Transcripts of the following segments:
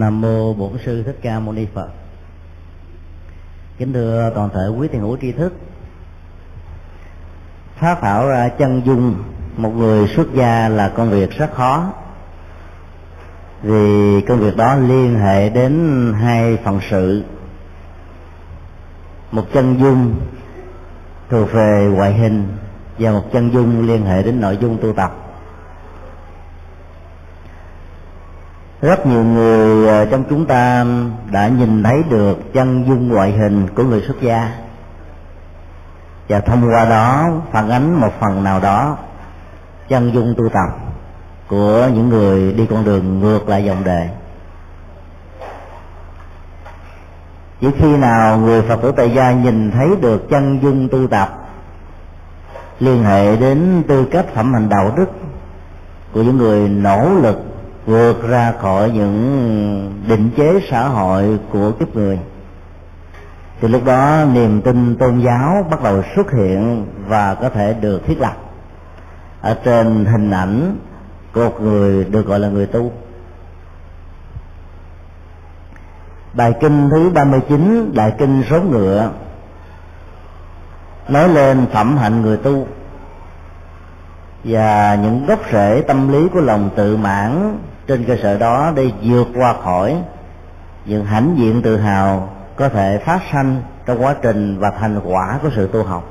nam mô bổn sư thích ca mâu ni phật. Kính thưa toàn thể quý thiền hữu tri thức phát thảo ra chân dung một người xuất gia là công việc rất khó. Vì công việc đó liên hệ đến hai phần sự. Một chân dung thuộc về ngoại hình và một chân dung liên hệ đến nội dung tu tập. Rất nhiều người à, trong chúng ta đã nhìn thấy được chân dung ngoại hình của người xuất gia. Và thông qua đó, phản ánh một phần nào đó chân dung tu tập của những người đi con đường ngược lại dòng đời chỉ khi nào người phật tử tại gia nhìn thấy được chân dung tu tập, liên hệ đến tư cách phẩm hành đạo đức của những người nỗ lực vượt ra khỏi những định chế xã hội của kiếp người. Thì lúc đó niềm tin tôn giáo bắt đầu xuất hiện và có thể được thiết lập. Ở trên hình ảnh của một người được gọi là người tu. Bài kinh thứ 39 đại kinh số ngựa, nói lên phẩm hạnh người tu và những gốc rễ tâm lý của lòng tự mãn trên cơ sở đó để vượt qua khỏi. Những hãnh diện tự hào có thể phát sanh trong quá trình và thành quả của sự tu học.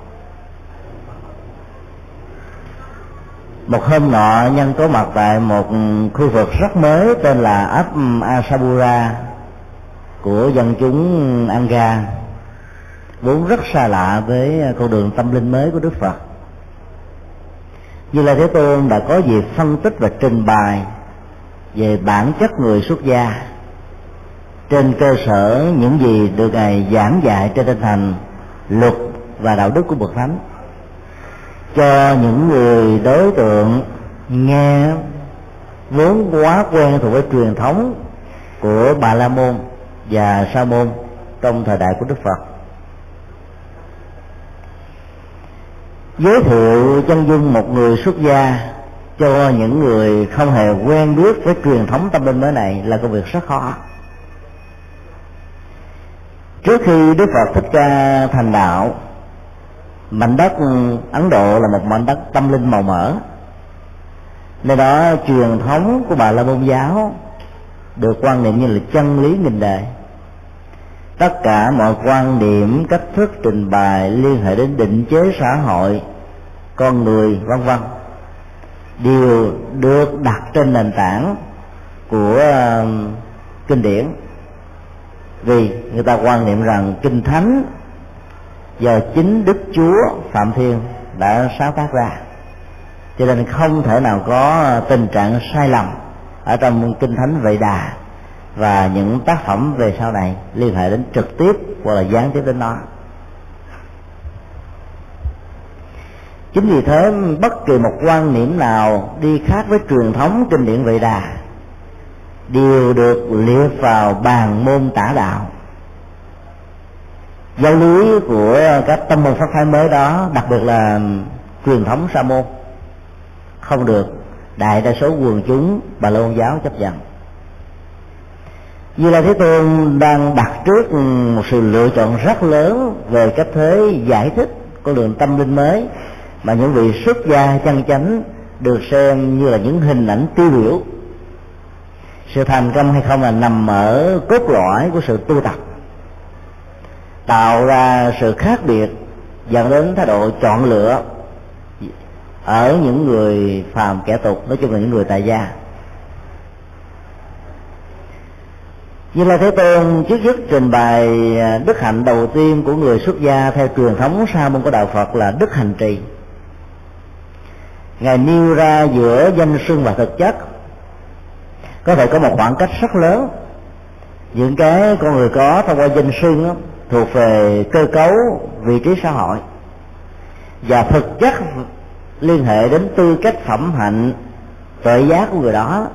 Một hôm nọ, nhân có mặt tại một khu vực rất mới tên là ấp Asabura của dân chúng Anga, vốn rất xa lạ với con đường tâm linh mới của Đức Phật. Như là Thế Tôn đã có dịp phân tích và trình bày về bản chất người xuất gia. Trên cơ sở những gì được ngài giảng dạy trên tinh thần luật và đạo đức của bậc thánh, cho những người đối tượng nghe vốn quá quen thuộc với truyền thống của bà la môn và sa môn trong thời đại của đức phật. Giới thiệu chân dung một người xuất gia cho những người không hề quen biết với truyền thống tâm linh mới này là công việc rất khó. Trước khi đức phật thích ca thành đạo, mảnh đất ấn độ là một mảnh đất tâm linh màu mỡ. Nơi đó truyền thống của bà la môn giáo được quan niệm như là chân lý nghìn đời. Tất cả mọi quan điểm cách thức trình bày liên hệ đến định chế xã hội, con người, vân vân đều được đặt trên nền tảng của um, kinh điển. Vì người ta quan niệm rằng kinh thánh do chính đức chúa phạm thiên đã sáng tác ra. Cho nên không thể nào có tình trạng sai lầm ở trong kinh thánh vệ đà và những tác phẩm về sau này liên hệ đến trực tiếp hoặc là gián tiếp đến nó. Chính vì thế, bất kỳ một quan niệm nào đi khác với truyền thống kinh điển vệ đà đều được liệt vào bàn môn tả đạo. Giáo lý của các tâm môn pháp phái mới đó, đặc biệt là truyền thống sa môn, không được đại đa số quần chúng bà la môn giáo chấp nhận. Như là thế tôn đang đặt trước một sự lựa chọn rất lớn về cách thế giải thích con đường tâm linh mới mà những vị xuất gia chân chánh được xem như là những hình ảnh tiêu biểu. Sự thành công hay không là nằm ở cốt lõi của sự tu tập. Tạo ra sự khác biệt, dẫn đến thái độ chọn lựa ở những người phàm kẻ tục, nói chung là những người tại gia. Như là thế tôn trước nhất trình bày à, đức hạnh đầu tiên của người xuất gia theo truyền thống sa môn của đạo phật là đức hành trì ngài nêu ra giữa danh sưng và thực chất. Có thể có một khoảng cách rất lớn. Những cái con người có thông qua danh sưng thuộc về cơ cấu, vị trí xã hội. Và thực chất liên hệ đến tư cách phẩm hạnh tội giác của người đó,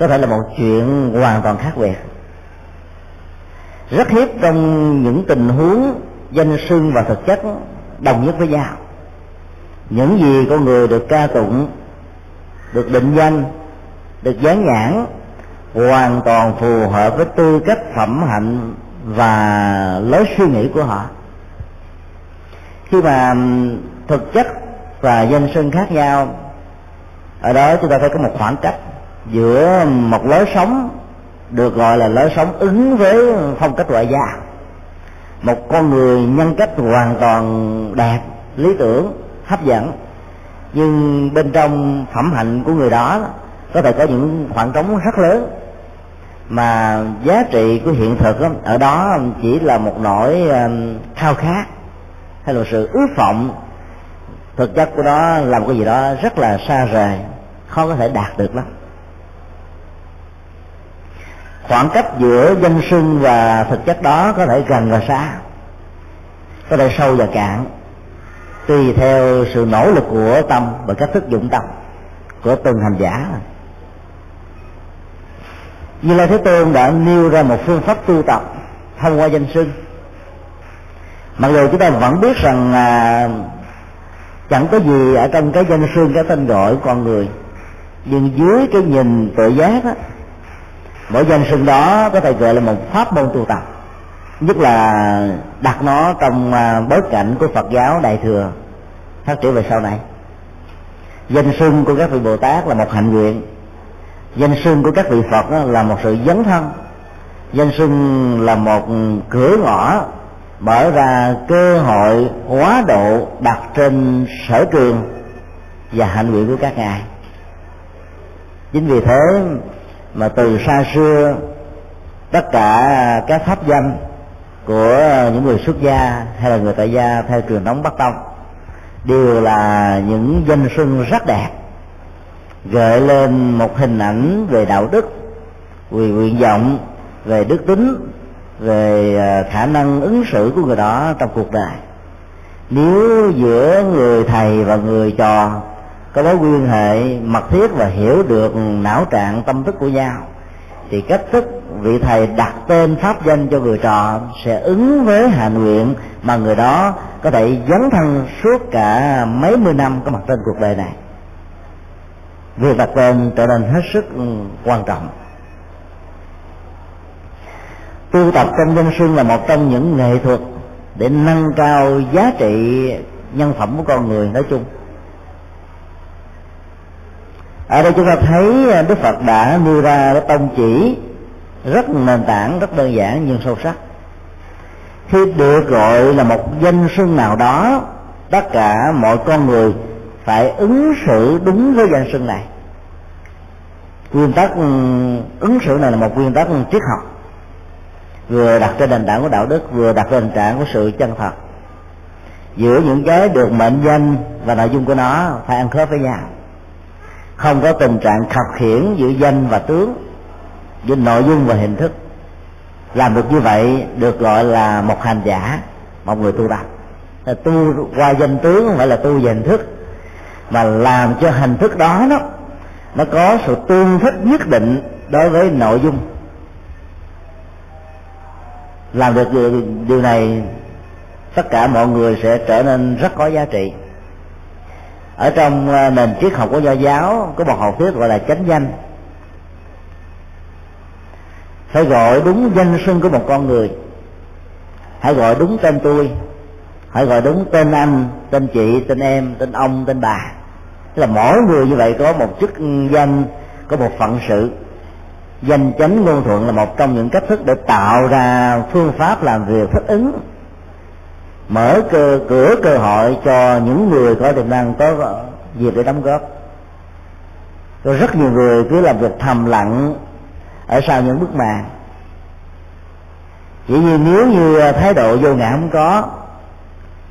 có thể là một chuyện hoàn toàn khác biệt. Rất hiếm trong những tình huống danh sưng và thực chất đồng nhất với nhau những gì con người được ca tụng, được định danh, được dán nhãn, hoàn toàn phù hợp với tư cách phẩm hạnh và lối suy nghĩ của họ. Khi mà thực chất và danh xưng khác nhau, ở đó chúng ta phải có một khoảng cách giữa một lối sống được gọi là lối sống ứng với phong cách ngoại giao một con người nhân cách hoàn toàn đẹp, lý tưởng hấp dẫn. Nhưng bên trong phẩm hạnh của người đó có thể có những khoảng trống rất lớn. Mà giá trị của hiện thực đó, ở đó chỉ là một nỗi khao khát hay là sự ước vọng. Thực chất của đó một cái gì đó rất là xa rời khó có thể đạt được lắm. Khoảng cách giữa danh sưng và thực chất đó có thể gần và xa có thể sâu và cạn tùy theo sự nỗ lực của tâm và cách thức dụng tâm của từng hành giả. Như lai thế tôn đã nêu ra một phương pháp tu tập thông qua danh sưng mặc dù chúng ta vẫn biết rằng à, chẳng có gì ở trong cái danh sưng cái tên gọi của con người nhưng dưới cái nhìn tự giác á mỗi danh sưng đó có thể gọi là một pháp môn tu tập nhất là đặt nó trong à, bối cảnh của Phật giáo Đại thừa. Phát triển về sau này. Danh sưng của các vị Bồ Tát là một hạnh nguyện. Danh sưng của các vị Phật là một sự dấn thân. Danh sưng là một cửa ngõ mở ra cơ hội, hóa độ đặt trên sở trường và hạnh nguyện của các ngài. Chính vì thế mà từ xa xưa, tất cả các pháp danh của à, những người xuất gia hay là người tại gia theo truyền thống bắc tông đều là những danh xuân rất đẹp, gợi lên một hình ảnh về đạo đức, về nguyện vọng, về đức tính, về à, khả năng ứng xử của người đó trong cuộc đời. Nếu giữa người thầy và người trò có mối quan hệ mật thiết và hiểu được não trạng tâm thức của nhau, thì cách thức vị thầy đặt tên pháp danh cho người trọ sẽ ứng với hạ nguyện mà người đó có thể dấn thân suốt cả mấy mươi năm có mặt trên cuộc đời này. Việc đặt tên trở nên hết sức ừ, quan trọng. Tu tập trong dân sương là một trong những nghệ thuật để nâng cao giá trị nhân phẩm của con người nói chung. Ở đây chúng ta thấy đức phật đã nêu ra cái tông chỉ rất nền tảng, rất đơn giản nhưng sâu sắc. Khi được gọi là một danh xưng nào đó, tất cả mọi con người phải ứng xử đúng với danh xưng này. Nguyên tắc ừ, ứng xử này là một nguyên tắc triết học. Vừa đặt trên nền tảng của đạo đức, vừa đặt trên nền tảng của sự chân thật. Giữa những cái được mệnh danh và nội dung của nó, phải ăn khớp với nhau. Không có tình trạng khập khiển giữa danh và tướng với nội dung và hình thức. Làm được như vậy được gọi là một hành giả, một người tu tập. Tu qua danh tướng, không phải là tu về hình thức. Mà làm cho hình thức đó nó nó có sự tương thích nhất định đối với nội dung. Làm được điều này, tất cả mọi người sẽ trở nên rất có giá trị. Ở trong à, nền triết học của do giáo có một học thuyết gọi là chánh danh phải gọi đúng danh xưng của một con người. Hãy gọi đúng tên tôi. Hãy gọi đúng tên anh, tên chị, tên em, tên ông, tên bà. Tức là mỗi người như vậy có một chức danh, có một phận sự. Danh chánh ngôn thuận là một trong những cách thức để tạo ra phương pháp làm việc thích ứng. Mở cơ, cửa cơ hội cho những người có tiềm năng có việc để đóng góp. Có rất nhiều người cứ làm việc thầm lặng ở sau những bức màn. Chỉ như nếu như à, thái độ vô ngã không có,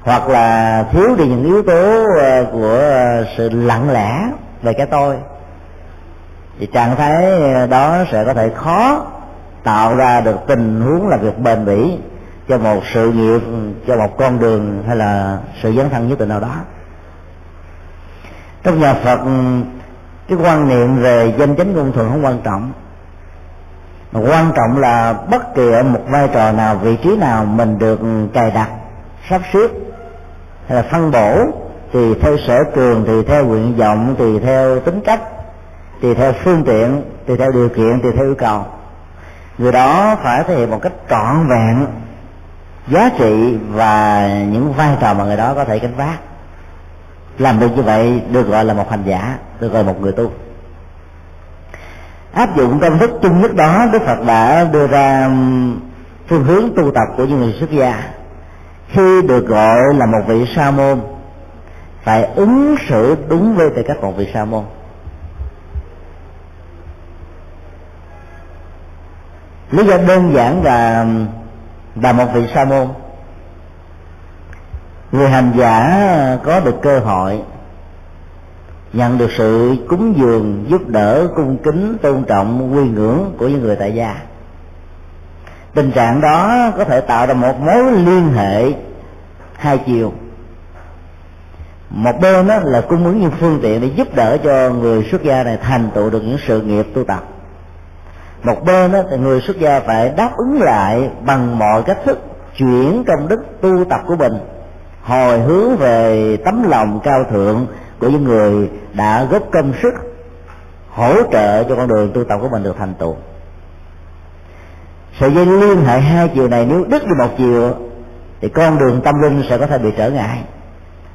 hoặc là thiếu đi những yếu tố à, của à, sự lặng lẽ về cái tôi, thì trạng thái đó sẽ có thể khó tạo ra được tình huống là việc bền bỉ cho một sự nghiệp, cho một con đường hay là sự dấn thân nhất định nào đó. Trong nhà phật, cái quan niệm về danh chánh ngôn thuận không quan trọng quan trọng là bất kỳ ở một vai trò nào, vị trí nào mình được cài đặt, sắp xếp, hay là phân bổ tùy theo sở trường tùy theo nguyện vọng tùy theo tính cách tùy theo phương tiện tùy theo điều kiện tùy theo yêu cầu. Người đó phải thể hiện một cách trọn vẹn giá trị và những vai trò mà người đó có thể gánh vác. Làm được như vậy được gọi là một hành giả, được gọi là một người tu áp dụng công thức chung nhất đó, đức phật đã đưa ra um, phương hướng tu tập của những người xuất gia. Khi được gọi là một vị sa môn, phải ứng xử đúng với tư cách một vị sa môn. Lý do đơn giản là um, là một vị sa môn. Người hành giả có được cơ hội nhận được sự cúng dường giúp đỡ, cung kính, tôn trọng, quy ngưỡng của những người tại gia. Tình trạng đó có thể tạo ra một mối liên hệ hai chiều. Một bên đó là cung ứng những phương tiện để giúp đỡ cho người xuất gia này thành tựu được những sự nghiệp tu tập. Một bên đó thì người xuất gia phải đáp ứng lại bằng mọi cách thức chuyển công đức tu tập của mình, hồi hướng về tấm lòng cao thượng của những người đã góp công sức hỗ trợ cho con đường tu tập của mình được thành tựu. Sợi dây liên hệ hai chiều này, nếu đứt đi một chiều, thì con đường tâm linh sẽ có thể bị trở ngại.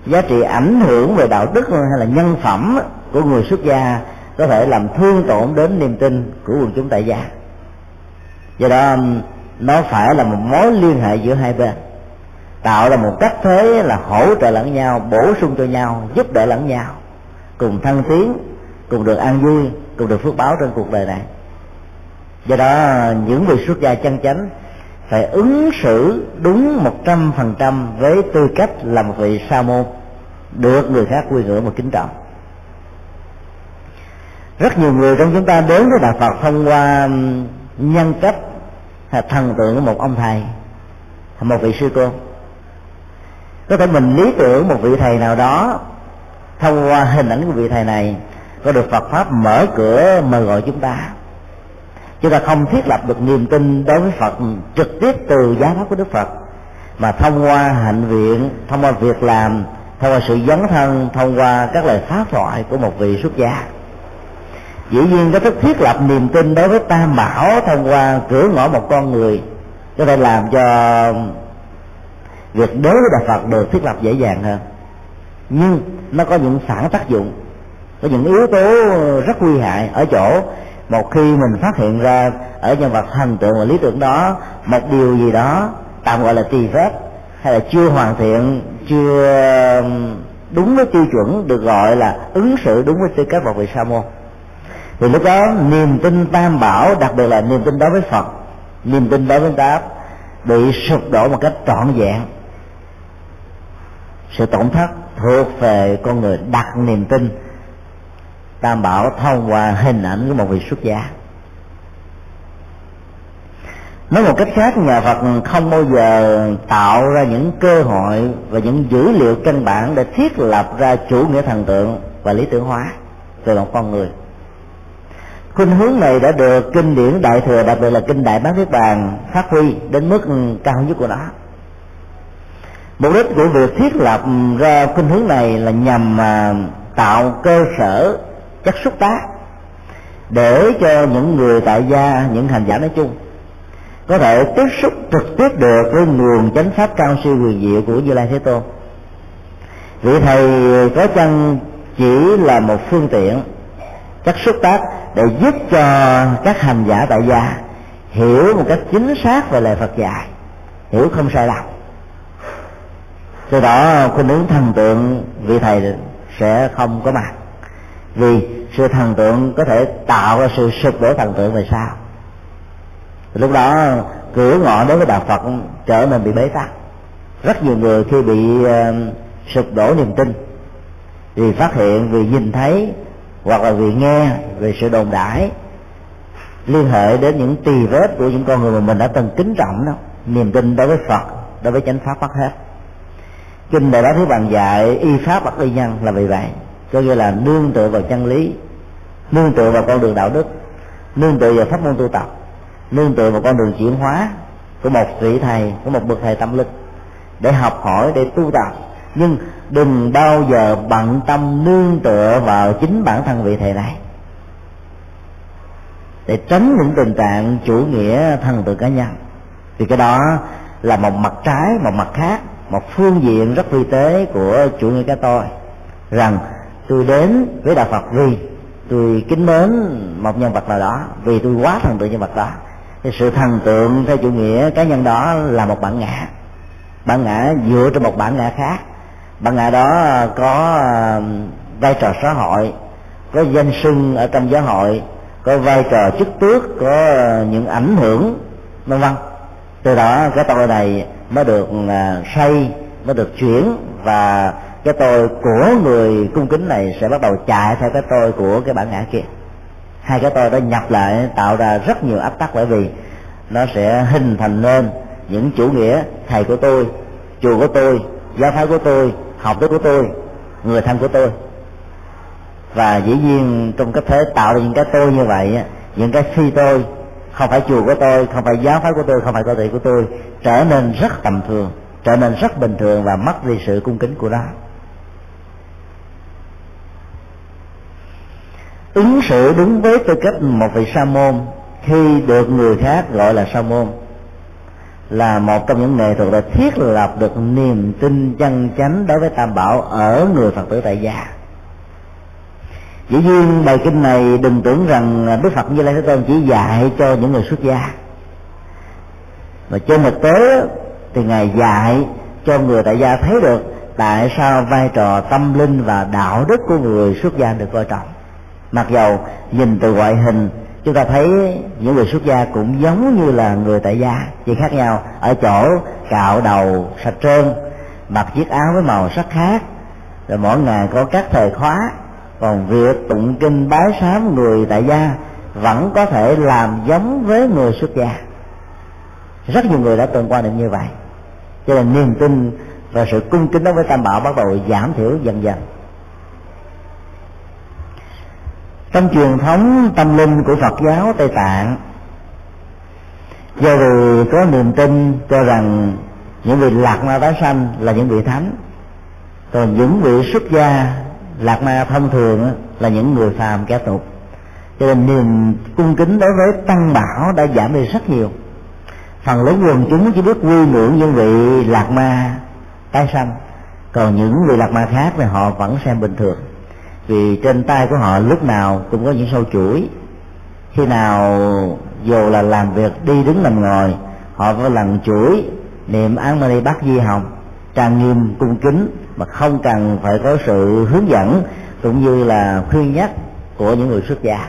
Giá trị ảnh hưởng về đạo đức hay là nhân phẩm của người xuất gia có thể làm thương tổn đến niềm tin của quần chúng tại gia. Do đó, nó phải là một mối liên hệ giữa hai bên tạo ra một cách thế là hỗ trợ lẫn nhau, bổ sung cho nhau, giúp đỡ lẫn nhau, cùng thăng tiến, cùng được an vui, cùng được phước báo trên cuộc đời này. Do đó, những vị xuất gia chân chánh phải ứng xử đúng một trăm phần trăm với tư cách là một vị sa môn, được người khác quy ngưỡng và kính trọng. Rất nhiều người trong chúng ta đến với đạo Phật thông qua nhân cách thần tượng của một ông thầy, một vị sư cô có thể mình lý tưởng một vị thầy nào đó thông qua hình ảnh của vị thầy này có được Phật pháp mở cửa mời gọi chúng ta. Chúng ta không thiết lập được niềm tin đối với Phật trực tiếp từ giá pháp của Đức Phật, mà thông qua hạnh viện, thông qua việc làm, thông qua sự dấn thân, thông qua các lời pháp thoại của một vị xuất gia. Dĩ nhiên cái thức thiết lập niềm tin đối với tam bảo thông qua cửa ngõ một con người, có thể làm cho việc đối với đạo phật được thiết lập dễ dàng hơn. Nhưng nó có những phản tác dụng, có những yếu tố rất nguy hại ở chỗ một khi mình phát hiện ra ở nhân vật thần tượng và lý tưởng đó, một điều gì đó tạm gọi là tỳ phép hay là chưa hoàn thiện, chưa đúng với tiêu chuẩn được gọi là ứng xử đúng với tư cách một vị sa môn. Thì lúc đó niềm tin tam bảo, đặc biệt là niềm tin đối với phật, niềm tin đối với pháp, bị sụp đổ một cách trọn vẹn sự tổn thất thuộc về con người đặt niềm tin tam bảo thông qua hình ảnh của một vị xuất gia. Nói một cách khác, nhà phật không bao giờ tạo ra những cơ hội và những dữ liệu căn bản để thiết lập ra chủ nghĩa thần tượng và lý tưởng hóa về một con người. Khuynh hướng này đã được kinh điển đại thừa, đặc biệt là kinh đại bát niết bàn, phát huy đến mức cao nhất của nó mục đích của việc thiết lập ra khuynh hướng này là nhằm mà tạo cơ sở chất xúc tác để cho những người tại gia, những hành giả nói chung, có thể tiếp xúc trực tiếp được với nguồn chánh pháp cao siêu quyền diệu của như lai thế tôn. Vị thầy có chăng chỉ là một phương tiện chất xúc tác để giúp cho các hành giả tại gia hiểu một cách chính xác về lời Phật dạy, hiểu không sai lầm từ đó khuynh hướng thần tượng vị thầy sẽ không có mặt. Vì sự thần tượng có thể tạo ra sự sụp đổ thần tượng về sau. Lúc đó cửa ngõ đối với đạo phật trở nên bị bế tắc. Rất nhiều người khi bị uh, sụp đổ niềm tin vì phát hiện vì nhìn thấy hoặc là vì nghe về sự đồn đãi liên hệ đến những tỳ vết của những con người mà mình đã từng kính trọng đó niềm tin đối với phật đối với chánh pháp mất hết kinh đại bá thứ bằng dạy, y pháp hoặc y nhân là vì vậy. Có nghĩa là nương tựa vào chân lý, nương tựa vào con đường đạo đức, nương tựa vào pháp môn tu tập, nương tựa vào con đường chuyển hóa của một vị thầy, của một bậc thầy tâm linh để học hỏi, để tu tập. Nhưng đừng bao giờ bận tâm nương tựa vào chính bản thân vị thầy này. Để tránh những tình trạng chủ nghĩa thân tự cá nhân. Thì cái đó là một mặt trái, một mặt khác một phương diện rất vi tế của chủ nghĩa cái tôi rằng tôi đến với đạo phật vì tôi kính mến một nhân vật nào đó, vì tôi quá thần tượng nhân vật đó. Thì sự thần tượng theo chủ nghĩa cá nhân đó là một bản ngã. Bản ngã dựa trên một bản ngã khác. Bản ngã đó có vai trò xã hội, có danh sưng ở trong giáo hội, có vai trò chức tước, có ờ, những ảnh hưởng, vân vân. Từ đó cái tôi này mới được à, xây mới được chuyển và cái tôi của người cung kính này sẽ bắt đầu chạy theo cái tôi của cái bản ngã kia. Hai cái tôi đó nhập lại tạo ra rất nhiều áp tắc bởi vì nó sẽ hình thành nên những chủ nghĩa thầy của tôi, chùa của tôi, giáo phái của tôi, học thuyết của tôi, người thân của tôi. Và dĩ nhiên trong cái thế tạo ra những cái tôi như vậy những cái phi tôi không phải chùa của tôi, không phải giáo phái của tôi, không phải cơ thể của tôi. Trở nên rất tầm thường, trở nên rất bình thường và mất đi sự cung kính của nó ứng xử đúng với tư cách một vị sa môn khi được người khác gọi là sa môn là một trong những nghệ thuật đã thiết lập được niềm tin chân chánh đối với tam bảo ở người phật tử tại gia dĩ nhiên, bài kinh này đừng tưởng rằng đức phật như lai thế tôn chỉ dạy cho những người xuất gia. Mà trên thực tế thì ngài dạy cho người tại gia thấy được tại sao vai trò tâm linh và đạo đức của người xuất gia được coi trọng. Mặc dầu nhìn từ ngoại hình, chúng ta thấy những người xuất gia cũng giống như là người tại gia, chỉ khác nhau ở chỗ cạo đầu sạch trơn, mặc chiếc áo với màu sắc khác, rồi mỗi ngày có các thời khóa còn việc tụng kinh bái sám người tại gia vẫn có thể làm giống với người xuất gia. Rất nhiều người đã từng quan niệm như vậy. Cho nên niềm tin và sự cung kính đối với tam bảo bắt đầu giảm thiểu dần dần. Trong truyền thống tâm linh của phật giáo tây tạng, do vì có niềm tin cho rằng những vị lạc ma tái sanh là những vị thánh, còn những vị xuất gia lạc ma thông thường là những người phàm kẻ tục. Cho nên niềm cung kính đối với tăng bảo đã giảm đi rất nhiều. Phần lớn quần chúng chỉ biết quy ngưỡng những vị lạc ma tái sanh. Còn những vị lạc ma khác thì họ vẫn xem bình thường. Vì trên tay của họ lúc nào cũng có những sâu chuỗi. Khi nào dù là làm việc đi đứng nằm ngồi, họ có lần chuỗi niệm án mani bát di hồng trang nghiêm cung kính mà không cần phải có sự hướng dẫn cũng như là khuyên nhắc của những người xuất gia.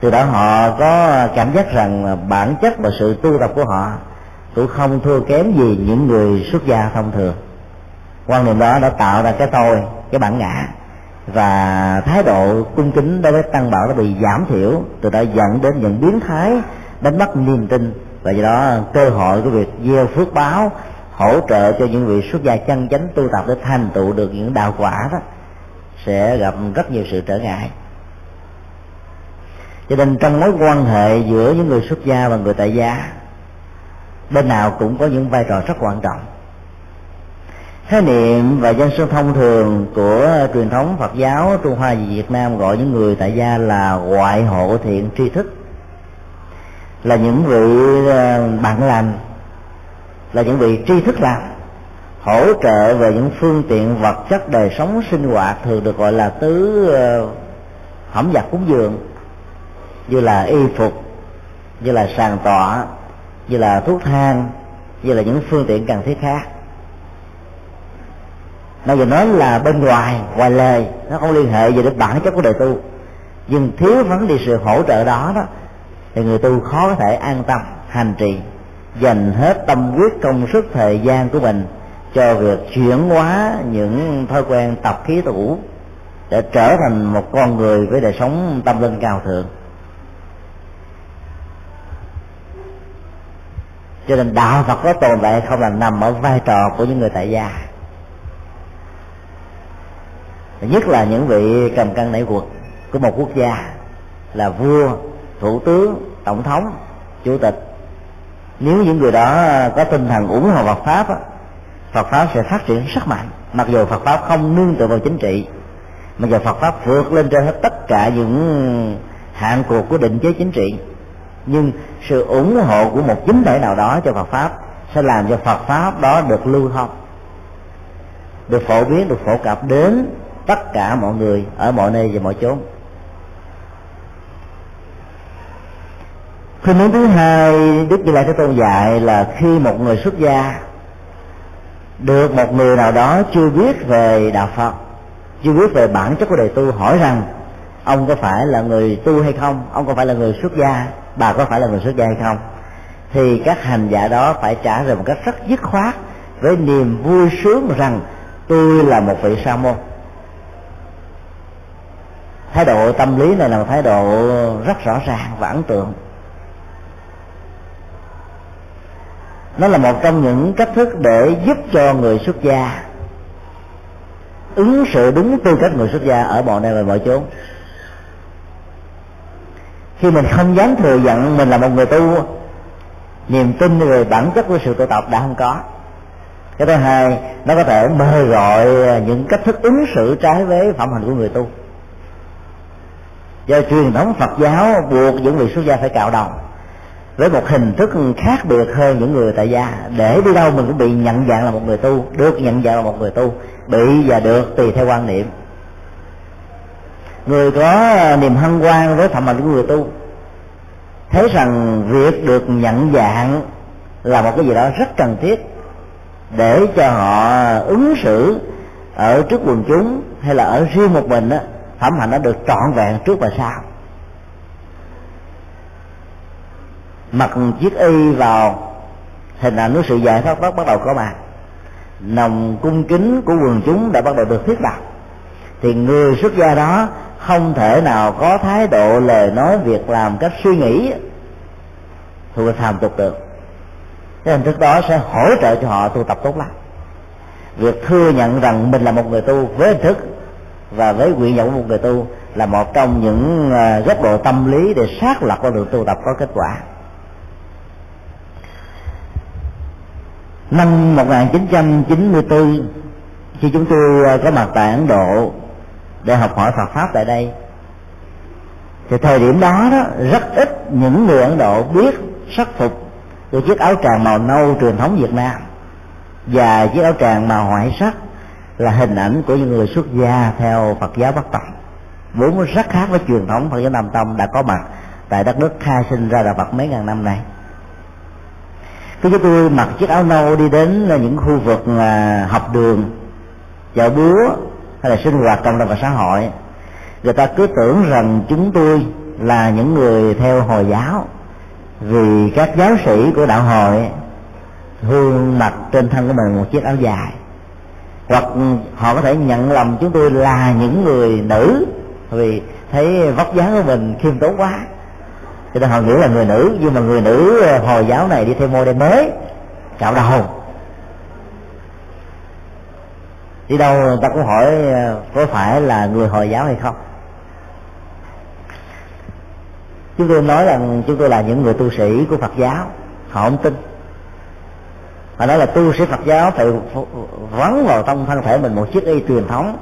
Từ đó họ có cảm giác rằng bản chất và sự tu tập của họ cũng không thua kém gì những người xuất gia thông thường. Quan niệm đó đã tạo ra cái tôi, cái bản ngã và thái độ cung kính đối với tăng bảo đã bị giảm thiểu, từ đó dẫn đến những biến thái, đánh mất niềm tin và do đó cơ hội của việc gieo phước báo hỗ trợ cho những vị xuất gia chân chánh tu tập để thành tựu được những đạo quả đó, sẽ gặp rất nhiều sự trở ngại. Cho nên trong mối quan hệ giữa những người xuất gia và người tại gia, bên nào cũng có những vai trò rất quan trọng. Khái niệm và dân xưng thông thường của truyền thống Phật giáo Trung Hoa và Việt Nam gọi những người tại gia là ngoại hộ thiện tri thức, là những vị ờ, bạn lành là những vị tri thức làm hỗ trợ về những phương tiện vật chất đời sống sinh hoạt thường được gọi là tứ ờ, hỏng vật cúng dường như là y phục như là sàn tọa như là thuốc thang như là những phương tiện cần thiết khác. Nó giờ nói là bên ngoài ngoài lề nó không liên hệ gì đến bản chất của đời tu. Nhưng thiếu vấn đi sự hỗ trợ đó đó thì người tu khó có thể an tâm hành trì dành hết tâm quyết công sức thời gian của mình cho việc chuyển hóa những thói quen tập khí tủ để trở thành một con người với đời sống tâm linh cao thượng. Cho nên đạo phật có tồn tại không là nằm ở vai trò của những người tại gia. Nhất là những vị cầm cân nảy quật của một quốc gia là vua, thủ tướng, tổng thống, chủ tịch nếu những người đó có tinh thần ủng hộ Phật pháp Phật pháp sẽ phát triển rất mạnh. Mặc dù Phật pháp không nương tựa vào chính trị mà giờ Phật pháp vượt lên trên hết tất cả những hạn cuộc của định chế chính trị, nhưng sự ủng hộ của một chính thể nào đó cho Phật pháp sẽ làm cho Phật pháp đó được lưu thông, được phổ biến, được phổ cập đến tất cả mọi người ở mọi nơi và mọi chốn. Khuyên hướng thứ hai đức như lai thế tôn dạy là khi một người xuất gia, được một người nào đó chưa biết về đạo phật, chưa biết về bản chất của đời tu, hỏi rằng, ông có phải là người tu hay không? Ông có phải là người xuất gia? Bà có phải là người xuất gia hay không? Thì các hành giả đó phải trả lời một cách rất dứt khoát với niềm vui sướng rằng, tôi là một vị sa môn. Thái độ tâm lý này là một thái độ rất rõ ràng và ấn tượng. Nó là một trong những cách thức để giúp cho người xuất gia ứng xử đúng tư cách người xuất gia ở mọi nơi và mọi chốn. Khi mình không dám thừa nhận mình là một người tu, niềm tin về bản chất của sự tu tập đã không có. Cái thứ hai, nó có thể mời gọi những cách thức ứng xử trái với phẩm hành của người tu. Do truyền thống phật giáo buộc những người xuất gia phải cạo đầu với một hình thức khác biệt hơn những người tại gia. Để đi đâu mình cũng bị nhận dạng là một người tu, được nhận dạng là một người tu, bị và được tùy theo quan niệm. Người có niềm hân hoan với phẩm hạnh của người tu, thấy rằng việc được nhận dạng là một cái gì đó rất cần thiết để cho họ ứng xử ở trước quần chúng hay là ở riêng một mình á, phẩm hạnh nó được trọn vẹn trước và sau. Mặc chiếc y vào, hình ảnh của sự giải thoát bắt bắt đầu có mặt. Nồng cung kính của quần chúng đã bắt đầu được thiết lập. Thì người xuất gia đó không thể nào có thái độ lời nói việc làm cách suy nghĩ thuộc phàm tục được. Cái hình thức đó sẽ hỗ trợ cho họ tu tập tốt lắm. Việc thừa nhận rằng mình là một người tu với hình thức và với nguyện vọng của một người tu là một trong những à, góc độ tâm lý để xác lập con đường tu tập có kết quả. Năm 1994 khi chúng tôi à, có mặt tại Ấn Độ để học hỏi Phật pháp tại đây, thì thời điểm đó đó, rất ít những người Ấn Độ biết sắc phục của chiếc áo tràng màu nâu truyền thống Việt Nam và chiếc áo tràng màu hoại sắc là hình ảnh của những người xuất gia theo Phật giáo Bắc Tông vốn rất khác với truyền thống Phật giáo Nam Tông đã có mặt tại đất nước khai sinh ra Đạo Phật mấy ngàn năm nay khi chúng tôi mặc chiếc áo nâu đi đến những khu vực là học đường, chợ búa hay là sinh hoạt cộng đồng và xã hội. Người ta cứ tưởng rằng chúng tôi là những người theo hồi giáo, vì các giáo sĩ của đạo hội thường mặc trên thân của mình một chiếc áo dài. Hoặc họ có thể nhận lầm chúng tôi là những người nữ, vì thấy vóc dáng của mình khiêm tốn quá cho nên họ nghĩ là người nữ, nhưng mà người nữ ờ, hồi giáo này đi theo mô đen mới cạo đầu đi đâu người ta cũng hỏi ờ, có phải là người hồi giáo hay không? Chúng tôi nói rằng chúng tôi là những người tu sĩ của phật giáo, họ không tin. Họ nói là tu sĩ phật giáo phải vắng vào trong thân thể mình một chiếc y truyền thống.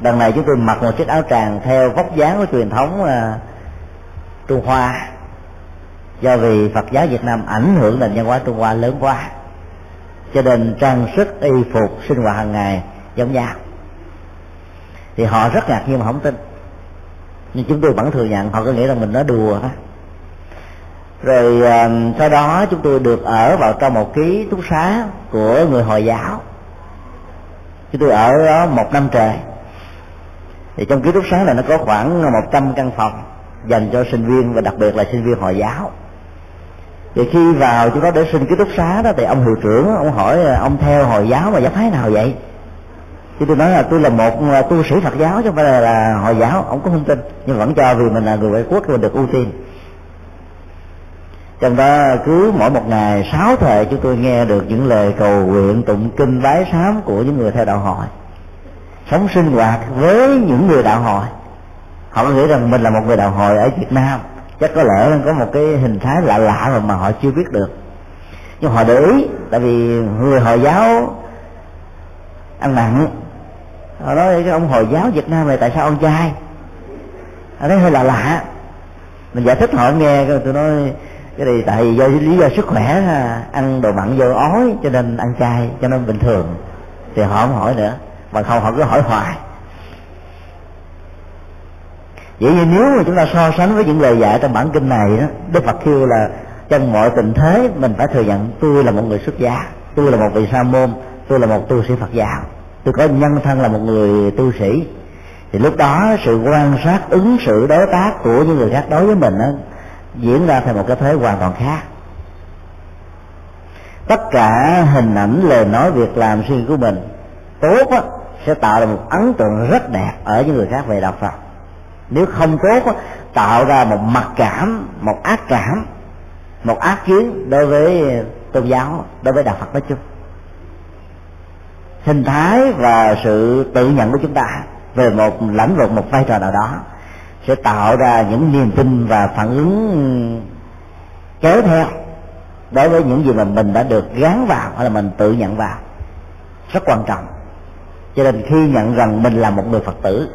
Đằng này chúng tôi mặc một chiếc áo tràng theo vóc dáng của truyền thống ờ, trung hoa. Do vì phật giáo việt nam ảnh hưởng nền văn hóa trung hoa lớn quá, cho nên trang sức y phục sinh hoạt hàng ngày giống nhau. Thì họ rất ngạc nhiên mà không tin. Nhưng chúng tôi vẫn thừa nhận, họ cứ nghĩ rằng mình nói đùa đó rồi ờ, sau đó chúng tôi được ở vào trong một ký túc xá của người hồi giáo. Chúng tôi ở đó một năm trời. Thì trong ký túc xá này nó có khoảng 100 căn phòng dành cho sinh viên và đặc biệt là sinh viên hồi giáo. Thì khi vào chúng nó để xin ký túc xá đó thì ông hiệu trưởng ông hỏi ông theo hồi giáo mà giáo phái nào vậy? Chứ tôi nói là tôi là một à, tu sĩ phật giáo chứ không phải là, là hồi giáo ông cũng không tin nhưng vẫn cho vì mình là người ngoại quốc mình được ưu tiên. Trong đó cứ mỗi một ngày sáu thời chúng tôi nghe được những lời cầu nguyện tụng kinh bái sám của những người theo đạo hội. Sống sinh hoạt với những người đạo hội họ có nghĩ rằng mình là một người đạo hồi ở việt nam. Chắc có lẽ có một cái hình thái lạ lạ mà, mà họ chưa biết được. Nhưng họ để ý tại vì người hồi giáo ăn mặn họ nói cái ông hồi giáo việt nam này tại sao ăn chay họ thấy hơi lạ lạ. Mình giải thích họ nghe tôi nói cái này tại do lý do sức khỏe ăn đồ mặn vô ói cho nên ăn chay cho nên bình thường. Thì họ không hỏi nữa. Mà không họ cứ hỏi hoài vậy như nếu mà chúng ta so sánh với những lời dạy trong bản kinh này đó đức phật kêu là trong mọi tình thế mình phải thừa nhận tôi là một người xuất gia tôi là một vị sa môn tôi là một tu sĩ phật giáo. Tôi có nhân thân là một người tu sĩ. Thì lúc đó sự quan sát ứng xử đối tác của những người khác đối với mình đó, diễn ra theo một cái thế hoàn toàn khác. Tất cả hình ảnh lời nói việc làm suy của mình tốt á, sẽ tạo ra một ấn tượng rất đẹp ở những người khác về đạo phật nếu không tốt tạo ra một mặc cảm, một ác cảm, một ác kiến đối với tôn giáo, đối với đạo phật nói chung. Hình thái và sự tự nhận của chúng ta về một lãnh vực, một vai trò nào đó sẽ tạo ra những niềm tin và phản ứng kéo theo đối với những gì mà mình đã được gán vào hay là mình tự nhận vào. Rất quan trọng. Cho nên khi nhận rằng mình là một người phật tử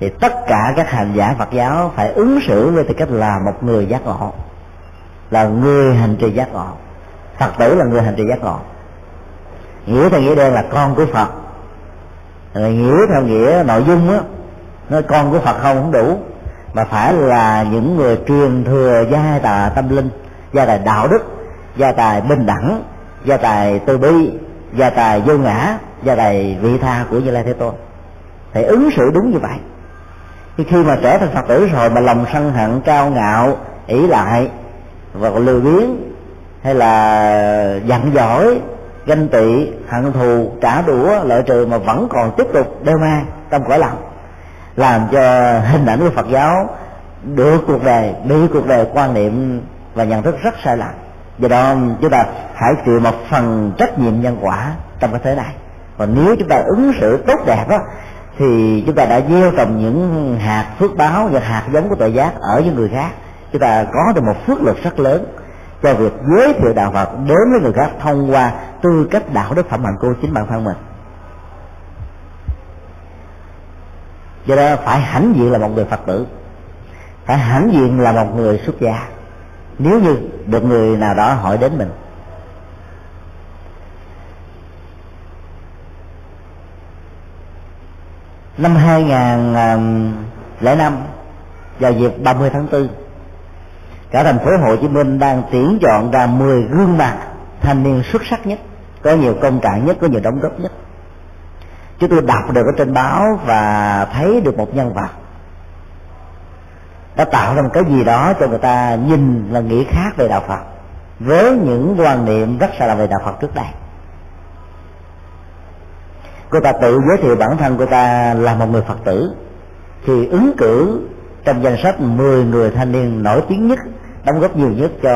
thì tất cả các hành giả phật giáo phải ứng xử với tư cách là một người giác ngộ, là người hành trì giác ngộ. Phật tử là người hành trì giác ngộ. Nghĩa theo nghĩa đen là con của phật. Rồi nghĩa theo nghĩa nội dung á, nói con của phật không không đủ, mà phải là những người truyền thừa gia tài tâm linh, gia tài đạo đức, gia tài bình đẳng, gia tài từ bi, gia tài vô ngã, gia tài vị tha của như lai thế tôn. Thì ứng xử đúng như vậy thì khi mà trở thành phật tử rồi mà lòng sân hận, cao ngạo, ỷ lại, và lười biếng, hay là giận dỗi, ganh tị, hận thù, trả đũa lợi trừ mà vẫn còn tiếp tục đeo mang trong cõi lòng, làm cho hình ảnh của phật giáo được cuộc đời, bị cuộc đời quan niệm và nhận thức rất sai lầm. Do đó, chúng ta hãy chịu một phần trách nhiệm nhân quả trong cái thế này. Và nếu chúng ta ứng xử tốt đẹp đó thì chúng ta đã gieo trồng những hạt phước báo và hạt giống của tội giác ở những người khác. Chúng ta có được một phước lực rất lớn cho việc giới thiệu đạo Phật đến với người khác thông qua tư cách đạo đức phẩm hạnh của chính bản thân mình. Do đó phải hãnh diện là một người phật tử. Phải hãnh diện là một người xuất gia. Nếu như được người nào đó hỏi đến mình năm 2005 à, vào dịp 30 tháng 4 cả thành phố Hồ Chí Minh đang tuyển chọn ra 10 gương mặt thanh niên xuất sắc nhất, có nhiều công trạng nhất, có nhiều đóng góp nhất. Chúng tôi đọc được ở trên báo và thấy được một nhân vật đã tạo ra một cái gì đó cho người ta nhìn và nghĩ khác về đạo Phật, với những quan niệm rất xa lạ về đạo Phật trước đây cô ta tự giới thiệu bản thân cô ta là một người Phật tử. Thì ứng cử trong danh sách 10 người thanh niên nổi tiếng nhất, đóng góp nhiều nhất cho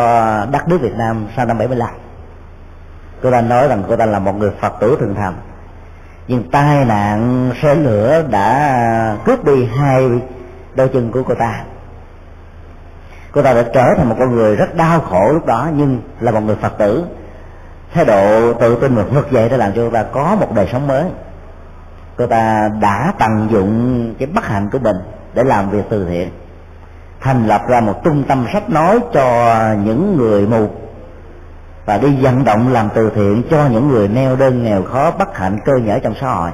đất nước Việt Nam sau năm 75 cô ta nói rằng cô ta là một người Phật tử thường thành nhưng tai nạn xe lửa đã cướp đi hai đôi chân của cô ta. Cô ta đã trở thành một con người rất đau khổ lúc đó, nhưng là một người phật tử thái độ tự tin và vực dậy đã làm cho cô ta có một đời sống mới. Cô ta đã tận dụng cái bất hạnh của mình để làm việc từ thiện, thành lập ra một trung tâm sách nói cho những người mù và đi vận động làm từ thiện cho những người neo đơn, nghèo khó, bất hạnh, cơ nhở trong xã hội.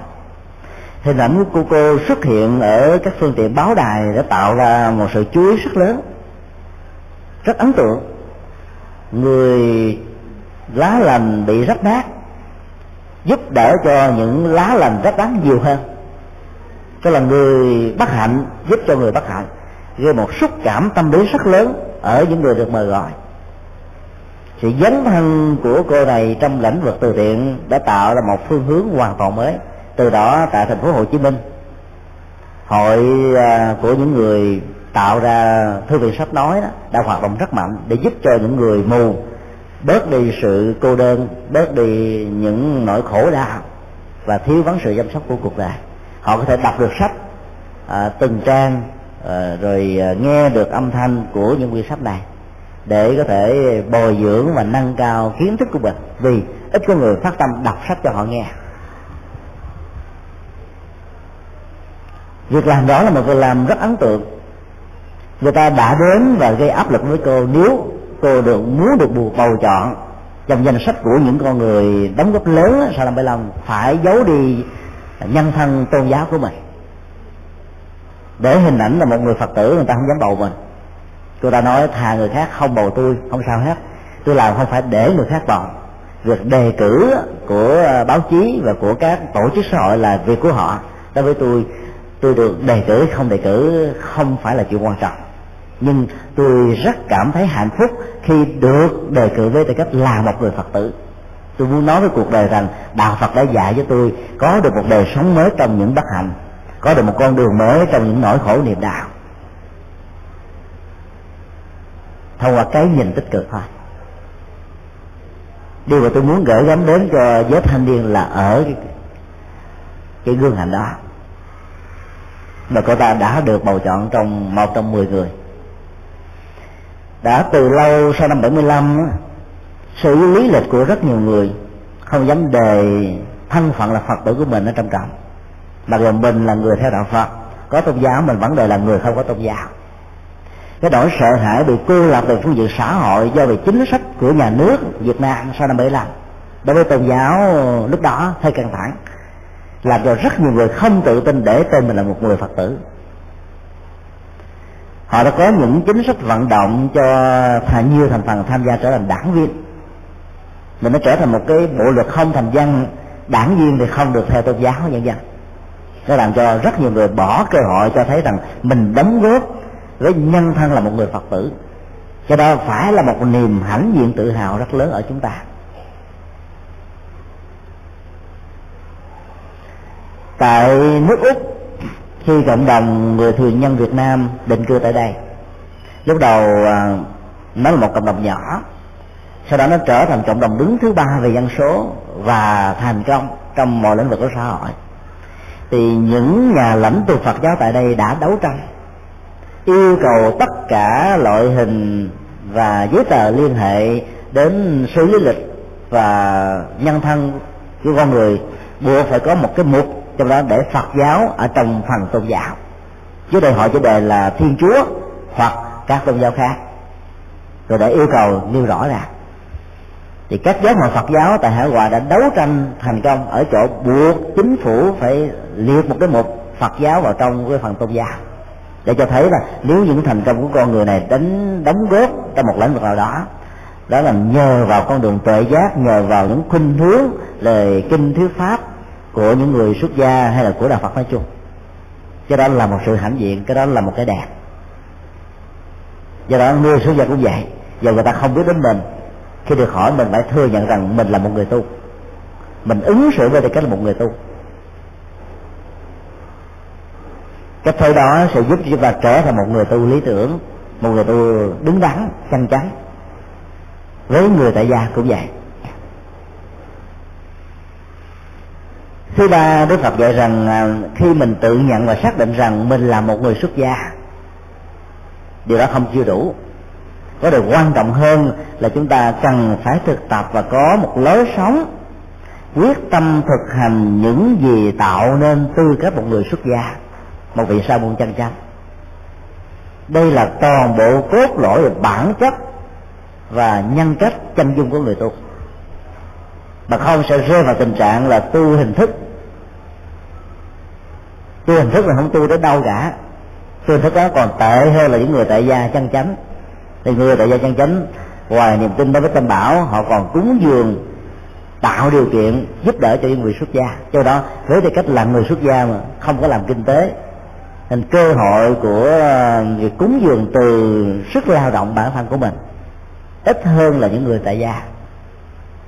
Hình ảnh của cô xuất hiện ở các phương tiện báo đài đã tạo ra một sự chú ý rất lớn, rất ấn tượng. Người lá lành bị rách nát, giúp đỡ cho những lá lành rách nát nhiều hơn. Cho là người bất hạnh giúp cho người bất hạnh. Gây một xúc cảm tâm lý rất lớn ở những người được mời gọi. Sự dấn thân của cô này trong lĩnh vực từ thiện đã tạo ra một phương hướng hoàn toàn mới. Từ đó tại thành phố Hồ Chí Minh, hội à, của những người tạo ra thư viện sách nói đó, đã hoạt động rất mạnh để giúp cho những người mù bớt đi sự cô đơn bớt đi những nỗi khổ đau và thiếu vắng sự chăm sóc của cuộc đời. Họ có thể đọc được sách à, từng trang à, rồi à, nghe được âm thanh của những quyển sách này để có thể bồi dưỡng và nâng cao kiến thức của mình. Vì ít có người phát tâm đọc sách cho họ nghe. Việc làm đó là một việc làm rất ấn tượng. Người ta đã đến và gây áp lực với cô nếu cô được muốn được bù bầu chọn. Trong danh sách của những con người đóng góp lớn sao làm bảy lòng phải giấu đi nhân thân tôn giáo của mình. Để hình ảnh là một người phật tử, người ta không dám bầu mình. Cô ta nói, thà người khác không bầu tôi, không sao hết. Tôi làm không phải để người khác bầu. Việc đề cử của báo chí và của các tổ chức xã hội là việc của họ. Đối với tôi tôi được đề cử, không đề cử không phải là chuyện quan trọng nhưng tôi rất cảm thấy hạnh phúc khi được đề cử với tư cách là một người phật tử. Tôi muốn nói với cuộc đời rằng đạo phật đã dạy cho tôi có được một đời sống mới trong những bất hạnh có được một con đường mới trong những nỗi khổ niềm đạo. Thông qua cái nhìn tích cực thôi. Điều mà tôi muốn gửi gắm đến cho giới thanh niên là ở cái, cái gương hạnh đó. Mà cô ta đã được bầu chọn trong một trong mười người đã từ lâu, sau năm 75 sự lý lịch của rất nhiều người không dám đề thân phận là phật tử của mình ở trong trọng mà gần mình là người theo đạo phật, có tôn giáo, mình vẫn đề là người không có tôn giáo. Cái nỗi sợ hãi bị cô lập về phương diện xã hội do về chính sách của nhà nước Việt Nam sau năm 75 đối với tôn giáo lúc đó hơi căng thẳng, làm cho rất nhiều người không tự tin để tên mình là một người Phật tử họ đã có những chính sách vận động cho thành, nhiều thành phần tham gia trở thành đảng viên. Mình nó trở thành một cái bộ luật không thành văn. Đảng viên thì không được theo tôn giáo nhân dân nó làm cho rất nhiều người bỏ cơ hội cho thấy rằng mình đóng góp với nhân thân là một người phật tử. Cho đó phải là một niềm hãnh diện tự hào rất lớn ở chúng ta. Tại nước úc khi cộng đồng người thường nhân việt nam định cư tại đây, lúc đầu à, nó là một cộng đồng nhỏ, sau đó nó trở thành cộng đồng đứng thứ ba về dân số và thành công trong mọi lĩnh vực của xã hội. Thì những nhà lãnh tụ Phật giáo tại đây đã đấu tranh, yêu cầu tất cả loại hình và giấy tờ liên hệ đến số lý lịch và nhân thân của con người buộc phải có một cái mục trong đó để Phật giáo ở trong phần tôn giáo. Chứ đề họ chủ đề là Thiên Chúa hoặc các tôn giáo khác. Rồi để yêu cầu nêu rõ ràng thì các giáo hội Phật giáo tại hải ngoại đã đấu tranh thành công ở chỗ buộc chính phủ phải liệt một cái mục Phật giáo vào trong cái phần tôn giáo. Để cho thấy là nếu những thành công của con người này đánh, đóng góp trong một lĩnh vực nào đó đó là nhờ vào con đường tuệ giác, nhờ vào những khuynh hướng lời kinh, thuyết, pháp của những người xuất gia hay là của đạo Phật nói chung. Cái đó là một sự hãnh diện, cái đó là một cái đẹp. Do đó người xuất gia cũng vậy. Giờ người ta không biết đến mình. Khi được hỏi mình phải thừa nhận rằng mình là một người tu. Mình ứng xử với tư cách là một người tu. Cách thôi đó sẽ giúp cho chúng ta trở thành một người tu lý tưởng, một người tu đứng đắn, chân chắn với người tại gia cũng vậy. Thứ ba, đức phật dạy rằng à, khi mình tự nhận và xác định rằng mình là một người xuất gia, điều đó không chưa đủ. Có điều quan trọng hơn là chúng ta cần phải thực tập và có một lối sống quyết tâm thực hành những gì tạo nên tư cách một người xuất gia. Một vị sa môn chân chánh đây là toàn bộ cốt lõi bản chất và nhân cách chân dung của người tu. Mà không sẽ rơi vào tình trạng là tu hình thức tu hình thức là không tu đến đâu cả tu hình thức đó còn tệ hơn là những người tại gia chân chánh. Thì người tại gia chân chánh, ngoài niềm tin đối với tâm bảo, họ còn cúng dường, tạo điều kiện giúp đỡ cho những người xuất gia. Cho đó với tư cách là người xuất gia mà không có làm kinh tế. Nên cơ hội của ờ, việc cúng dường từ sức lao động bản thân của mình ít hơn là những người tại gia.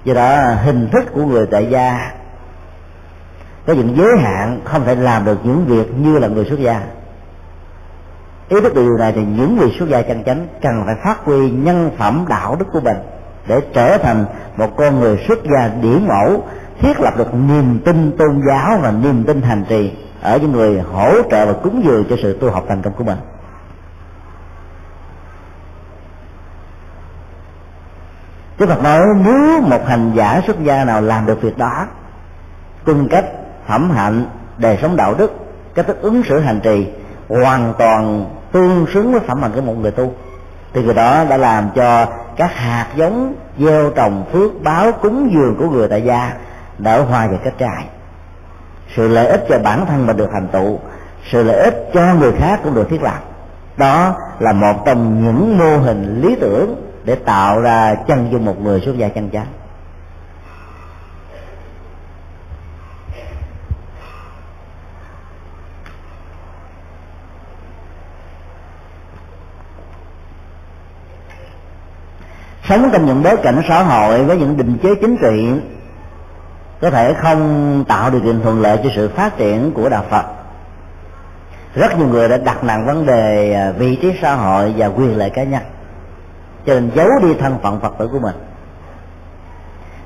Do đó, hình thức của người tại gia có những giới hạn không thể làm được những việc như là người xuất gia. Ý thức điều này thì những người xuất gia chân chánh cần phải phát huy nhân phẩm đạo đức của mình để trở thành một con người xuất gia điển mẫu, thiết lập được niềm tin tôn giáo và niềm tin hành trì ở những người hỗ trợ và cúng dường cho sự tu học thành công của mình. Đức Phật nói, nếu một hành giả xuất gia nào làm được việc đó cung cách phẩm hạnh, đời sống đạo đức cách thức ứng xử hành trì, hoàn toàn tương xứng với phẩm hạnh của một người tu. Thì người đó đã làm cho các hạt giống gieo trồng phước báo cúng dường của người tại gia nở hoa và kết trái. Sự lợi ích cho bản thân mà được thành tựu sự lợi ích cho người khác cũng được thiết lập. Đó là một trong những mô hình lý tưởng để tạo ra chân dung một người xuất gia chân chánh. Sống trong những bối cảnh xã hội với những định chế chính trị, có thể không tạo điều kiện thuận lợi cho sự phát triển của đạo Phật. Rất nhiều người đã đặt nặng vấn đề à, vị trí xã hội và quyền lợi cá nhân, cho nên giấu đi thân phận phật tử của mình.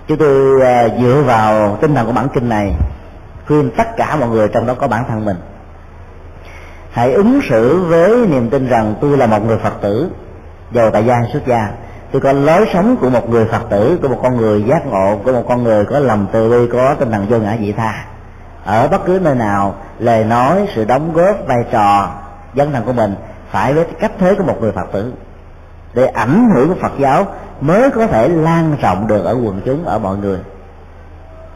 Chúng tôi à, dựa vào tinh thần của bản kinh này, khuyên tất cả mọi người trong đó có bản thân mình, hãy ứng xử với niềm tin rằng tôi là một người phật tử, giàu tại gia xuất gia tôi có lối sống của một người phật tử, của một con người giác ngộ, của một con người có lòng từ bi, có tinh thần vô ngã vị tha. Ở bất cứ nơi nào, lời nói, sự đóng góp, vai trò, dân thần của mình phải với cách thế của một người phật tử. Để ảnh hưởng của phật giáo mới có thể lan rộng được ở quần chúng, ở mọi người.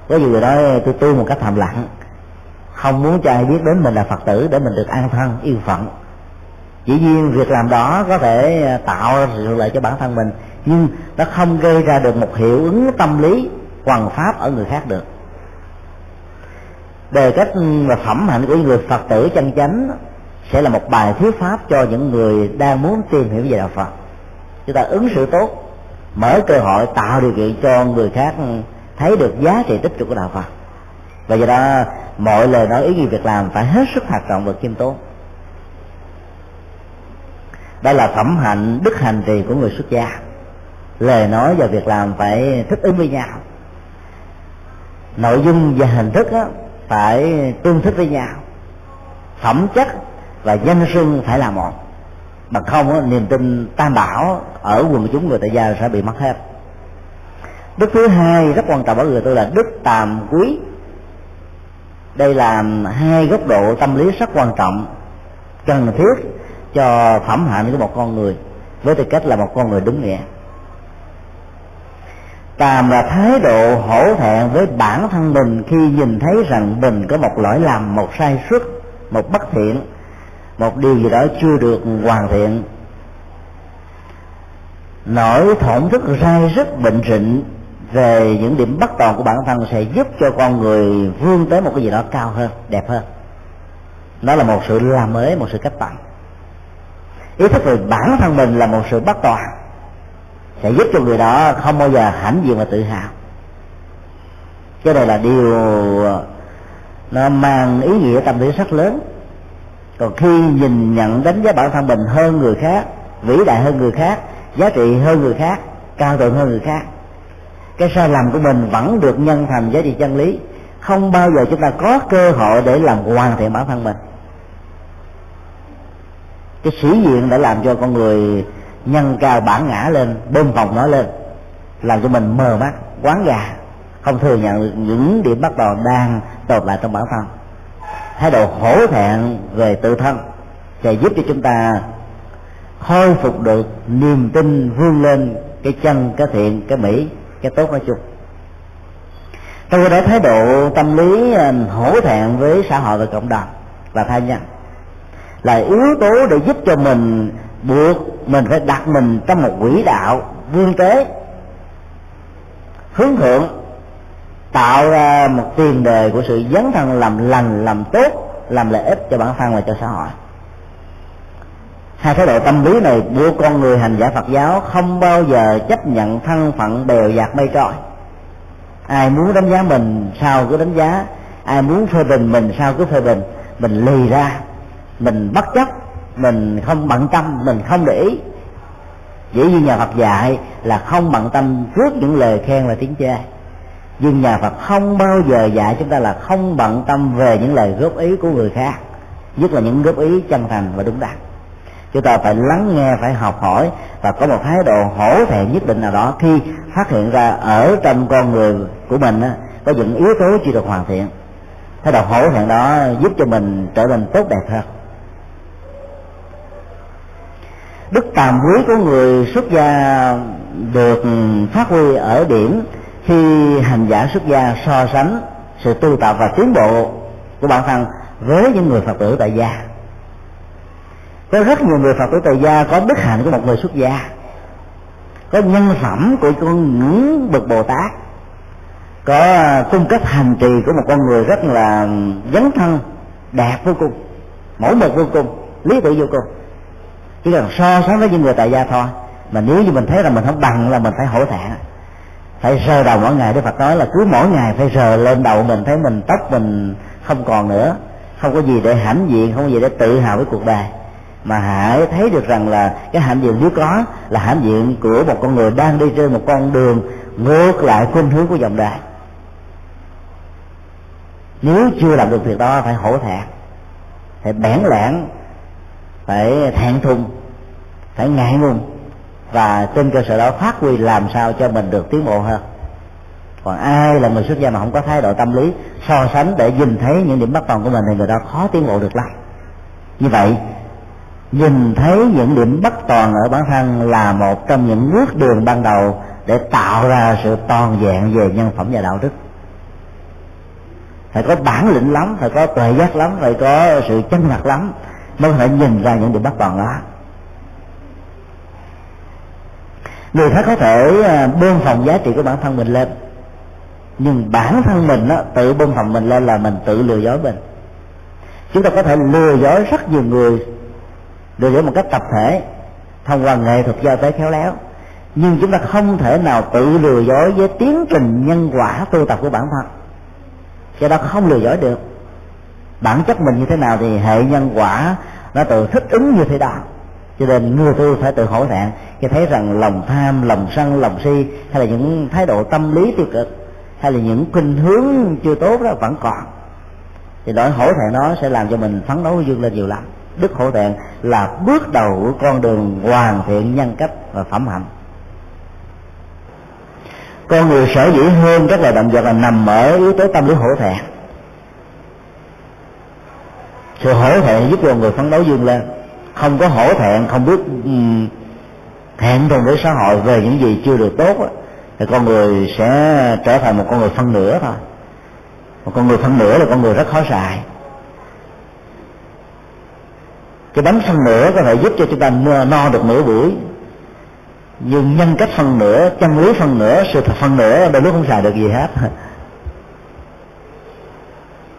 Có gì người nói, tôi tu một cách thầm lặng, không muốn cho ai biết đến mình là phật tử, để mình được an thân, yên phận dĩ nhiên việc làm đó có thể à, tạo ra sự lợi cho bản thân mình, nhưng nó không gây ra được một hiệu ứng tâm lý hoàn pháp ở người khác được. Đề cách ừ, và phẩm hạnh của người phật tử chân chánh sẽ là một bài thuyết pháp cho những người đang muốn tìm hiểu về đạo phật. Chúng ta ứng xử tốt, mở cơ hội, tạo điều kiện cho người khác ừ, thấy được giá trị tích cực của đạo phật. Và do đó, mọi lời nói ý nghĩa việc làm phải hết sức hoạt động và khiêm tốn đó là phẩm hạnh đức hành trì của người xuất gia. Lời nói và việc làm phải thích ứng với nhau. Nội dung và hình thức á, phải tương thích với nhau. Phẩm chất và danh sưng phải là một. Bằng không niềm tin tam bảo ở quần chúng người tại gia sẽ bị mất hết. Đức thứ hai rất quan trọng ở người tôi là đức tàm quý. Đây là hai góc độ tâm lý rất quan trọng cần thiết cho phẩm hạnh của một con người, với tư cách là một con người đúng nghĩa. Tàm là thái độ hổ thẹn với bản thân mình khi nhìn thấy rằng mình có một lỗi lầm, một sai suất một bất thiện, một điều gì đó chưa được hoàn thiện. Nỗi thổn thức rai rất bệnh rịnh về những điểm bất toàn của bản thân sẽ giúp cho con người vươn tới một cái gì đó cao hơn, đẹp hơn. Đó là một sự làm mới một sự cách tặng ý thức về bản thân mình là một sự bất toàn, sẽ giúp cho người đó không bao giờ hãnh diện và tự hào. Cái này là điều ờ, nó mang ý nghĩa tâm lý rất lớn. Còn khi nhìn nhận đánh giá bản thân mình hơn người khác, vĩ đại hơn người khác, giá trị hơn người khác, cao thượng hơn người khác, cái sai lầm của mình vẫn được nhân thành giá trị chân lý. Không bao giờ chúng ta có cơ hội để làm hoàn thiện bản thân mình cái sĩ diện đã làm cho con người nhân cao bản ngã lên, bơm phòng nó lên, làm cho mình mờ mắt, quán gà, không thừa nhận được những điểm bắt đầu đang tồn tại trong bản thân. Thái độ hổ thẹn về tự thân sẽ giúp cho chúng ta khôi phục được niềm tin vươn lên cái chân, cái thiện, cái mỹ, cái tốt nói chung. Trong khi đó thái độ tâm lý à, hổ thẹn với xã hội và cộng đồng là thay nhân là yếu tố để giúp cho mình buộc mình phải đặt mình trong một quỹ đạo vương tế. Hướng thượng tạo ra một tiền đề của sự dấn thân làm lành, làm tốt, làm lợi ích cho bản thân và cho xã hội. Hai thái độ tâm lý này buộc con người hành giả Phật giáo không bao giờ chấp nhận thân phận bèo dạt mây trôi. Ai muốn đánh giá mình sao cứ đánh giá, ai muốn phê bình mình sao cứ phê bình, mình lì ra mình bất chấp mình không bận tâm mình không để ý. Dĩ như nhà Phật dạy là không bận tâm trước những lời khen và tiếng chê. Nhưng nhà Phật không bao giờ dạy chúng ta là không bận tâm về những lời góp ý của người khác nhất là những góp ý chân thành và đúng đắn. Chúng ta phải lắng nghe phải học hỏi và có một thái độ hổ thẹn nhất định nào đó khi phát hiện ra ở trong con người của mình á, có những yếu tố chưa được hoàn thiện. Thái độ hổ thẹn đó giúp cho mình trở nên tốt đẹp hơn. Đức tàm quý của người xuất gia được phát huy ở điểm khi hành giả xuất gia so sánh sự tu tập và tiến bộ của bản thân với những người phật tử tại gia. Có rất nhiều người phật tử tại gia có đức hạnh của một người xuất gia, có nhân phẩm của con những bậc bồ tát, có cung cấp hành trì của một con người rất là dấn thân, đẹp vô cùng, mẫu mực vô cùng, lý tưởng vô cùng chỉ cần so sánh với những người tại gia thôi. Mà nếu như mình thấy là mình không bằng là mình phải hổ thẹn. Phải rờ đầu mỗi ngày. Đức phật nói là cứ mỗi ngày phải rờ lên đầu mình, thấy mình tóc mình không còn nữa. Không có gì để hãnh diện, không có gì để tự hào với cuộc đời. Mà hãy thấy được rằng là cái hãnh diện nếu có là hãnh diện của một con người đang đi trên một con đường ngược lại khuynh hướng của dòng đời. Nếu chưa làm được việc đó, phải hổ thẹn. Phải bẽn lẽn phải thẹn thùng, phải ngại ngùng, và trên cơ sở đó phát huy làm sao cho mình được tiến bộ hơn. Còn ai là người xuất gia mà không có thái độ tâm lý, so sánh để nhìn thấy những điểm bất toàn của mình thì người đó khó tiến bộ được lắm. Như vậy, nhìn thấy những điểm bất toàn ở bản thân là một trong những bước đường ban đầu để tạo ra sự toàn vẹn về nhân phẩm và đạo đức. Phải có bản lĩnh lắm, phải có tuệ giác lắm, phải có sự chân thật lắm mới có thể nhìn ra những điểm bất toàn đó. Người khác có thể à, bơm phòng giá trị của bản thân mình lên. Nhưng bản thân mình đó, tự bơm phòng mình lên là mình tự lừa dối mình. Chúng ta có thể lừa dối rất nhiều người lừa dối một cách tập thể thông qua nghệ thuật giao tế khéo léo. Nhưng chúng ta không thể nào tự lừa dối với tiến trình nhân quả tu tập của bản thân. Cho đó không lừa dối được bản chất mình như thế nào thì hệ nhân quả nó tự thích ứng như thế đó. Cho nên người tu phải tự khổ thẹn khi thấy rằng lòng tham, lòng sân, lòng si, hay là những thái độ tâm lý tiêu cực, hay là những khuynh hướng chưa tốt đó vẫn còn. Thì nỗi hổ thẹn nó sẽ làm cho mình phấn đấu dương lên nhiều lắm. Đức hổ thẹn là bước đầu của con đường hoàn thiện nhân cách và phẩm hạnh. Con người sở dĩ hơn các loài động vật là nằm ở yếu tố tâm lý hổ thẹn sự hổ thẹn giúp cho người phấn đấu dương lên. Không có hổ thẹn không biết um, thẹn thùng với xã hội về những gì chưa được tốt thì con người sẽ trở thành một con người phân nửa thôi. Một con người phân nửa là con người rất khó xài. Cái bánh phân nửa có thể giúp cho chúng ta no được nửa buổi. Nhưng nhân cách phân nửa chân lý phân nửa sự thật phân nửa đôi lúc không xài được gì hết.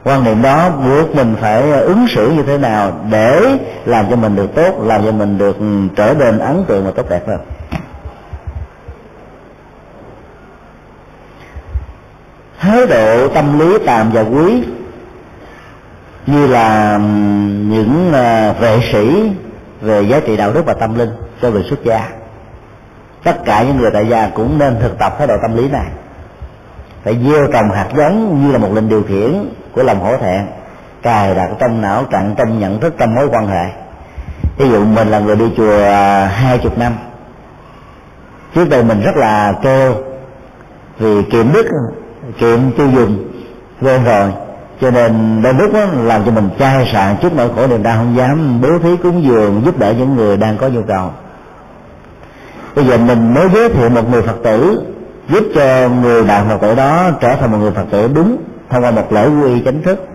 quan niệm đó buộc mình phải ứng xử như thế nào để làm cho mình được tốt, làm cho mình được ừ, trở nên ấn tượng và tốt đẹp hơn. Thái độ tâm lý tàm và quý, như là ừ, những ờ, vệ sĩ về giá trị đạo đức và tâm linh cho người xuất gia. Tất cả những người tại gia cũng nên thực tập thái độ tâm lý này. Phải gieo trồng hạt giống như là một linh điều khiển của lòng hổ thẹn, cài đặt trong não, trạng trong nhận thức trong mối quan hệ. Ví dụ mình là người đi chùa à, hai chục năm, trước đây mình rất là kêu vì kiệm đức, kiệm tiêu dùng quên rồi cho nên đôi lúc đó làm cho mình chai sạn trước nỗi khổ niềm đau, không dám bố thí cúng dường giúp đỡ những người đang có nhu cầu. Bây giờ mình mới giới thiệu một người phật tử, giúp cho người đạo phật tử đó trở thành một người phật tử đúng thông qua một lễ quy chính thức.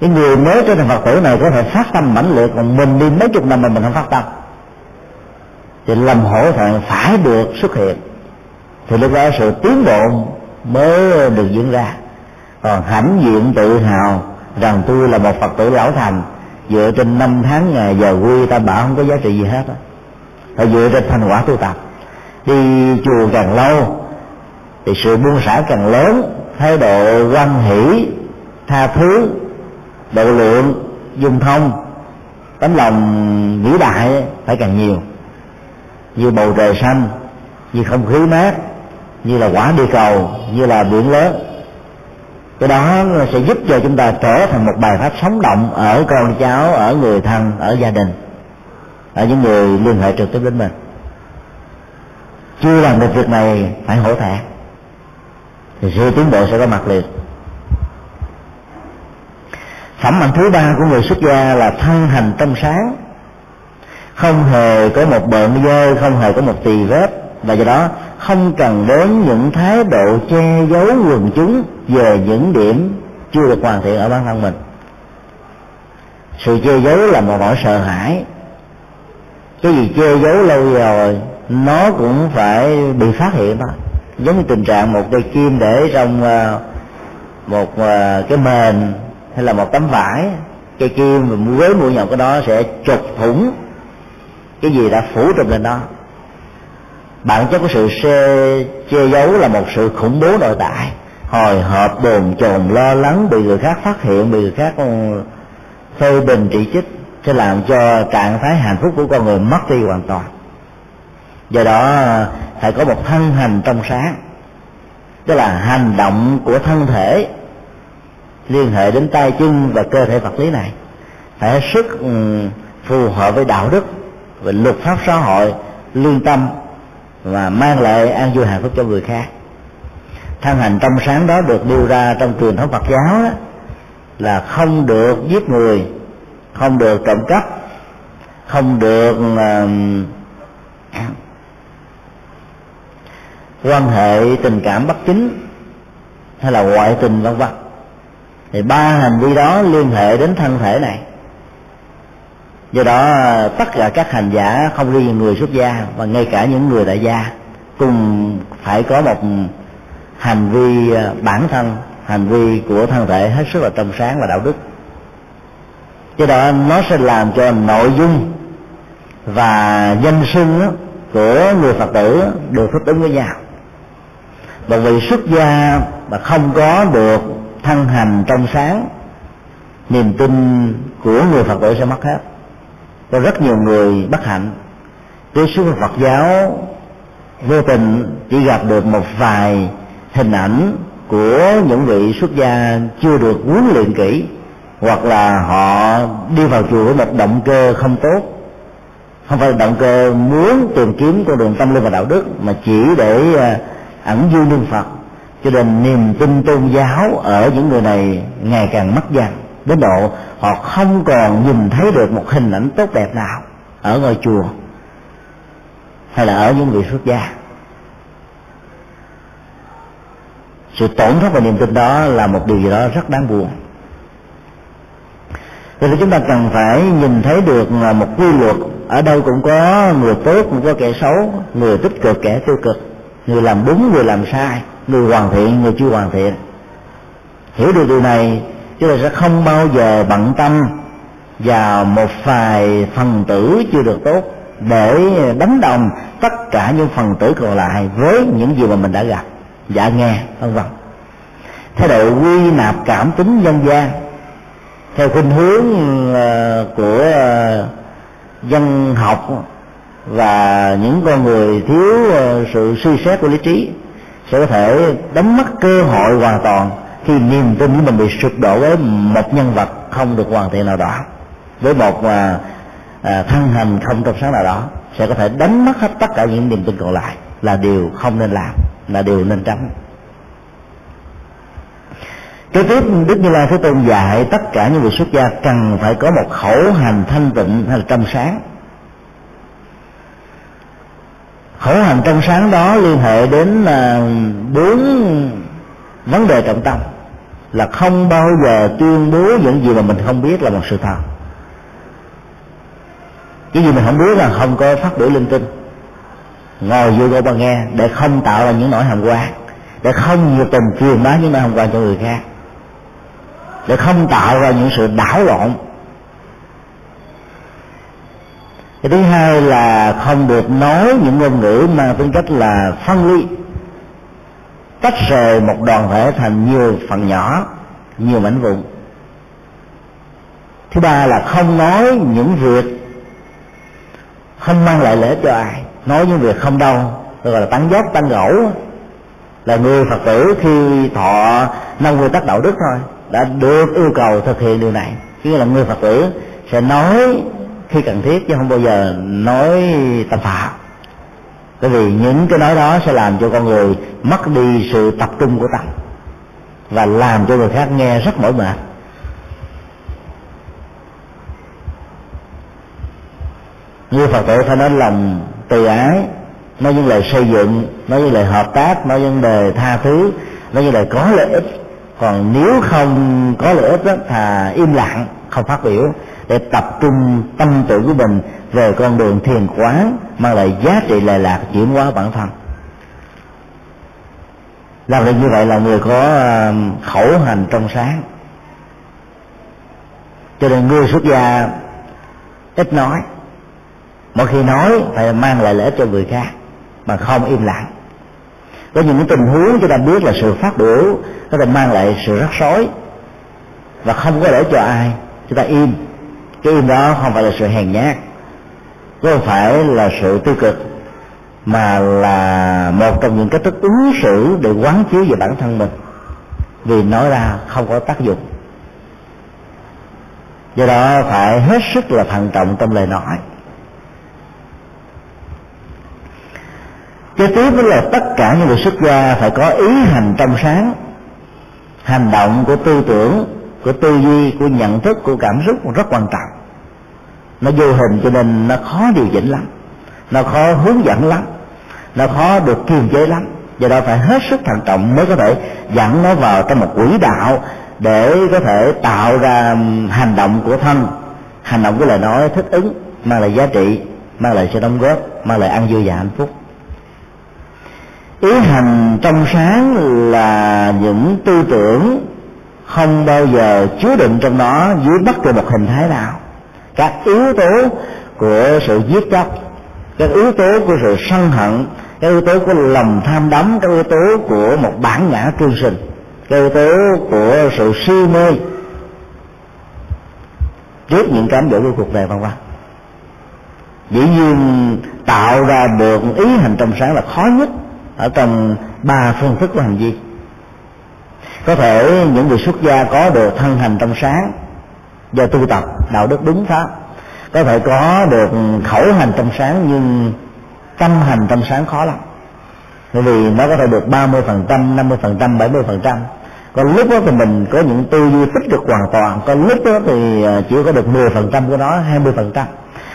Cái người mới trở thành phật tử này có thể phát tâm mãnh liệt, còn mình đi mấy chục năm mà mình không phát tâm. Thì lầm hổ thẹn phải được xuất hiện. Thì lúc đó sự tiến bộ mới được diễn ra. Còn hãnh diện tự hào rằng tôi là một phật tử lão thành, dựa trên năm tháng ngày giờ quy, ta bảo không có giá trị gì hết á. Phải dựa trên thành quả tu tập. Đi chùa càng lâu thì sự buông xả càng lớn, thái độ quan hỷ, tha thứ, độ lượng, dung thông, tấm lòng vĩ đại phải càng nhiều. Như bầu trời xanh, như không khí mát, như là quả địa cầu, như là biển lớn. Cái đó sẽ giúp cho chúng ta trở thành một bài pháp sống động ở con cháu, ở người thân, ở gia đình, ở những người liên hệ trực tiếp đến mình. Chưa làm được việc này, phải hổ thẹn thì sự tiến bộ sẽ có mặt liền. Phẩm hạnh thứ ba của người xuất gia là thân hành trong sáng. Không hề có một bợn dơ, không hề có một tỳ vết. Và do đó, không cần đến những thái độ che giấu quần chúng về những điểm chưa được hoàn thiện ở bản thân mình. Sự che giấu là một nỗi sợ hãi. Cái gì che giấu lâu rồi nó cũng phải bị phát hiện đó giống như tình trạng một cây kim để trong ờ, một ờ, cái mền hay là một tấm vải cây kim và với mũi nhọn của nó sẽ trục thủng cái gì đã phủ trùm lên đó. Bản chất của sự che, che giấu là một sự khủng bố nội tại hồi hộp bồn chồn lo lắng bị người khác phát hiện bị người khác ờ, phê bình chỉ trích sẽ làm cho trạng thái hạnh phúc của con người mất đi hoàn toàn. Do đó phải có một thân hành trong sáng. Tức là hành động của thân thể liên hệ đến tay chân và cơ thể vật lý này. Phải hết sức ừ, phù hợp với đạo đức và luật pháp xã hội lương tâm và mang lại an vui hạnh phúc cho người khác. Thân hành trong sáng đó được đưa ra trong truyền thống Phật giáo đó, là không được giết người không được trộm cắp không được uh, quan hệ tình cảm bất chính hay là ngoại tình vân vân. Thì ba hành vi đó liên hệ đến thân thể này. Do đó, tất cả các hành giả không riêng người xuất gia và ngay cả những người đại gia cùng phải có một hành vi à, bản thân, hành vi của thân thể hết sức là trong sáng và đạo đức. Do đó, nó sẽ làm cho nội dung và danh xưng của người phật tử được thích ứng với nhau một vị xuất gia mà không có được thân hành trong sáng, niềm tin của người phật tử sẽ mất hết. Có rất nhiều người bất hạnh. Tiếp xúc phật giáo vô tình chỉ gặp được một vài hình ảnh của những vị xuất gia chưa được huấn luyện kỹ, hoặc là họ đi vào chùa với một động cơ không tốt. Không phải động cơ muốn tìm kiếm con đường tâm linh và đạo đức, mà chỉ để à, ẩn du lương phật. Cho nên niềm tin tôn giáo ở những người này ngày càng mất dần, đến độ họ không còn nhìn thấy được một hình ảnh tốt đẹp nào ở ngôi chùa hay là ở những vị xuất gia. Sự tổn thất và niềm tin đó là một điều gì đó rất đáng buồn. Cho nên chúng ta cần phải nhìn thấy được một quy luật ở đâu cũng có người tốt cũng có kẻ xấu, người tích cực, kẻ tiêu cực người làm đúng, người làm sai. Người hoàn thiện, người chưa hoàn thiện. Hiểu được điều này, chúng ta sẽ không bao giờ bận tâm vào một vài phần tử chưa được tốt để đánh đồng tất cả những phần tử còn lại với những gì mà mình đã gặp dạ nghe, vân vân. Thái độ quy nạp cảm tính dân gian, theo khuynh hướng ờ, của ờ, dân học và những con người thiếu ờ, sự suy xét của lý trí sẽ có thể đánh mất cơ hội hoàn toàn khi niềm tin của mình bị sụp đổ với một nhân vật không được hoàn thiện nào đó với một à, à, thân hành không trong sáng nào đó sẽ có thể đánh mất hết tất cả những niềm tin còn lại là điều không nên làm là điều nên tránh. Kế tiếp đức như lai thế tôn dạy tất cả những người xuất gia cần phải có một khẩu hành thanh tịnh hay là trong sáng khẩu hành trong sáng đó liên hệ đến à, bốn vấn đề trọng tâm là không bao giờ tuyên bố những gì mà mình không biết là một sự thật. Cái gì mình không biết là không có phát biểu linh tinh. Ngồi vô ngồi mà nghe để không tạo ra những nỗi hàm quan, để không nhiệt tình truyền bá những nỗi hàm quan cho người khác, để không tạo ra những sự đảo lộn cái thứ hai là không được nói những ngôn ngữ mang tính cách là phân ly. Tách rời một đoàn thể thành nhiều phần nhỏ, nhiều mảnh vụn. Thứ ba là không nói những việc không mang lại lợi cho ai. Nói những việc không đâu, gọi là tán dốc tán gỗ là người phật tử khi thọ năm nguyên tắc đạo đức thôi, đã được yêu cầu thực hiện điều này. Nghĩa là người phật tử sẽ nói khi cần thiết chứ không bao giờ nói tâm phạm. Bởi vì những cái nói đó sẽ làm cho con người mất đi sự tập trung của tâm và làm cho người khác nghe rất mỏi mệt. Như phật tử phải nói lòng từ ái nói những lời xây dựng nói những lời hợp tác nói những lời tha thứ nói những lời có lợi ích. Còn nếu không có lợi ích đó, thà im lặng không phát biểu để tập trung tâm tưởng của mình về con đường thiền quán mang lại giá trị lệ lạc chuyển hóa bản thân. Làm được như vậy là người có um, khẩu hành trong sáng. Cho nên người xuất gia ít nói. Mỗi khi nói phải mang lại lợi ích cho người khác, mà không im lặng. Có những tình huống chúng ta biết là sự phát biểu, có thể mang lại sự rắc rối, và không có để cho ai, chúng ta im cái đó không phải là sự hèn nhát. Không phải là sự tiêu cực, mà là một trong những cách thức ứng xử để quán chiếu về bản thân mình. Vì nói ra không có tác dụng. Do đó phải hết sức là thận trọng trong lời nói. Kế tiếp là tất cả những người xuất gia phải có ý hành trong sáng. Hành động của tư tưởng, của tư duy, của nhận thức, của cảm xúc rất quan trọng nó vô hình cho nên nó khó điều chỉnh lắm. Nó khó hướng dẫn lắm. Nó khó được kiềm chế lắm. Do đó phải hết sức thận trọng mới có thể dẫn nó vào trong một quỹ đạo để có thể tạo ra hành động của thân. Hành động của lời nói thích ứng, mang lại giá trị, mang lại sự đóng góp, mang lại ăn vui và hạnh phúc. Ý hành trong sáng là những tư tưởng không bao giờ chứa đựng trong đó dưới bất kỳ một hình thái nào các yếu tố của sự giết chóc, các yếu tố của sự sân hận, các yếu tố của lòng tham đắm, các yếu tố của một bản ngã trương sinh, các yếu tố của sự si mê. Trước những cám dỗ của cuộc đời vân vân dĩ nhiên tạo ra được ý hành trong sáng là khó nhất ở trong ba phương thức của hành vi. Có thể những người xuất gia có được thân hành trong sáng do tu tập đạo đức đúng pháp. Có thể có được khẩu hành trong sáng nhưng tâm hành trong sáng khó lắm. Bởi vì nó có thể được 30 phần trăm, 50 phần trăm, 70 phần trăm. Còn lúc đó thì mình có những tư duy tích cực hoàn toàn còn lúc đó thì à, chỉ có được 10 phần trăm của nó 20 phần trăm.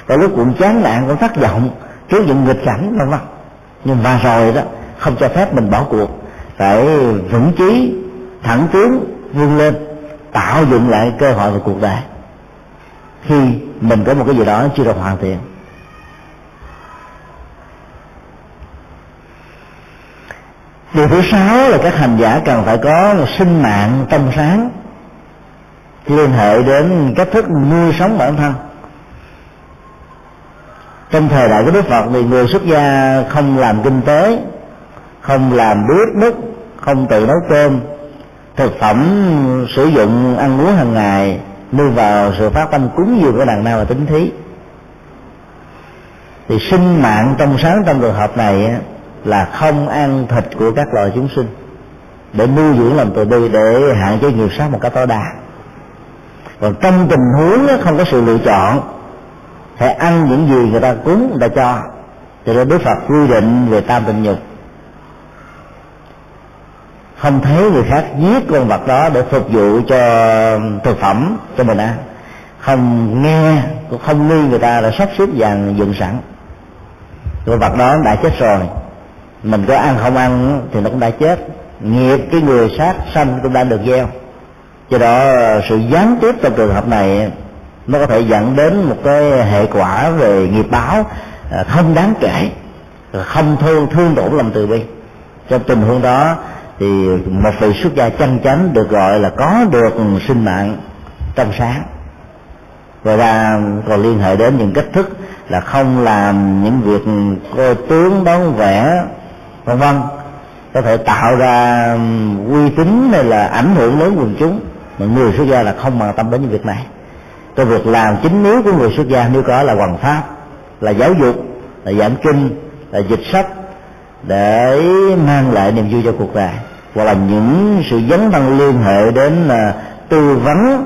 Có lúc cũng chán nản cũng thất vọng trước những nghịch cảnh vân vân. Nhưng mà rồi đó không cho phép mình bỏ cuộc. Phải vững chí thẳng tiến vươn lên tạo dựng lại cơ hội về cuộc đời khi mình có một cái gì đó chưa được hoàn thiện. Điều thứ sáu là các hành giả cần phải có một sinh mạng tâm sáng, liên hệ đến cách thức nuôi sống bản thân. Trong thời đại của đức phật thì người xuất gia không làm kinh tế, không làm bếp núc không tự nấu cơm, thực phẩm sử dụng, ăn uống hàng ngày nương vào sự phát tâm cúng dường của đàn nam và tính thí. Thì sinh mạng trong sáng trong trường hợp này là không ăn thịt của các loài chúng sinh. Để nuôi dưỡng lòng từ bi, để hạn chế nghiệp sát một cách tối đa. Còn trong tình huống không có sự lựa chọn, phải ăn những gì người ta cúng, người ta cho. Cho nên đức phật quy định về tam tình nhục không thấy người khác giết con vật đó để phục vụ cho thực phẩm cho mình ăn không nghe, cũng không nghi người ta đã sắp xếp vàng dựng sẵn. Con vật đó đã chết rồi. Mình có ăn không ăn thì nó cũng đã chết. Nghiệp cái người sát sanh cũng đã được gieo. Do đó, sự gián tiếp trong trường hợp này nó có thể dẫn đến một cái hệ quả về nghiệp báo à, không đáng kể, không thương thương tổn lòng từ bi. Trong tình huống đó thì một vị xuất gia chân chánh được gọi là có được sinh mạng trong sáng. Và ra còn liên hệ đến những cách thức là không làm những việc cô tướng đón vẽ, vân vân. Có thể tạo ra uy tín hay là ảnh hưởng lớn quần chúng. Mà người xuất gia là không bằng tâm đến những việc này. Cái việc làm chính yếu của người xuất gia nếu có là hoàng pháp, là giáo dục, là giảng kinh, là dịch sách để mang lại niềm vui cho cuộc đời. Hoặc là những sự dấn thân liên hệ đến uh, tư vấn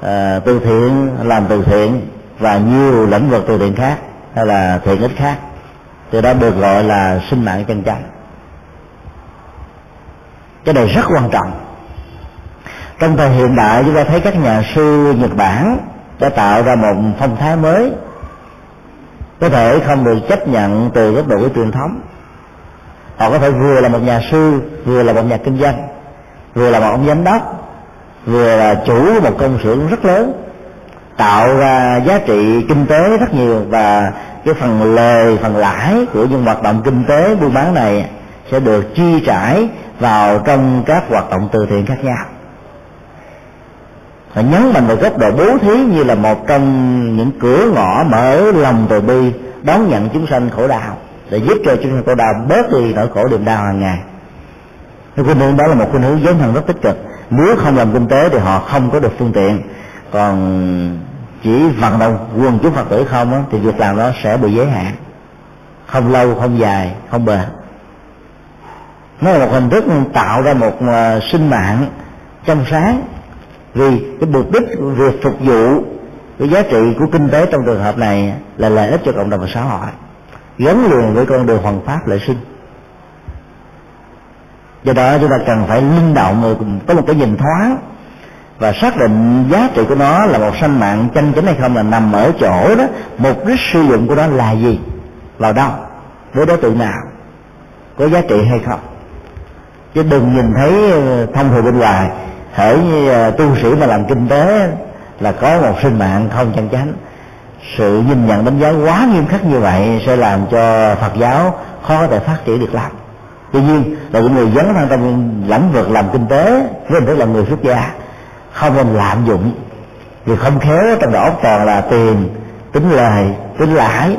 uh, từ thiện làm từ thiện và nhiều lĩnh vực từ thiện khác hay là thiện ích khác. Từ đó được gọi là sinh mạng chân chánh cái này rất quan trọng. Trong thời hiện đại chúng ta thấy các nhà sư nhật bản đã tạo ra một phong thái mới. Có thể không được chấp nhận từ góc độ của truyền thống họ có thể vừa là một nhà sư, vừa là một nhà kinh doanh, vừa là một ông giám đốc, vừa là chủ một công xưởng rất lớn, tạo ra giá trị kinh tế rất nhiều và cái phần lời, phần lãi của những hoạt động kinh tế buôn bán này sẽ được chi trải vào trong các hoạt động từ thiện khác nhau. Và nhấn mạnh vào góc độ bố thí như là một trong những cửa ngõ mở lòng từ bi, đón nhận chúng sanh khổ đau để giúp cho chúng ta khổ đau bớt đi nỗi khổ niềm đau hàng ngày. Cái khuynh hướng đó là một khuynh hướng dấn thân rất tích cực. Nếu không làm kinh tế thì họ không có được phương tiện. Còn chỉ vận động quân chúng phật tử không á, thì việc làm đó sẽ bị giới hạn. Không lâu không dài không bền. Nó là một hình thức tạo ra một à, sinh mạng trong sáng. Vì cái mục đích việc phục vụ cái giá trị của kinh tế trong trường hợp này là lợi ích cho cộng đồng và xã hội gắn liền với con đường hoàn pháp lợi sinh. Do đó chúng ta cần phải linh động có một cái nhìn thoáng và xác định giá trị của nó là một sanh mạng chân chính hay không là nằm ở chỗ đó. Mục đích sử dụng của nó là gì? Vào đâu? Với đối tượng nào? Có giá trị hay không? Chứ đừng nhìn thấy ờ, thông thường bên ngoài thể như ờ, tu sĩ mà làm kinh tế là có một sinh mạng không chân chánh sự nhìn nhận đánh giá quá nghiêm khắc như vậy sẽ làm cho phật giáo khó có thể phát triển được lắm. Tuy nhiên là những người dấn thân trong lĩnh vực làm kinh tế với hình thức là người xuất gia không nên lạm dụng. Vì không khéo trong đầu óc toàn là tiền tính lời tính lãi.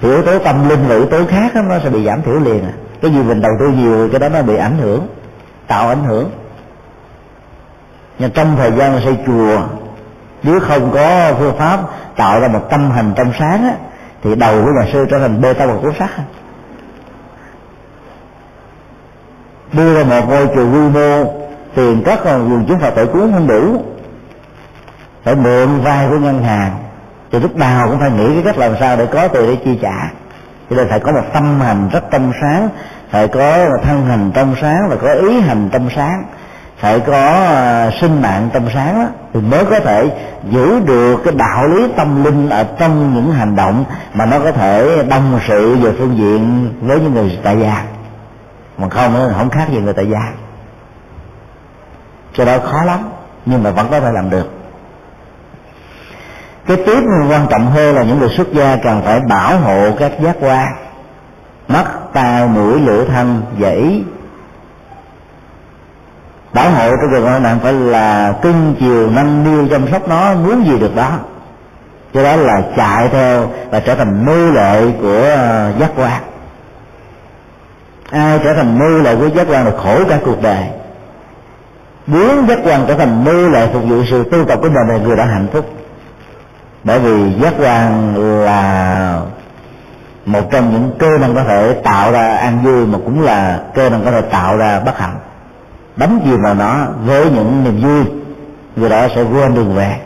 Thì yếu tố tâm linh và yếu tố khác đó, nó sẽ bị giảm thiểu liền. À cái gì mình đầu tư nhiều cái đó nó bị ảnh hưởng tạo ảnh hưởng. Nhưng trong thời gian xây chùa nếu không có phương pháp tạo ra một tâm hành trong sáng á, thì đầu của nhà sư trở thành bê tông và cuốn sắt đưa ra một ngôi chùa quy mô tiền cất quần chúng phật tử cuốn không đủ phải mượn vay của ngân hàng. Thì lúc nào cũng phải nghĩ cái cách làm sao để có tiền để chi trả. Cho nên phải có một tâm hành rất trong sáng phải có thân hành trong sáng và có ý hành trong sáng phải có à, sinh mạng trong sáng đó, thì mới có thể giữ được cái đạo lý tâm linh ở trong những hành động mà nó có thể đồng sự về phương diện với những người tại gia. Mà không không khác gì người tại gia. Cho đó khó lắm nhưng mà vẫn có thể làm được. Cái tiếp quan trọng hơn là những người xuất gia cần phải bảo hộ các giác quan. Mắt tai mũi lưỡi thân dãy bảo hộ trong trường hợp nạn phải là cưng chiều nâng niu chăm sóc nó, muốn gì được đó. Cho đó là chạy theo và trở thành nô lệ của ờ, giác quan. Ai trở thành nô lệ của giác quan là khổ cả cuộc đời. Muốn giác quan trở thành nô lệ phục vụ sự tu tập của mình là người đã hạnh phúc. Bởi vì giác quan là một trong những cơ năng có thể tạo ra an vui, mà cũng là cơ năng có thể tạo ra bất hạnh đắm chìm vào nó với những niềm vui người đó sẽ quên đường về.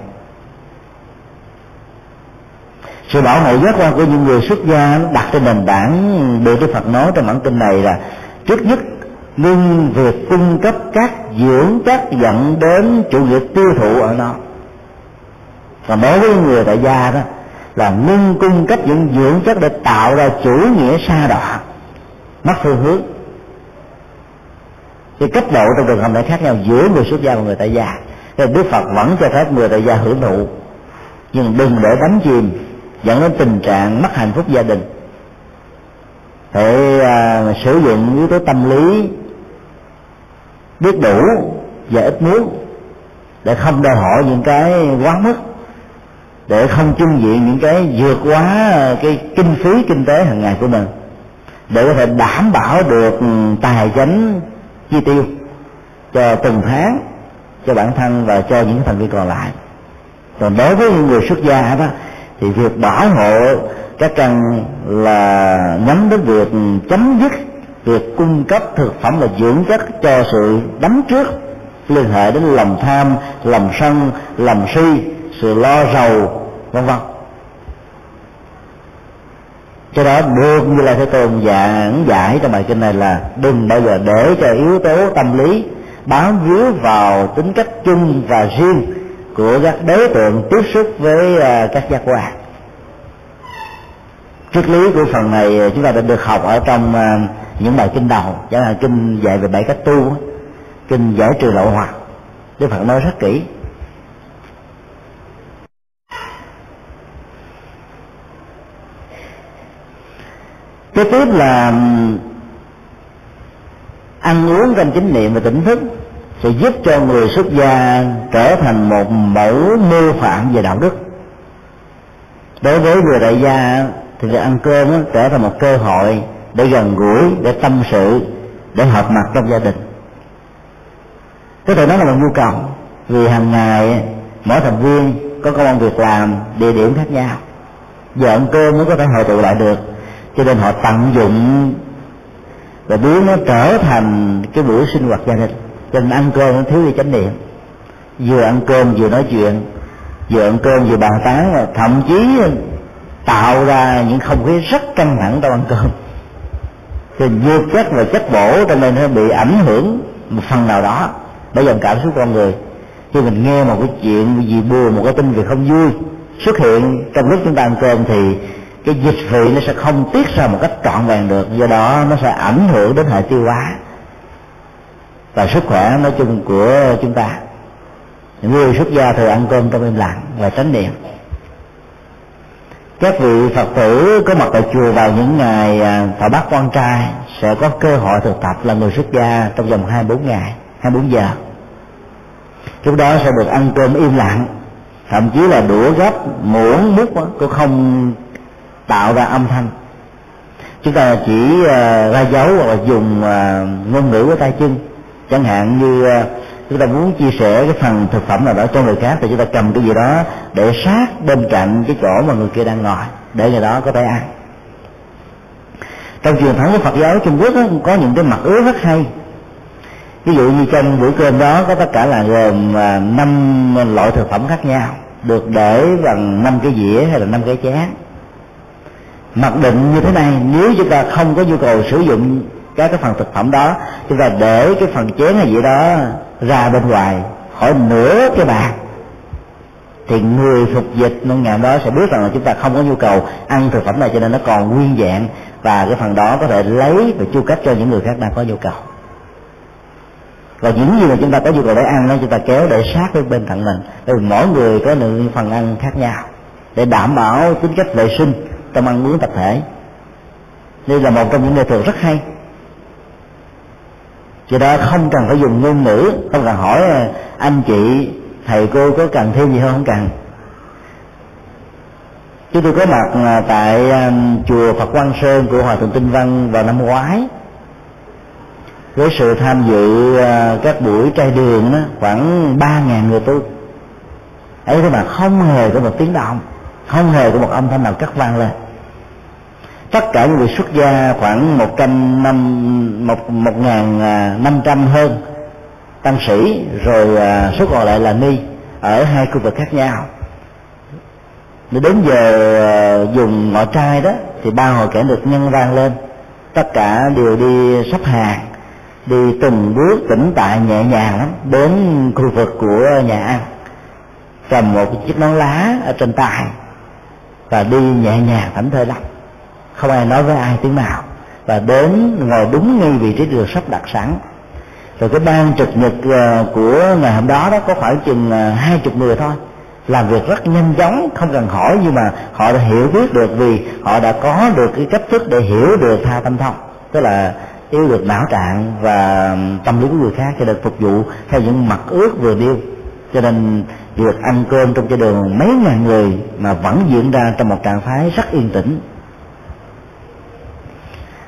Sự bảo hộ giác quan của những người xuất gia đặt trên nền tảng được Đức Phật nói trong bản kinh này là, trước nhất ngưng việc cung cấp các dưỡng chất dẫn đến chủ nghĩa tiêu thụ ở nó còn đối với người tại gia đó, là ngưng cung cấp những dưỡng chất để tạo ra chủ nghĩa sa đọa, mất phương hướng thì cấp độ trong trường hợp này khác nhau giữa người xuất gia và người tại gia. Thì đức phật vẫn cho phép người tại gia hưởng thụ. Nhưng đừng để đắm chìm dẫn đến tình trạng mất hạnh phúc gia đình. Phải à, sử dụng yếu tố tâm lý biết đủ và ít muốn để không đòi hỏi những cái quá mức để không chung diện những cái vượt quá cái kinh phí kinh tế hàng ngày của mình để có thể đảm bảo được tài chính chi tiêu cho từng tháng cho bản thân và cho những thành viên còn lại. Còn đối với những người xuất gia đó, thì việc bảo hộ các căn là nhắm đến việc chấm dứt việc cung cấp thực phẩm và dưỡng chất cho sự đắm trước, liên hệ đến lòng tham, lòng sân, lòng si, sự lo rầu, vân vân cho đó được như là thế tôn giảng giải trong bài kinh này là đừng bao giờ để cho yếu tố tâm lý bám víu vào tính cách chung và riêng của các đối tượng tiếp xúc với à, các giác quan. Triết lý của phần này chúng ta đã được học ở trong à, những bài kinh đầu, chẳng hạn kinh dạy về bảy cách tu, kinh giải trừ lậu hoặc. Đức phật nói rất kỹ. Cái tiếp là ăn uống trong chính niệm và tỉnh thức sẽ giúp cho người xuất gia trở thành một mẫu mô phạm về đạo đức. Đối với người đại gia thì việc ăn cơm đó, trở thành một cơ hội để gần gũi để tâm sự để hợp mặt trong gia đình. Có thể nói là một nhu cầu vì hàng ngày mỗi thành viên có công an việc làm địa điểm khác nhau. Giờ ăn cơm mới có thể hội tụ lại được cho nên họ tận dụng và biến nó trở thành cái buổi sinh hoạt gia đình. Cho nên ăn cơm nó thiếu đi chánh niệm. Vừa ăn cơm vừa nói chuyện, vừa ăn cơm vừa bàn tán, thậm chí tạo ra những không khí rất căng thẳng trong ăn cơm. Thì vô chất và chất bổ, cho nên nó bị ảnh hưởng một phần nào đó. Bởi dòng cảm xúc con người. Khi mình nghe một cái chuyện gì buồn, một cái tin việc không vui xuất hiện trong lúc chúng ta ăn cơm thì cái dịch vị nó sẽ không tiết ra một cách trọn vẹn được, do đó nó sẽ ảnh hưởng đến hệ tiêu hóa và sức khỏe nói chung của chúng ta. Người xuất gia thường ăn cơm trong im lặng và tránh niệm. Các vị phật tử có mặt tại chùa vào những ngày à, thọ bát quan trai sẽ có cơ hội thực tập là người xuất gia trong vòng 24 ngày 24 giờ. Lúc đó sẽ được ăn cơm im lặng, thậm chí là đũa gấp muỗng múc cũng không tạo ra âm thanh. Chúng ta chỉ ờ, ra dấu hoặc là dùng ờ, ngôn ngữ của tay chân chẳng hạn như ờ, chúng ta muốn chia sẻ cái phần thực phẩm nào đó cho người khác thì chúng ta cầm cái gì đó để sát bên cạnh cái chỗ mà người kia đang ngồi để người đó có thể ăn. Trong truyền thống của Phật giáo Trung Quốc đó, có những cái mặt ứa rất hay. Ví dụ như trong bữa cơm đó có tất cả là gồm năm loại thực phẩm khác nhau được để bằng năm cái dĩa hay là năm cái chén mặc định như thế này, nếu chúng ta không có nhu cầu sử dụng các cái phần thực phẩm đó, chúng ta để cái phần chén hay gì đó ra bên ngoài, khỏi nửa cái bàn, thì người phục dịch nông nhà đó sẽ biết rằng là chúng ta không có nhu cầu ăn thực phẩm này, cho nên nó còn nguyên dạng, và cái phần đó có thể lấy và chu cấp cho những người khác đang có nhu cầu. Và những gì mà chúng ta có nhu cầu để ăn đó, chúng ta kéo để sát với bên cạnh mình. Bởi vì mỗi người có lượng phần ăn khác nhau. Để đảm bảo tính cách vệ sinh trong ăn uống tập thể. Đây là một trong những nghệ thuật rất hay. Do đó không cần phải dùng ngôn ngữ không cần hỏi à, anh chị thầy cô có cần thêm gì không? Không cần. Chúng tôi có mặt à, tại à, chùa Phật Quang Sơn của Hòa Thượng Tinh Văn vào năm ngoái. Với sự tham dự các buổi trai đường đó, khoảng ba ngàn người tu. Ấy thế mà không hề có một tiếng động không hề có một âm thanh nào cắt vang lên tất cả những người xuất gia khoảng một trăm năm, một một ngàn à, năm trăm hơn tăng sĩ, rồi à, số còn lại là ni, ở hai khu vực khác nhau. Nếu đến giờ à, dùng ngọ trai đó, thì ba hồi kẻ được nhân vang lên. Tất cả đều đi sắp hàng, đi từng bước tĩnh tại nhẹ nhàng lắm, đến khu vực của nhà ăn. Cầm một chiếc nón lá ở trên tay, và đi nhẹ nhàng thảnh thơi lắm không ai nói với ai tiếng nào. Và đến ngồi đúng ngay vị trí được sắp đặt sẵn. Rồi cái ban trực nhật ờ, của ngày hôm đó đó có khoảng chừng ờ, hai chục người thôi. Làm việc rất nhanh chóng, không cần hỏi nhưng mà họ đã hiểu biết được vì họ đã có được cái cách thức để hiểu được tha tâm thông. Tức là yêu được não trạng và tâm lý của người khác cho nên phục vụ theo những mặt ước vừa điêu cho nên việc ăn cơm trong cái đường mấy ngàn người mà vẫn diễn ra trong một trạng thái rất yên tĩnh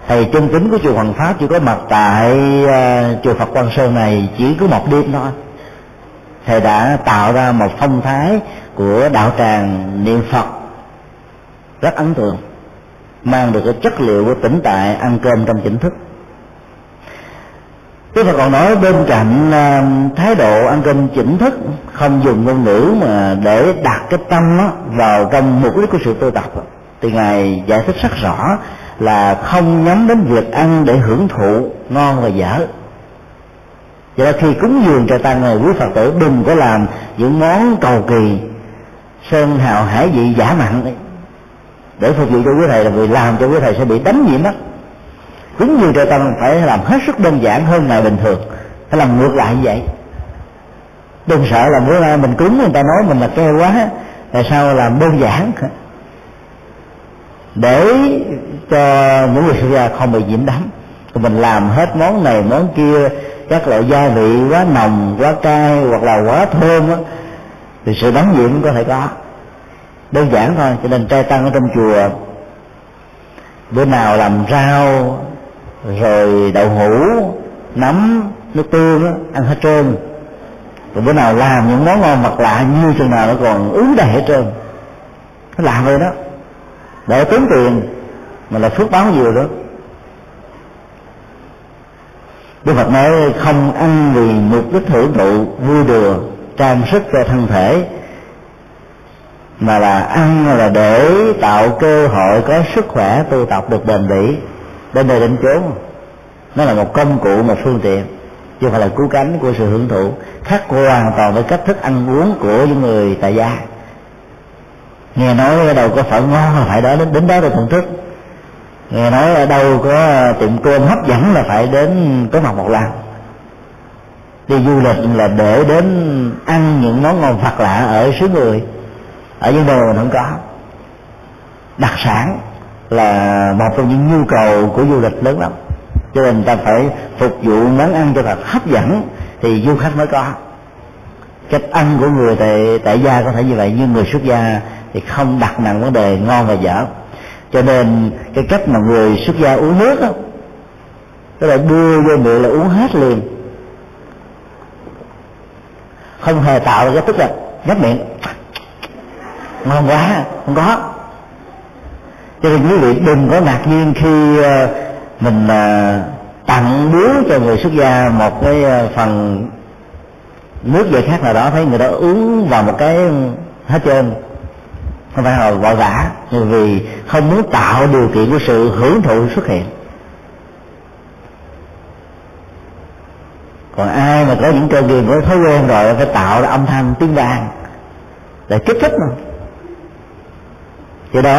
thầy chân chính của chùa Hoàng Pháp chỉ có mặt tại uh, chùa Phật Quang Sơn này chỉ có một đêm thôi. Thầy đã tạo ra một phong thái của đạo tràng niệm Phật rất ấn tượng mang được cái chất liệu của tỉnh tại ăn cơm trong tỉnh thức. Đức Phật còn nói bên cạnh uh, thái độ ăn cơm chỉnh thức không dùng ngôn ngữ mà để đặt cái tâm đó vào trong mục đích của sự tu tập. Thì ngài giải thích rất rõ là không nhắm đến việc ăn để hưởng thụ ngon và dở. Do đó khi cúng dường cho tăng này quý phật tử, đừng có làm những món cầu kỳ, sơn hào hải vị giả mặn đấy để phục vụ cho quý thầy là vì làm cho quý thầy sẽ bị đánh nhiễm mất cúng dường cho tăng phải làm hết sức đơn giản hơn ngày bình thường, phải làm ngược lại như vậy. Đừng sợ là bữa nay mình cúng người ta nói mình là keo quá, tại sao làm đơn giản? Để cho những người xuất gia không bị nhiễm đắng mình làm hết món này món kia các loại gia vị quá nồng quá cay hoặc là quá thơm á thì sự đắng nhiễm có thể có. Đơn giản thôi cho nên trai tăng ở trong chùa bữa nào làm rau rồi đậu hũ nấm nước tương đó, ăn hết trơn. Rồi bữa nào làm những món ngon mặt lạ như chừng nào nó còn ứ đầy hết trơn. Nó làm rồi đó để tốn tiền, mà là phước báo nhiều đó. Đức Phật nói, không ăn vì mục đích hưởng thụ vui đùa, trang sức cho thân thể, mà là ăn là để tạo cơ hội có sức khỏe tu tập được bền bỉ. Đến nơi đến chốn. Nó là một công cụ, một phương tiện, chứ không phải là cứu cánh của sự hưởng thụ. Khác hoàn toàn với cách thức ăn uống của những người tại gia nghe nói ở đâu có phở ngon là phải đó đến, đến đó để thưởng thức. Nghe nói ở đâu có tiệm cơm hấp dẫn là phải đến có mặt một lần đi du lịch là để đến ăn những món ngon phật lạ ở xứ người. Ở những nơi mình không có. Đặc sản là một trong những nhu cầu của du lịch lớn lắm. Cho nên ta phải phục vụ món ăn cho thật hấp dẫn thì du khách mới có. Cách ăn của người tại tại gia có thể như vậy nhưng người xuất gia thì không đặt nặng vấn đề ngon và dở. Cho nên cái cách mà người xuất gia uống nước đó tức là đưa vô miệng là uống hết liền. Không hề tạo ra cái tức là nhấp miệng. Ngon quá, không có. Cho nên quý vị đừng có ngạc nhiên khi ờ, mình ờ, tặng biếu cho người xuất gia một cái ờ, phần nước về khác nào đó, thấy người đó uống vào một cái hết trơn không phải là vội vã vì không muốn tạo điều kiện của sự hưởng thụ xuất hiện. Còn ai mà có những cơ nghiệp có thói quen rồi, phải tạo ra âm thanh, tiếng vang, để kích thích mà cái đó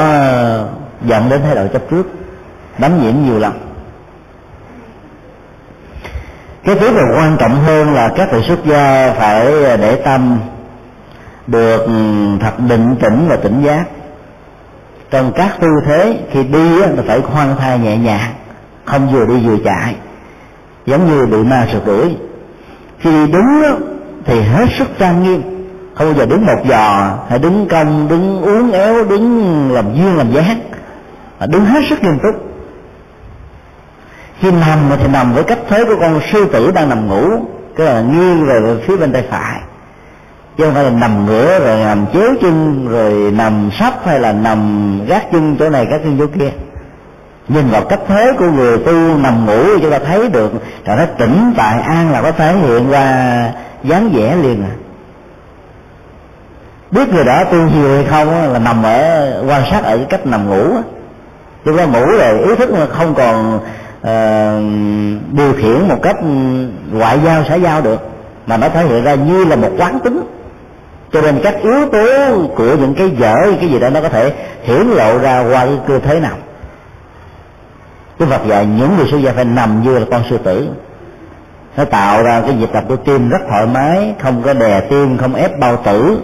dẫn đến thái độ chấp trước, đắm nhiễm nhiều lắm. Cái thứ còn quan trọng hơn là các vị xuất gia phải để tâm được ừ, thật định tĩnh và tỉnh giác. Trong các tư thế, khi đi là phải khoan thai nhẹ nhàng, không vừa đi vừa chạy, giống như bị ma sượt đuổi. Khi đi đứng thì hết sức trang nghiêm. Không bao giờ đứng một giò, hay đứng cong, đứng uốn éo, đứng làm duyên, làm giác mà đứng hết sức nghiêm túc. Khi nằm thì nằm với cách thế của con sư tử đang nằm ngủ, cái là nghiêng về phía bên tay phải chứ không phải là nằm ngửa rồi nằm chéo chân rồi nằm sắp hay là nằm gác chân chỗ này gác chân chỗ kia. Nhìn vào cách thế của người tu nằm ngủ thì chúng ta thấy được là nó tỉnh tại an là có thể hiện qua dáng vẻ liền à. Biết người đó tu nhiều hay không là nằm ở quan sát ở cái cách nằm ngủ chúng ta ngủ rồi ý thức không còn uh, điều khiển một cách ngoại giao xã giao được. Mà nó thể hiện ra như là một quán tính cho nên các yếu tố của những cái dở cái gì đó nó có thể hiển lộ ra qua cái cơ thế nào. Cái Phật dạy những người xuất gia phải nằm như là con sư tử. Nó tạo ra cái nhịp đập của tim rất thoải mái không có đè tim không ép bao tử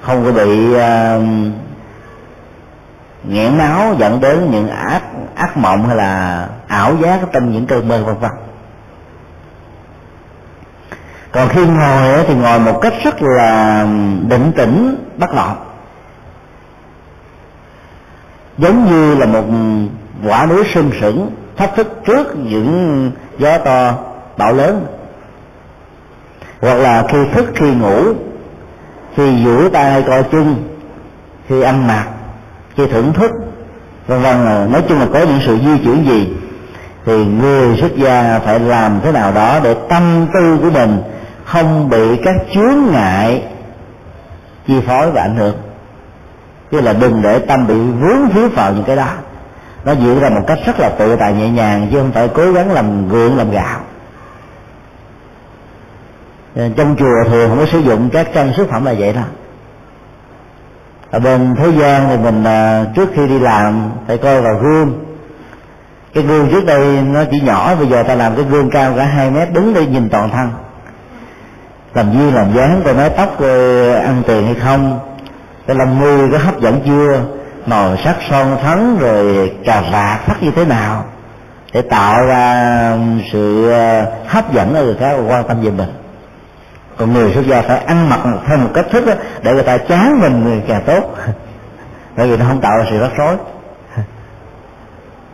không có bị uh, nghẹn máu dẫn đến những ác ác mộng hay là ảo giác trong những cơn mơ vân vân còn khi ngồi thì ngồi một cách rất là định tĩnh, bất loạn giống như là một quả núi sưng sững, thách thức trước những gió to, bão lớn. Hoặc là khi thức khi ngủ, khi duỗi tay coi chân khi ăn mặc, khi thưởng thức, vân vân. Nói chung là có những sự di chuyển gì, thì người xuất gia phải làm thế nào đó để tâm tư của mình không bị các chướng ngại chi phối và ảnh hưởng. Tức là đừng để tâm bị vướng víu vào những cái đó. Nó diễn ra một cách rất là tự tại, nhẹ nhàng, chứ không phải cố gắng làm gượng, làm gạo. Trong chùa thường không có sử dụng các trang sức phẩm là vậy đó. Ở bên thế gian thì mình à, trước khi đi làm phải coi vào gương. Cái gương trước đây nó chỉ nhỏ, bây giờ ta làm cái gương cao cả hai mét, đứng để nhìn toàn thân làm duyên làm dáng tôi nói tóc ăn tiền hay không? Cái lông mi có hấp dẫn chưa? Màu sắc son phấn rồi cà vạt sắc như thế nào? Để tạo ra sự ờ, hấp dẫn ở người khác quan tâm về mình. Còn người xuất gia phải ăn mặc theo một cách thức đó, để người ta chán mình người càng tốt. Bởi vì nó không tạo ra sự rắc rối.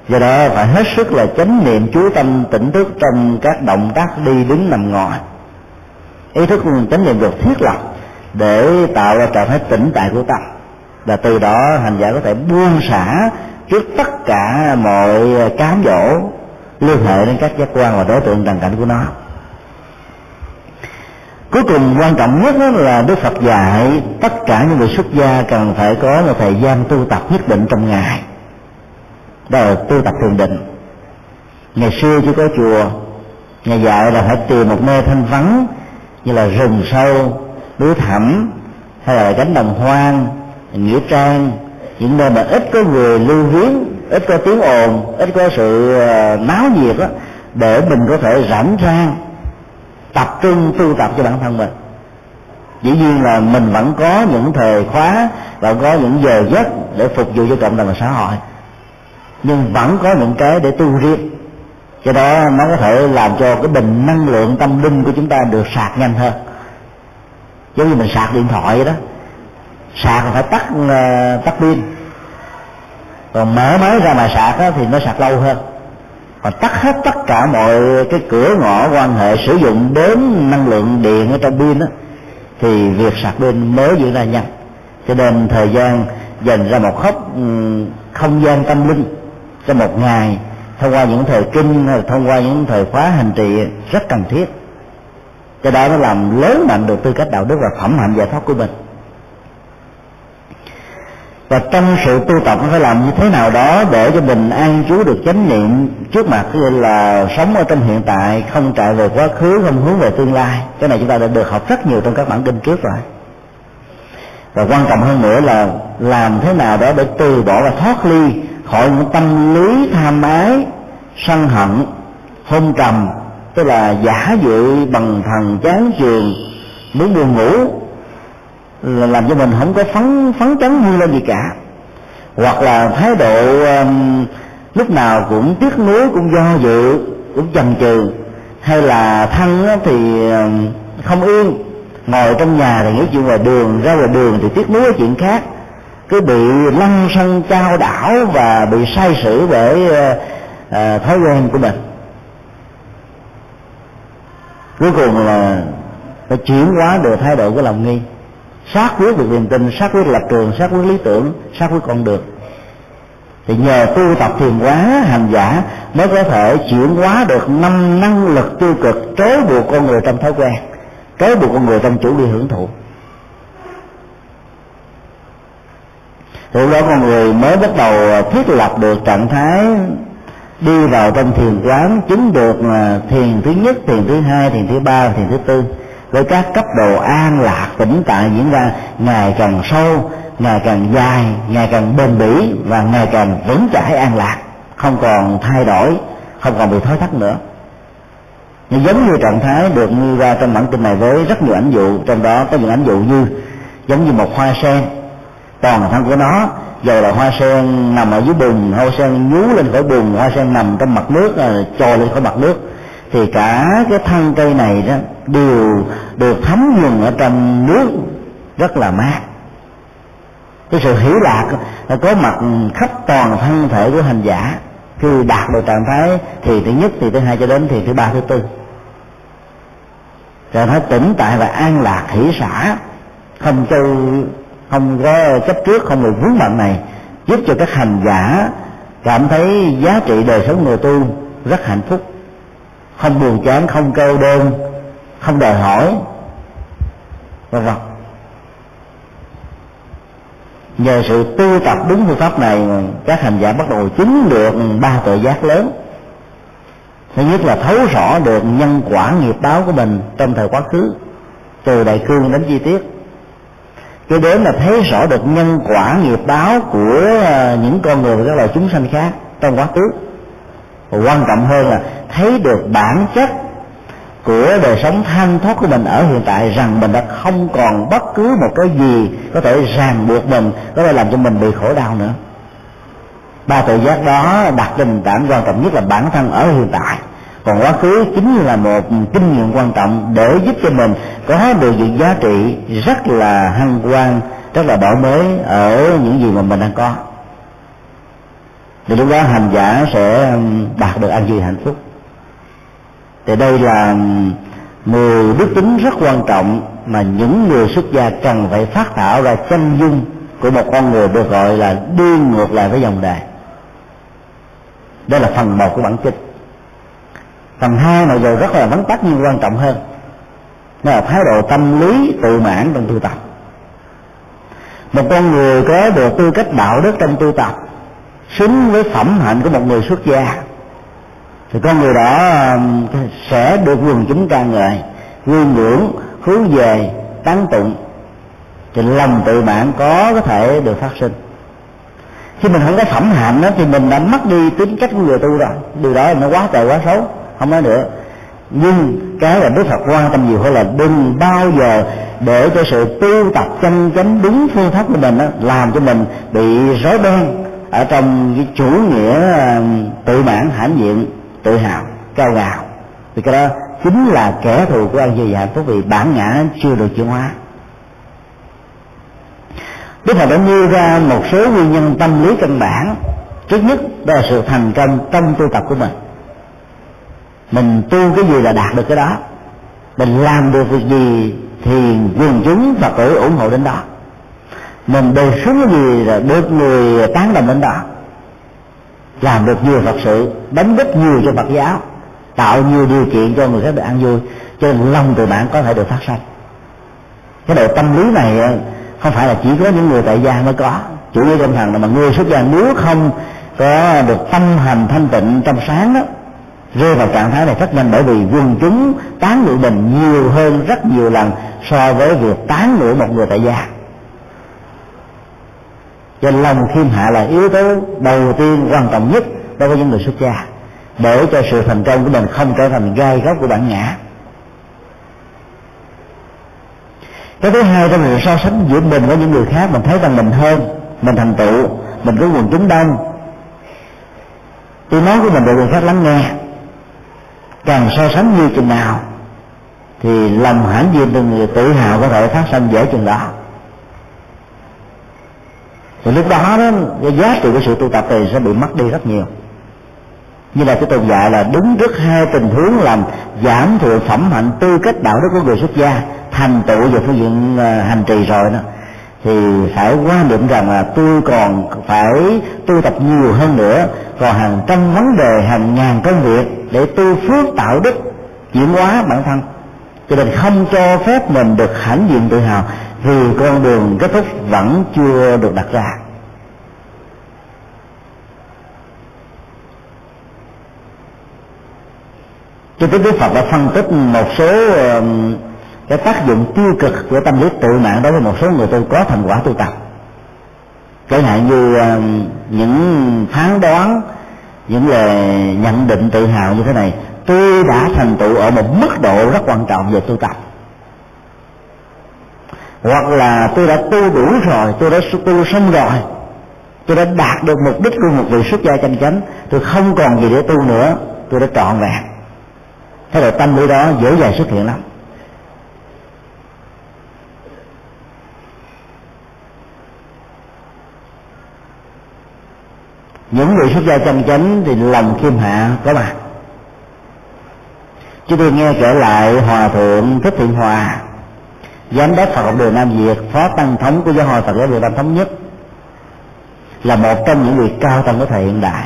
Do đó phải hết sức là chánh niệm chú tâm tỉnh thức trong các động tác đi đứng nằm ngồi ý thức chánh niệm được thiết lập để tạo ra trạng thái tỉnh tại của tâm và từ đó hành giả có thể buông xả trước tất cả mọi cám dỗ liên hệ đến các giác quan và đối tượng trần cảnh của nó. Cuối cùng, quan trọng nhất là đức phật dạy tất cả những người xuất gia cần phải có một thời gian tu tập nhất định trong ngày. Đó là tu tập thiền định. Ngày xưa chưa có chùa nhà dạy là phải tìm một nơi thanh vắng như là rừng sâu núi thẳm hay là cánh đồng hoang nghĩa trang những nơi mà ít có người lưu viếng ít có tiếng ồn ít có sự ờ, náo nhiệt đó, để mình có thể rảnh ra tập trung tu tập cho bản thân mình. Dĩ nhiên là mình vẫn có những thời khóa và có những giờ giấc để phục vụ cho cộng đồng và xã hội nhưng vẫn có những cái để tu riêng cho đó nó có thể làm cho cái bình năng lượng tâm linh của chúng ta được sạc nhanh hơn. Giống như mình sạc điện thoại vậy đó. Sạc phải tắt ờ, tắt pin. Còn mở máy ra mà sạc đó, thì nó sạc lâu hơn. Còn tắt hết tất cả mọi cái cửa ngõ quan hệ sử dụng đến năng lượng điện ở trong pin đó, thì việc sạc pin mới diễn ra nhanh. Cho nên thời gian dành ra một khóc không gian tâm linh cho một ngày thông qua những thời kinh hay thông qua những thời khóa hành trì, rất cần thiết. Cho đó nó làm lớn mạnh được tư cách đạo đức và phẩm hạnh giải thoát của mình. Và trong sự tu tập nó phải làm như thế nào đó để cho mình an trú được chánh niệm trước mặt là sống ở trong hiện tại, không chạy về quá khứ, không hướng về tương lai. Cái này chúng ta đã được học rất nhiều trong các bản kinh trước rồi. Và quan trọng hơn nữa là làm thế nào đó để từ bỏ và thoát ly khỏi những tâm lý tham ái sân hận hôn trầm tức là giả dự bằng thần chán trường muốn buồn ngủ là làm cho mình không có phấn phấn chấn vui lên gì cả. Hoặc là thái độ um, lúc nào cũng tiếc nuối cũng do dự cũng chần chừ hay là thân thì um, không yên ngồi trong nhà thì nghĩ chuyện ngoài đường ra ngoài đường thì tiếc nuối chuyện khác cứ bị lăng xăng trao đảo và bị sai sử bởi uh, thói quen của mình. Cuối cùng là phải chuyển hóa được thái độ của lòng nghi. Xác quyết được niềm tin xác quyết lập trường xác quyết lý tưởng xác quyết con đường. Thì nhờ tu tập thiền hóa hành giả mới có thể chuyển hóa được năm năng lực tiêu cực trói buộc con người trong thói quen trói buộc con người trong chủ đi hưởng thụ. Lúc đó con người mới bắt đầu à, thiết lập được trạng thái đi vào trong thiền quán, chứng được thiền thứ nhất, thiền thứ hai, thiền thứ ba, thiền thứ tư. Với các cấp độ an lạc tĩnh tại diễn ra, ngày càng sâu, ngày càng dài, ngày càng bền bỉ và ngày càng vững chãi an lạc. Không còn thay đổi, không còn bị thối thắt nữa. Nhưng giống như trạng thái được nêu ra trong bản tin này với rất nhiều ảnh dụ, trong đó có những ảnh dụ như giống như một hoa sen toàn thân của nó. Rồi là hoa sen nằm ở dưới bùn hoa sen nhú lên khỏi bùn hoa sen nằm trong mặt nước à, trồi lên khỏi mặt nước thì cả cái thân cây này đó đều được thấm nhuần ở trong nước rất là mát. Cái sự hiểu lạc là có mặt khắp toàn thân thể của hành giả. Khi đạt được trạng thái thì thứ nhất thì thứ hai cho đến thì thứ ba thứ tư. Trạng thái tĩnh tại và an lạc hỷ xả không châu không có chấp trước, không bị vướng bận này, giúp cho các hành giả cảm thấy giá trị đời sống người tu rất hạnh phúc. Không buồn chán, không câu đơn, không đòi hỏi, vân vân. Nhờ sự tu tập đúng phương pháp này, các hành giả bắt đầu chứng được ba tội giác lớn. Thứ nhất là thấu rõ được nhân quả nghiệp báo của mình trong thời quá khứ, từ đại cương đến chi tiết cái đến là thấy rõ được nhân quả, nghiệp báo của ờ, những con người và các loài chúng sanh khác trong quá khứ. Và quan trọng hơn là thấy được bản chất của đời sống thanh thoát của mình ở hiện tại rằng mình đã không còn bất cứ một cái gì có thể ràng buộc mình, có thể làm cho mình bị khổ đau nữa. Ba tự giác đó đặt trên tảng quan trọng nhất là bản thân ở hiện tại còn quá khứ chính là một kinh nghiệm quan trọng để giúp cho mình có được những giá trị rất là hăng quan, rất là đổi mới ở những gì mà mình đang có. Thì lúc đó hành giả sẽ um, đạt được an vui hạnh phúc. Thì đây là um, mười đức tính rất quan trọng mà những người xuất gia cần phải phát thảo ra chân dung của một con người được gọi là đi ngược lại với dòng đời. Đây là phần một của bản kinh phần hai này rồi rất là vắn tắt nhưng quan trọng hơn. Đó là thái độ tâm lý, tự mãn trong tu tập. Một con người có được tư cách đạo đức trong tu tập, xứng với phẩm hạnh của một người xuất gia, thì con người đó um, sẽ được quần chúng ca ngợi vui ngưỡng, hướng về, tán tụng. Thì lòng tự mãn có có thể được phát sinh. Khi mình không có phẩm hạnh đó thì mình đã mất đi tính cách của người tu rồi. Điều đó nó quá tệ quá xấu không nói nữa. Nhưng cái là đức phật quan tâm nhiều hơn là đừng bao giờ để cho sự tu tập chân chánh đúng phương pháp của mình đó, làm cho mình bị rối beng ở trong cái chủ nghĩa tự mãn hãnh diện tự hào cao ngạo. Thì cái đó chính là kẻ thù của anh gì hạnh phúc vì bản ngã chưa được chuyển hóa. Đức Phật đã nêu ra một số nguyên nhân tâm lý căn bản. Trước nhất đó là sự thành công trong tu tập của mình. Mình tu cái gì là đạt được cái đó. Mình làm được việc gì thì quần chúng và tử ủng hộ đến đó. Mình đề xuất cái gì là được người tán đồng đến đó. Làm được nhiều phật sự, đánh rất nhiều cho phật giáo, tạo nhiều điều kiện cho người khác được ăn vui. Cho nên lòng từ bạn có thể được phát sanh. Cái độ tâm lý này ờ, không phải là chỉ có những người tại gia mới có. Chủ yếu tâm thần là mà người xuất gia nếu không có được tâm hành thanh tịnh trong sáng đó rơi vào trạng thái này rất nhanh bởi vì quần chúng tán ngưỡng mình nhiều hơn rất nhiều lần so với việc tán ngưỡng một người tại gia. Cho lòng khiêm hạ là yếu tố đầu tiên quan trọng nhất đối với những người xuất gia, để cho sự thành công của mình không trở thành gai góc của bản ngã. Cái thứ hai trong việc so sánh giữa mình với những người khác, mình thấy rằng mình hơn, mình thành tựu, mình có quần chúng đông. Tiếng nói của mình được người khác lắng nghe càng so sánh như chừng nào, thì lòng hãnh diện từ người tự hào có thể phát sinh dễ chừng đó. Thì lúc đó đó, cái giá trị của sự tu tập thì sẽ bị mất đi rất nhiều. Như là cái tồn dạy là đúng trước hai tình huống làm giảm thượng phẩm hạnh tư cách đạo đức của người xuất gia, thành tựu về phương diện à, hành trì rồi đó thì phải quan niệm rằng là tôi còn phải tu tập nhiều hơn nữa. Còn hàng trăm vấn đề, hàng ngàn công việc để tu phước tạo đức, chuyển hóa bản thân. Cho nên không cho phép mình được hãnh diện tự hào, vì con đường kết thúc vẫn chưa được đặt ra. Cho tới Đức Phật đã phân tích một số cái tác dụng tiêu cực của tâm lý tự mạng đối với một số người tu có thành quả tu tập. Chẳng hạn như ờ, những phán đoán, những lời nhận định tự hào như thế này, tôi đã thành tựu ở một mức độ rất quan trọng về tu tập. Hoặc là tôi đã tu đủ rồi, tôi đã tu xong rồi, tôi đã đạt được mục đích của một vị xuất gia chân chánh, tôi không còn gì để tu nữa, tôi đã trọn vẹn. Thế là tâm lý đó dễ dàng xuất hiện lắm. Những người xuất gia chân chánh thì lòng khiêm hạ, có mặt. Chúng tôi nghe kể lại hòa thượng thích thiện hòa, giám đốc phật học đường nam việt, phó tăng thống của giáo hội phật giáo việt nam thống nhất, là một trong những người cao tăng của thời hiện đại.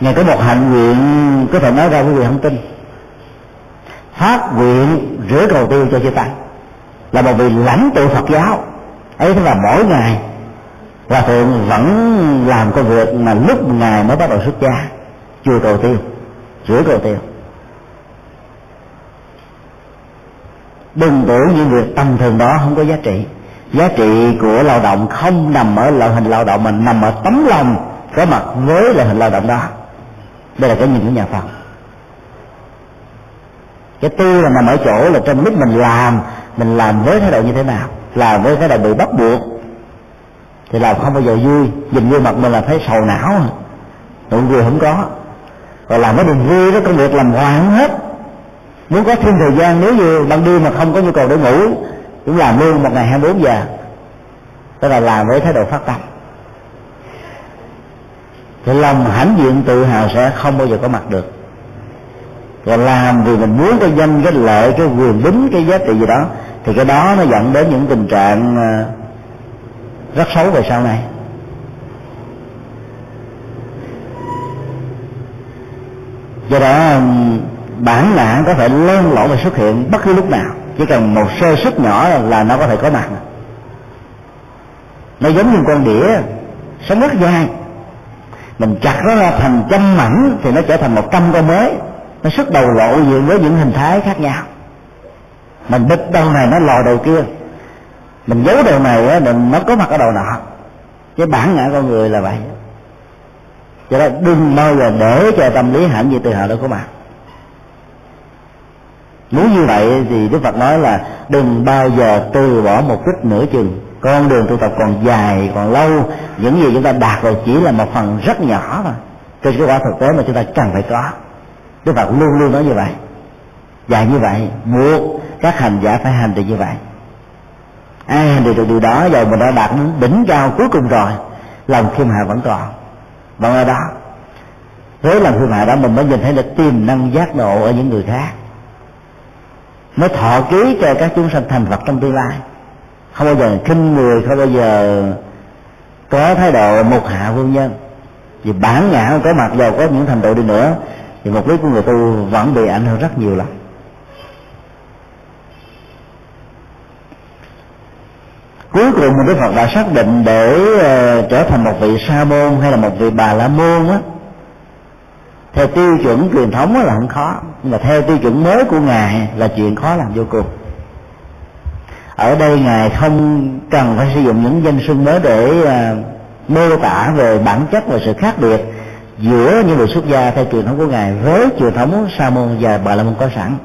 Ngài có một hạnh nguyện, có thể nói ra quý vị không tin. Phát nguyện rửa cầu tiêu cho chư tăng, là một vị lãnh tụ phật giáo, ấy thế là mỗi ngày hòa thượng vẫn làm công việc mà lúc ngài mới bắt đầu xuất gia, chùa cầu tiêu rửa cầu tiêu. Đừng tưởng những việc tầm thường đó không có giá trị. Giá trị của lao động không nằm ở loại hình lao động mà nằm ở tấm lòng có mặt với loại hình lao động đó. Đây là cái nhìn của nhà phật. Cái tư là nằm ở chỗ là trong lúc mình làm mình làm với thái độ như thế nào, làm với thái độ bị bắt buộc thì làm không bao giờ vui. Nhìn vô mặt mình là thấy sầu não. Nụ cười không có. Rồi làm cái đường vui đó, công việc làm hoài không hết. Muốn có thêm thời gian, nếu như ban đêm mà không có nhu cầu để ngủ, cũng làm luôn một ngày 24 giờ. Tức là làm với thái độ phát tâm. Thì lòng hãnh diện tự hào sẽ không bao giờ có mặt được. Và làm vì mình muốn cái danh, cái lợi, cái quyền bính cái giá trị gì đó, thì cái đó nó dẫn đến những tình trạng à, rất xấu về sau này. Do đó, bản nạn có thể len lỏi và xuất hiện bất cứ lúc nào. Chỉ cần một sơ suất nhỏ là nó có thể có mặt. Nó giống như con đĩa, sống rất dài mình chặt nó ra thành trăm mảnh thì nó trở thành một trăm con mới. Nó xuất đầu lộ diện với những hình thái khác nhau. Mình bích đâu này nó lò đầu kia mình giấu đầu này á, mình nó có mặt ở đầu nọ cái bản ngã con người là vậy. Cho đó, đừng bao giờ để cho tâm lý hãm gì từ họ đâu có mặt muốn như vậy thì đức phật nói là đừng bao giờ từ bỏ một chút nửa chừng. Con đường tu tập còn dài, còn lâu. Những gì chúng ta đạt rồi chỉ là một phần rất nhỏ mà trên cái quả thực tế mà chúng ta cần phải có. Đức phật luôn luôn nói như vậy. Và như vậy, buộc các hành giả phải hành được như vậy ai hành được điều đó rồi mình đã đạt đến đỉnh cao cuối cùng rồi. Lòng khiêm hạ vẫn còn. Vẫn ở đó, với lòng khiêm hạ đó mình mới nhìn thấy được tiềm năng giác ngộ ở những người khác. Mới thọ ký cho các chúng sanh thành Phật trong tương lai. Không bao giờ khinh người, không bao giờ có thái độ một hạ vương nhân. Vì bản ngã có mặt giàu có những thành tựu đi nữa, thì mục đích của người tu vẫn bị ảnh hưởng rất nhiều lắm. Cuối cùng mình Đức Phật đã xác định để uh, trở thành một vị sa môn hay là một vị bà la môn á theo tiêu chuẩn truyền thống là không khó. Nhưng mà theo tiêu chuẩn mới của ngài là chuyện khó làm vô cùng. Ở đây ngài không cần phải sử dụng những danh xưng mới để uh, mô tả về bản chất và sự khác biệt giữa những người xuất gia theo truyền thống của ngài với truyền thống sa môn và bà la môn có sẵn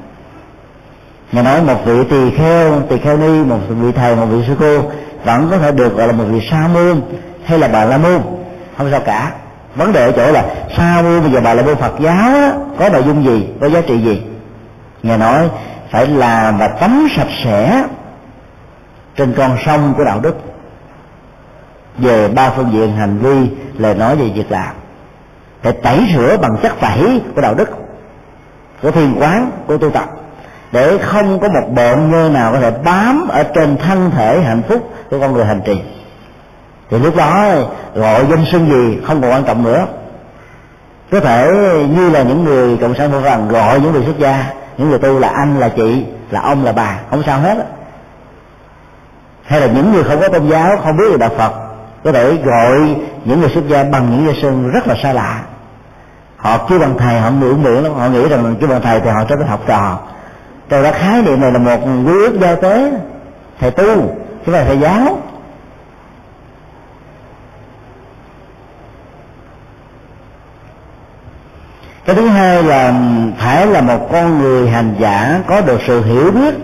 mà nói một vị tỳ kheo tỳ kheo ni một vị thầy một vị sư cô vẫn có thể được gọi là một vị sa môn hay là bà la môn. Không sao cả. Vấn đề ở chỗ là sa môn bây giờ bà la môn phật giáo đó, có nội dung gì có giá trị gì? Ngài nói phải làm và tắm sạch sẽ trên con sông của đạo đức. Về ba phương diện hành vi lời nói về việc làm. Phải tẩy rửa bằng chất tẩy của đạo đức của thiền quán của tu tập để không có một bệnh nhơ nào có thể bám ở trên thân thể hạnh phúc của con người hành trì. Thì lúc đó gọi danh xưng gì không còn quan trọng nữa. Có thể như là những người cộng sản vô rằng gọi những người xuất gia, những người tu là anh, là chị, là ông, là bà, không sao hết hay là những người không có tôn giáo, không biết được đạo phật, có thể gọi những người xuất gia bằng những danh xưng rất là xa lạ. Họ kêu bằng thầy, họ ngưỡng miệng lắm. Họ nghĩ rằng kêu bằng thầy thì họ trở thành học trò rồi đó khái niệm này là một quy ước giao tế. Thầy tu, chứ là thầy giáo. Cái thứ hai là phải là một con người hành giả có được sự hiểu biết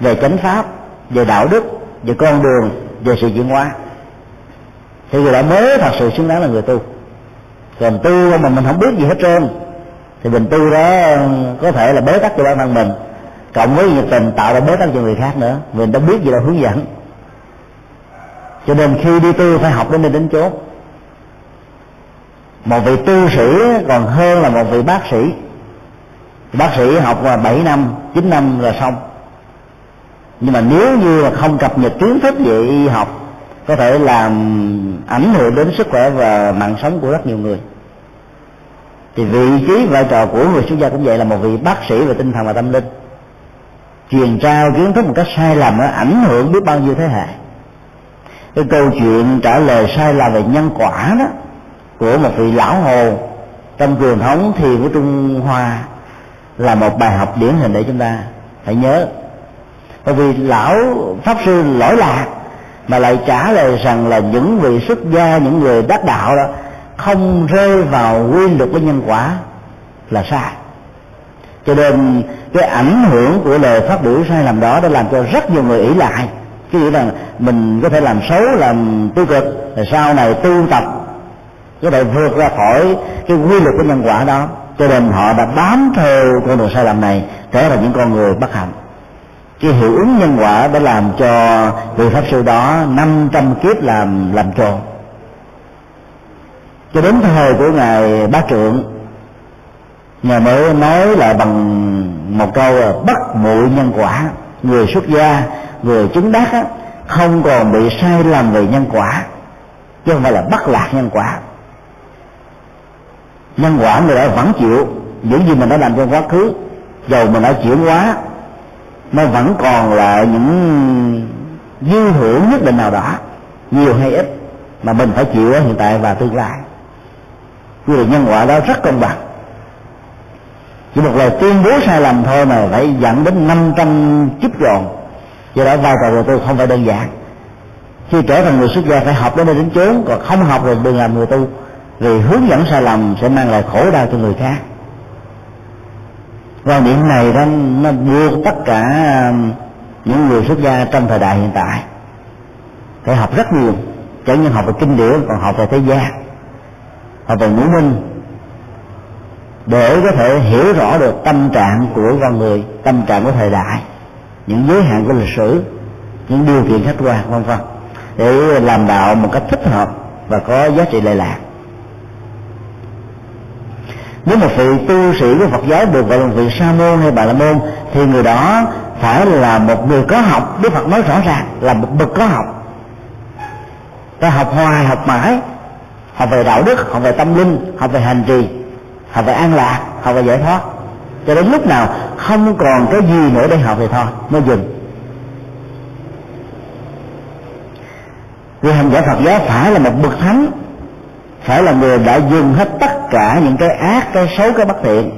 về chánh pháp, về đạo đức, về con đường, về sự chuyển hóa. Thì người đó mới thật sự xứng đáng là người tu. Còn tu mà mình không biết gì hết trơn, thì mình tu đó có thể là bế tắc cho bản thân mình cộng với nhiệt tình tạo ra bế tắc cho người khác nữa. Mình đâu biết gì đâu hướng dẫn. Cho nên khi đi tu phải học đến nơi đến chốt một vị tu sĩ còn hơn là một vị bác sĩ. Bác sĩ học là 7 năm 9 năm là xong. Nhưng mà nếu như mà không cập nhật kiến thức về y học, có thể làm ảnh hưởng đến sức khỏe và mạng sống của rất nhiều người. Thì vị trí vai trò của người xuất gia cũng vậy là một vị bác sĩ về tinh thần và tâm linh truyền trao kiến thức một cách sai lầm nó ảnh hưởng biết bao nhiêu thế hệ. Cái câu chuyện trả lời sai lầm về nhân quả đó, của một vị lão hồ trong truyền thống thiền của trung hoa, là một bài học điển hình để chúng ta phải nhớ. Bởi vì lão pháp sư lỗi lạc, mà lại trả lời rằng là những vị xuất gia, những người đắc đạo đó không rơi vào quy luật của nhân quả là sai cho nên, cái ảnh hưởng của lời phát biểu sai lầm đó đã làm cho rất nhiều người ỷ lại. Cái nghĩa là mình có thể làm xấu, làm tiêu cực, rồi sau này tu tập, có thể vượt ra khỏi cái quy luật của nhân quả đó. Cho nên họ đã bám theo con đường sai lầm này, trở thành những con người bất hạnh. Cái hiệu ứng nhân quả đã làm cho vị pháp sư đó 500 kiếp làm làm tròn. Cho đến thời của ngài bá trượng nhà mới nói lại bằng một câu là bất muội nhân quả. Người xuất gia người chứng đắc á, không còn bị sai lầm về nhân quả. Chứ không phải là bắt lạc nhân quả. Nhân quả người đã vẫn chịu những gì mình đã làm trong quá khứ dầu mình đã chuyển hóa nó vẫn còn là những dư hưởng nhất định nào đó nhiều hay ít mà mình phải chịu ở hiện tại và tương lai. Quy luật nhân quả đó rất công bằng chỉ một lời tuyên bố sai lầm thôi mà phải dẫn đến 500 chức giòn, do đó vai trò của tôi không phải đơn giản. Khi trở thành người xuất gia phải học đến nơi đến chốn còn không học rồi đừng làm người tu vì hướng dẫn sai lầm sẽ mang lại khổ đau cho người khác. Quan điểm này đó nó buộc tất cả um, những người xuất gia trong thời đại hiện tại phải học rất nhiều chẳng những học về kinh điển còn học về thế gian học về ngũ minh để có thể hiểu rõ được tâm trạng của con người, tâm trạng của thời đại, những giới hạn của lịch sử, những điều kiện khách quan, vân vân, để làm đạo một cách thích hợp và có giá trị lệ lạc. Nếu một vị tu sĩ của Phật giáo được gọi là vị sa môn hay bà la môn, thì người đó phải là một người có học. Đức Phật nói rõ ràng là một bậc có học. Ta học hoài, học mãi. Học về đạo đức, học về tâm linh, học về hành trì họ phải an lạc, họ phải giải thoát. Cho đến lúc nào không còn cái gì nữa để học thì thôi, mới dừng. Vì hành giả Phật giáo phải là một bậc thánh, phải là người đã dừng hết tất cả những cái ác, cái xấu, cái bất thiện.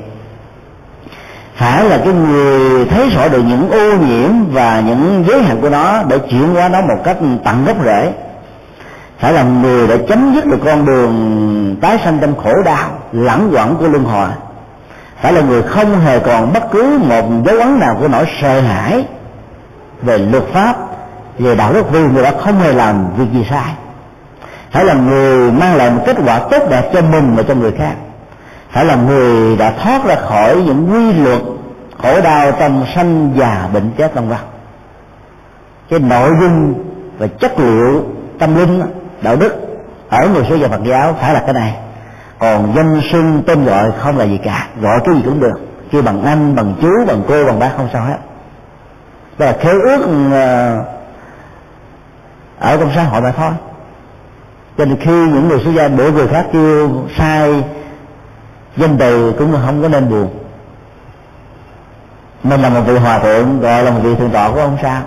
Phải là cái người thấy rõ được những ô nhiễm và những giới hạn của nó để chuyển hóa nó một cách tận gốc rễ phải là người đã chấm dứt được con đường tái sanh trong khổ đau, lẳng quẩn của luân hồi. Phải là người không hề còn bất cứ một dấu ấn nào của nỗi sợ hãi về luật pháp, về đạo đức, vì người đã không hề làm việc gì sai. Phải là người mang lại một kết quả tốt đẹp cho mình và cho người khác. Phải là người đã thoát ra khỏi những quy luật khổ đau trong sanh già bệnh chết vân vân. Cái nội dung và chất liệu tâm linh đạo đức ở người số gia Phật giáo phải là cái này. Còn danh xưng tên gọi không là gì cả gọi cái gì cũng được. Kêu bằng anh bằng chú bằng cô bằng bác không sao hết. Đó là khế ước ờ, ở trong xã hội mà thôi. Cho nên khi những người xuất gia để người khác kêu sai danh từ cũng không có nên buồn. Mình là một vị hòa thượng gọi là một vị thượng tọa cũng không sao.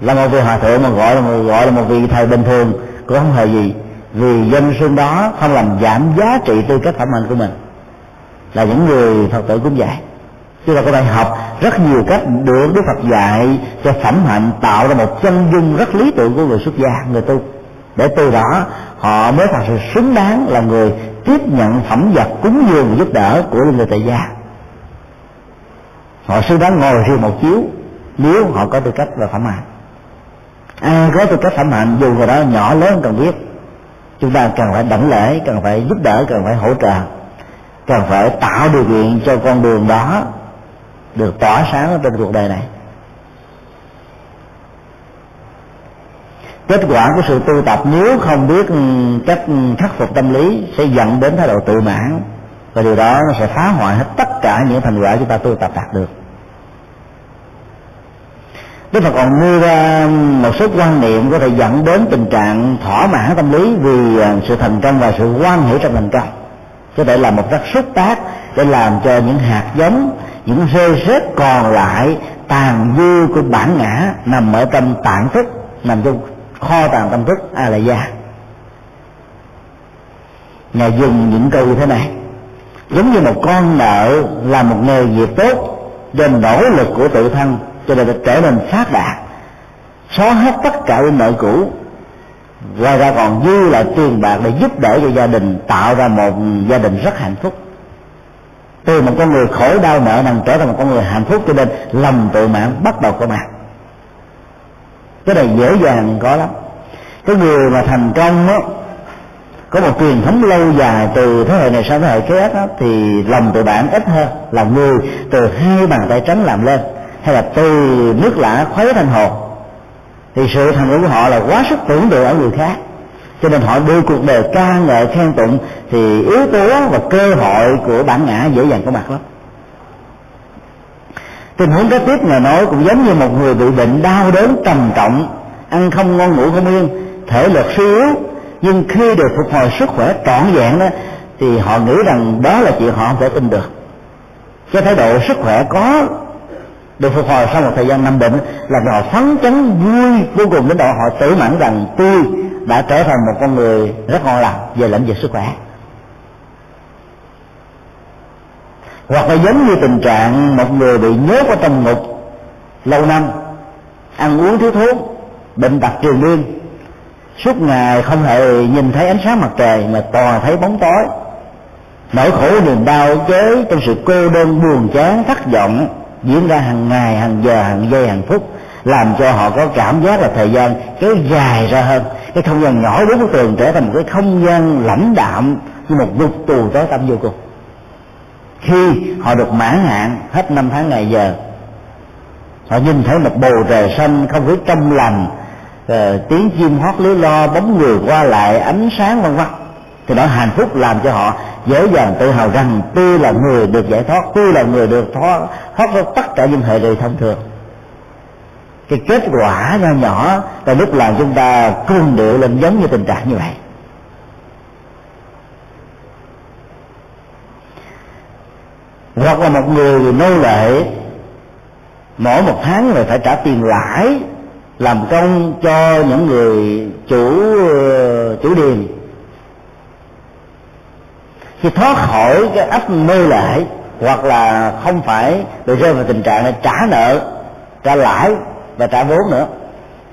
Là một vị hòa thượng mà gọi là một, gọi là một vị thầy bình thường cũng không hề gì? Vì danh xưng đó không làm giảm giá trị tư cách phẩm hạnh của mình. Là những người phật tử cũng vậy. Chúng ta có thể học rất nhiều cách được đức phật dạy cho phẩm hạnh, tạo ra một chân dung rất lý tưởng của người xuất gia, người tu. Để từ đó, họ mới thật sự xứng đáng là người tiếp nhận phẩm vật cúng dường giúp đỡ của người tại gia. Họ xứng đáng ngồi riêng một chiếu nếu họ có tư cách và phẩm hạnh. À, ai có tư cách phẩm hạnh, dù người đó nhỏ, lớn cần biết. Chúng ta cần phải đảnh lễ, cần phải giúp đỡ, cần phải hỗ trợ, cần phải tạo điều kiện cho con đường đó được tỏa sáng trên cuộc đời này. Kết quả của sự tu tập, nếu không biết cách khắc phục tâm lý, sẽ dẫn đến thái độ tự mãn. Và điều đó nó sẽ phá hoại hết tất cả những thành quả chúng ta tu tập đạt được. Đức Phật còn đưa ra một số quan niệm có thể dẫn đến tình trạng thỏa mãn tâm lý vì à, sự thành công và sự quan hệ trong thành công. Có thể là một rất xúc tác để làm cho những hạt giống, những rơi rết còn lại, tàn dư của bản ngã nằm ở trong tạng thức, nằm trong kho tàng tâm thức a la gia ngài dùng những câu như thế này. Giống như một con nợ làm một nghề nghiệp tốt do nỗ lực của tự thân cho nên trở nên phát đạt xóa hết tất cả những nợ cũ ngoài ra còn dư lại tiền bạc để giúp đỡ cho gia đình tạo ra một gia đình rất hạnh phúc. Từ một con người khổ đau nợ nần trở thành một con người hạnh phúc cho nên lầm tự mãn bắt đầu có mặt. Cái này dễ dàng có lắm. Cái người mà thành công đó, có một truyền thống lâu dài từ thế hệ này sang thế hệ khác đó, thì lòng tự bản ít hơn là người từ hai bàn tay trắng làm lên hay là từ nước lã khuấy thành hồ, thì sự thành công của họ là quá sức tưởng tượng ở người khác. Cho nên họ đưa cuộc đời ca ngợi khen tụng thì yếu tố và cơ hội của bản ngã dễ dàng có mặt lắm. Tình huống kế tiếp người nói cũng giống như một người bị bệnh đau đớn trầm trọng, ăn không ngon ngủ không yên, thể lực suy yếu, nhưng khi được phục hồi sức khỏe trọn vẹn đó, thì họ nghĩ rằng đó là chuyện họ không thể tin được. Cái thái độ sức khỏe có được phục hồi sau một thời gian nằm bệnh, là họ phấn chấn, vui, vô cùng đến độ họ tự mãn rằng tôi đã trở thành một con người rất ngon lành về lĩnh vực sức khỏe. Hoặc là giống như tình trạng một người bị nhốt ở trong ngục lâu năm, ăn uống thiếu thốn, bệnh tật triền miên, suốt ngày không hề nhìn thấy ánh sáng mặt trời mà toàn thấy bóng tối. Nỗi khổ niềm đau chế trong sự cô đơn, buồn chán, thất vọng diễn ra hàng ngày, hàng giờ, hàng giây, hàng phút, làm cho họ có cảm giác là thời gian kéo dài ra hơn. Cái không gian nhỏ bốn bức tường trở thành một cái không gian lãnh đạm như một ngục tù tối tăm vô cùng. Khi họ được mãn hạn hết năm tháng ngày giờ, họ nhìn thấy một bầu trời xanh không khí trong lành ờ, tiếng chim hót lưới lo bóng người qua lại, ánh sáng vân vân thì nỗi hạnh phúc làm cho họ dễ dàng tự hào rằng tôi là người được giải thoát tôi là người được thoát thoát ra tất cả những hệ lụy thông thường. Cái kết quả nho nhỏ là lúc làm chúng ta cương điệu lên giống như tình trạng như vậy. Hoặc là một người nô lệ, mỗi một tháng là phải trả tiền lãi làm công cho những người chủ ờ, chủ điền khi thoát khỏi cái ấp nô lệ, hoặc là không phải bị rơi vào tình trạng là trả nợ, trả lãi và trả vốn nữa,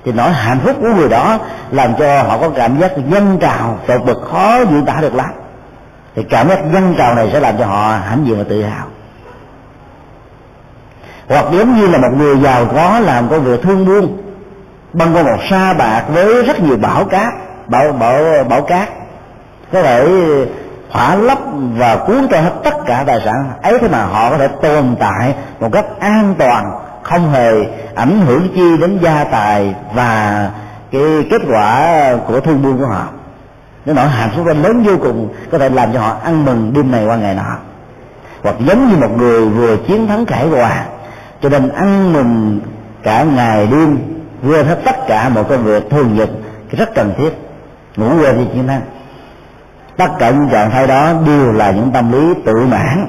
thì nỗi hạnh phúc của người đó làm cho họ có cảm giác dân trào tột bực khó diễn tả được lắm. Thì cảm giác dân trào này sẽ làm cho họ hãnh diện và tự hào. Hoặc giống như là một người giàu có làm công việc thương buôn, băng qua một sa bạc với rất nhiều bão cát bão bão bão cát. Có thể hỏa lấp và cuốn trôi hết tất cả tài sản. Ấy thế mà họ có thể tồn tại một cách an toàn, không hề ảnh hưởng chi đến gia tài và cái kết quả của thương buôn của họ. Nó nỗi hạnh phúc lớn vô cùng, có thể làm cho họ ăn mừng đêm này qua ngày nọ. Hoặc giống như một người vừa chiến thắng cải hòa, cho nên ăn mừng cả ngày đêm, quên hết tất cả mọi công việc thường nhật rất cần thiết. Ngủ quên đi chiến thắng tất cả những trạng thái đó đều là những tâm lý tự mãn,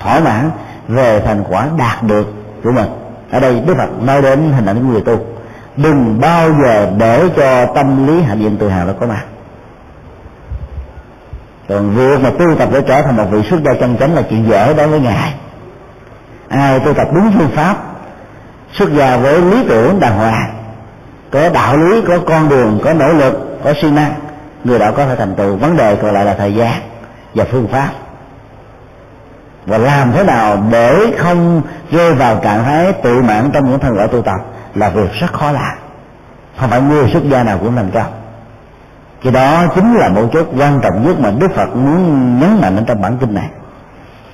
thỏa mãn về thành quả đạt được của mình. Ở đây đức phật nói đến hình ảnh của người tu. Đừng bao giờ để cho tâm lý hạnh diện tự hào nó có mặt. Còn việc mà tu tập để trở thành một vị xuất gia chân chánh là chuyện dễ đối với ngài. Ai tu tập đúng phương pháp, xuất gia với lý tưởng đàng hoàng, có đạo lý, có con đường, có nỗ lực, có siêng năng người đó có thể thành tựu, vấn đề còn lại là thời gian và phương pháp. Và làm thế nào để không rơi vào trạng thái tự mãn trong những thân ở tu tập là việc rất khó làm. Không phải người xuất gia nào cũng thành công cái đó chính là một chút quan trọng nhất mà đức phật muốn nhấn mạnh ở trong bản kinh này.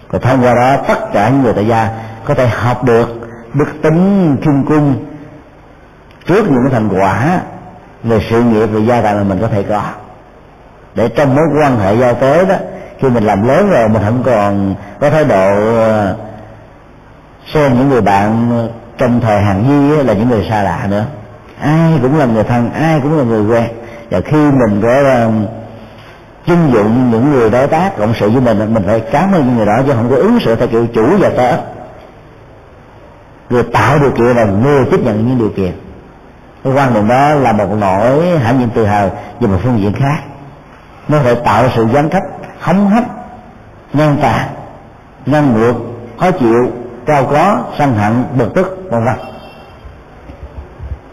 Và thông qua đó, tất cả những người tại gia có thể học được đức tính kim cung trước những cái thành quả về sự nghiệp, về gia tài mà mình có thể có để trong mối quan hệ giao tế đó, khi mình làm lớn rồi mình không còn có thái độ ờ, xem những người bạn trong thời hàng di là những người xa lạ nữa. Ai cũng là người thân, ai cũng là người quen. Và khi mình có ờ, chưng dụng những người đối tác, cộng sự với mình mình phải cảm ơn những người đó chứ không có ứng xử theo kiểu chủ và tớ. Người tạo điều kiện là người tiếp nhận những điều kiện. Cái quan niệm đó là một nỗi hãnh diện tự hào về một phương diện khác nó phải tạo sự gián cách hống hách ngăn tà ngăn ngược, khó chịu cao có sân hận, bực tức, vân vân.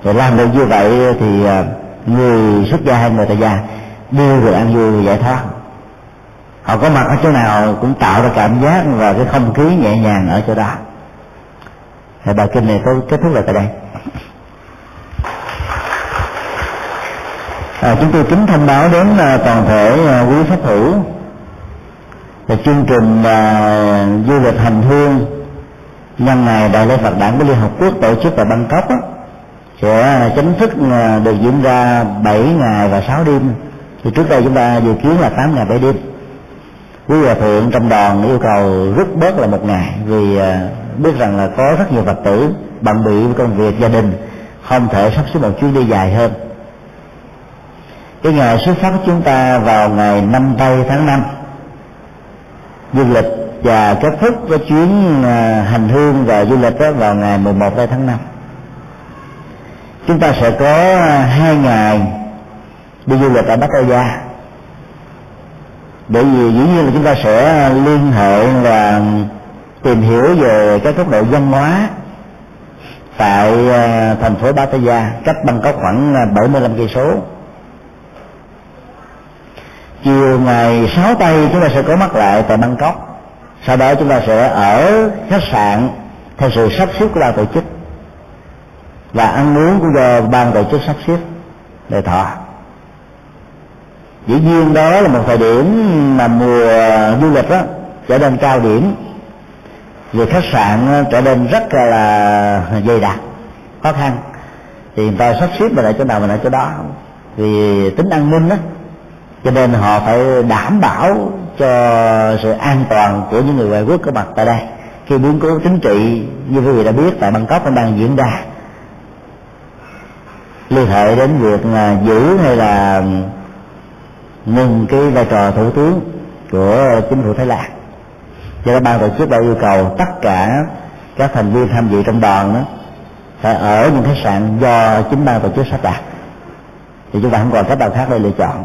Rồi làm được như vậy thì à, người xuất gia hay người tại gia đều người ăn vui giải thoát. Họ có mặt ở chỗ nào cũng tạo ra cảm giác và cái không khí nhẹ nhàng ở chỗ đó. Thì bài kinh này tôi kết thúc lại tại đây. À, chúng tôi kính thông báo đến à, toàn thể à, quý pháp hữu. Về chương trình à, du lịch hành hương nhân ngày đại lễ Phật đản của Liên Hợp Quốc tổ chức tại Bangkok đó, sẽ chính thức à, được diễn ra 7 ngày và 6 đêm. Thì trước đây chúng ta dự kiến là 8 ngày 7 đêm. Quý hòa thượng trong đoàn yêu cầu rút bớt là một ngày vì à, biết rằng là có rất nhiều phật tử bận bị công việc gia đình không thể sắp xếp một chuyến đi dài hơn cái ngày xuất phát của chúng ta vào ngày năm tây tháng năm. Du lịch và kết thúc với chuyến à, hành hương và du lịch đó vào ngày 11 tây tháng năm. Chúng ta sẽ có à, hai ngày đi du lịch ở Bắc Gia. Bởi vì dĩ nhiên là chúng ta sẽ liên hệ và tìm hiểu về các góc độ văn hóa tại à, thành phố Pattaya cách Bangkok khoảng 75 cây số chiều ngày 6 tây chúng ta sẽ có mặt lại tại Bangkok. Sau đó chúng ta sẽ ở khách sạn theo sự sắp xếp của ban tổ chức. Và ăn uống của do ban tổ chức sắp xếp để thọ. Dĩ nhiên đó là một thời điểm mà mùa du lịch đó trở nên cao điểm. Về khách sạn trở nên rất là dày đặc, khó khăn. Thì người ta sắp xếp mình lại chỗ nào mình lại chỗ đó. Vì tính an ninh đó cho nên họ phải đảm bảo cho sự an toàn của những người ngoại quốc có mặt tại đây. Khi biến cố chính trị, như quý vị đã biết, tại Bangkok cũng đang diễn ra. Liên hệ đến việc giữ hay là ngừng cái vai trò thủ tướng của chính phủ Thái Lan. Do đó ban tổ chức đã yêu cầu tất cả các thành viên tham dự trong đoàn đó phải ở những khách sạn do chính ban tổ chức sắp đặt. Thì chúng ta không còn cách nào khác để lựa chọn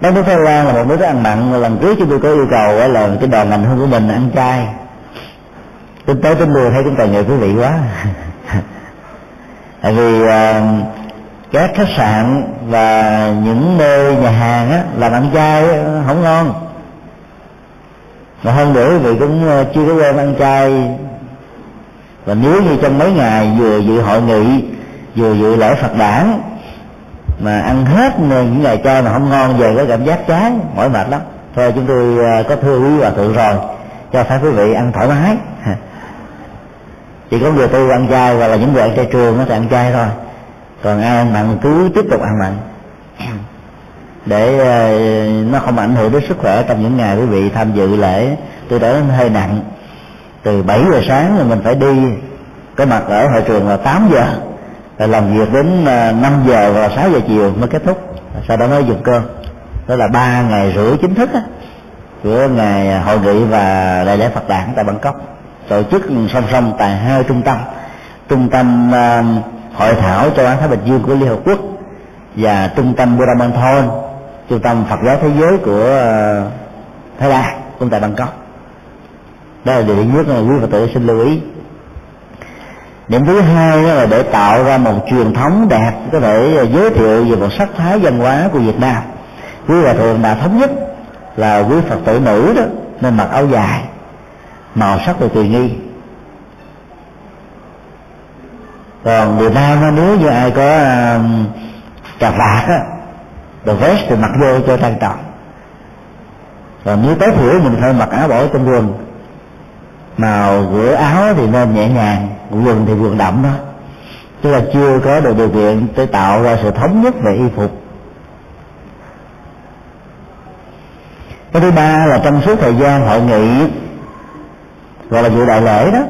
đất nước Thái Lan là một nước ăn mặn lần trước chúng tôi có yêu cầu là cái đoàn ngành hương của mình ăn chay tính tới tính mùa thấy cũng ta nhờ quý vị quá. Tại vì uh, các khách sạn và những nơi nhà hàng á, làm ăn chay không ngon. Mà hơn nữa quý vị cũng ờ, chưa có quen ăn chay. Và nếu như trong mấy ngày vừa dự hội nghị vừa dự lễ Phật đản mà ăn hết những ngày cho mà không ngon về có cảm giác chán, mỏi mệt lắm. Thôi, chúng tôi à, có thưa quý hòa thượng rồi, cho phép quý vị ăn thoải mái. Chỉ có người tu ăn chay hoặc là những người ăn chay trường nó thì ăn chay thôi. Còn ai ăn mặn cứ tiếp tục ăn mặn. Để à, nó không ảnh hưởng đến sức khỏe trong những ngày quý vị tham dự lễ. Tôi đã hơi nặng. Từ 7 giờ sáng là mình phải đi có mặt ở hội trường là 8 giờ rồi làm việc đến à, 5 giờ và 6 giờ chiều mới kết thúc. Sau đó mới dùng cơm. Đó là ba ngày rưỡi chính thức á, của ngày hội nghị và đại lễ Phật đản tại Bangkok. Tổ chức song song tại hai trung tâm. Trung tâm uh, hội thảo châu Á Thái Bình Dương của Liên Hợp Quốc và trung tâm Buramanthon trung tâm Phật giáo thế giới của uh, Thái Lan cũng tại Bangkok. Đó là điều nhất quý Phật tử xin lưu ý điểm thứ hai đó là để tạo ra một truyền thống đẹp có thể à, giới thiệu về một sắc thái văn hóa của Việt Nam. Quý hòa thượng đã thống nhất là quý Phật tử nữ đó nên mặc áo dài màu sắc là tùy nghi. Còn người nam đó, nếu như ai có à, cà vạt á đồ vest thì mặc vô cho trang trọng. Còn nếu tối thiểu mình phải mặc áo bỏ trong quần màu của áo thì nên nhẹ nhàng, quần thì quần đậm đó. Tức là chưa có được điều kiện để tạo ra sự thống nhất về y phục. Cái thứ ba là trong suốt thời gian hội nghị, gọi là vụ đại lễ đó,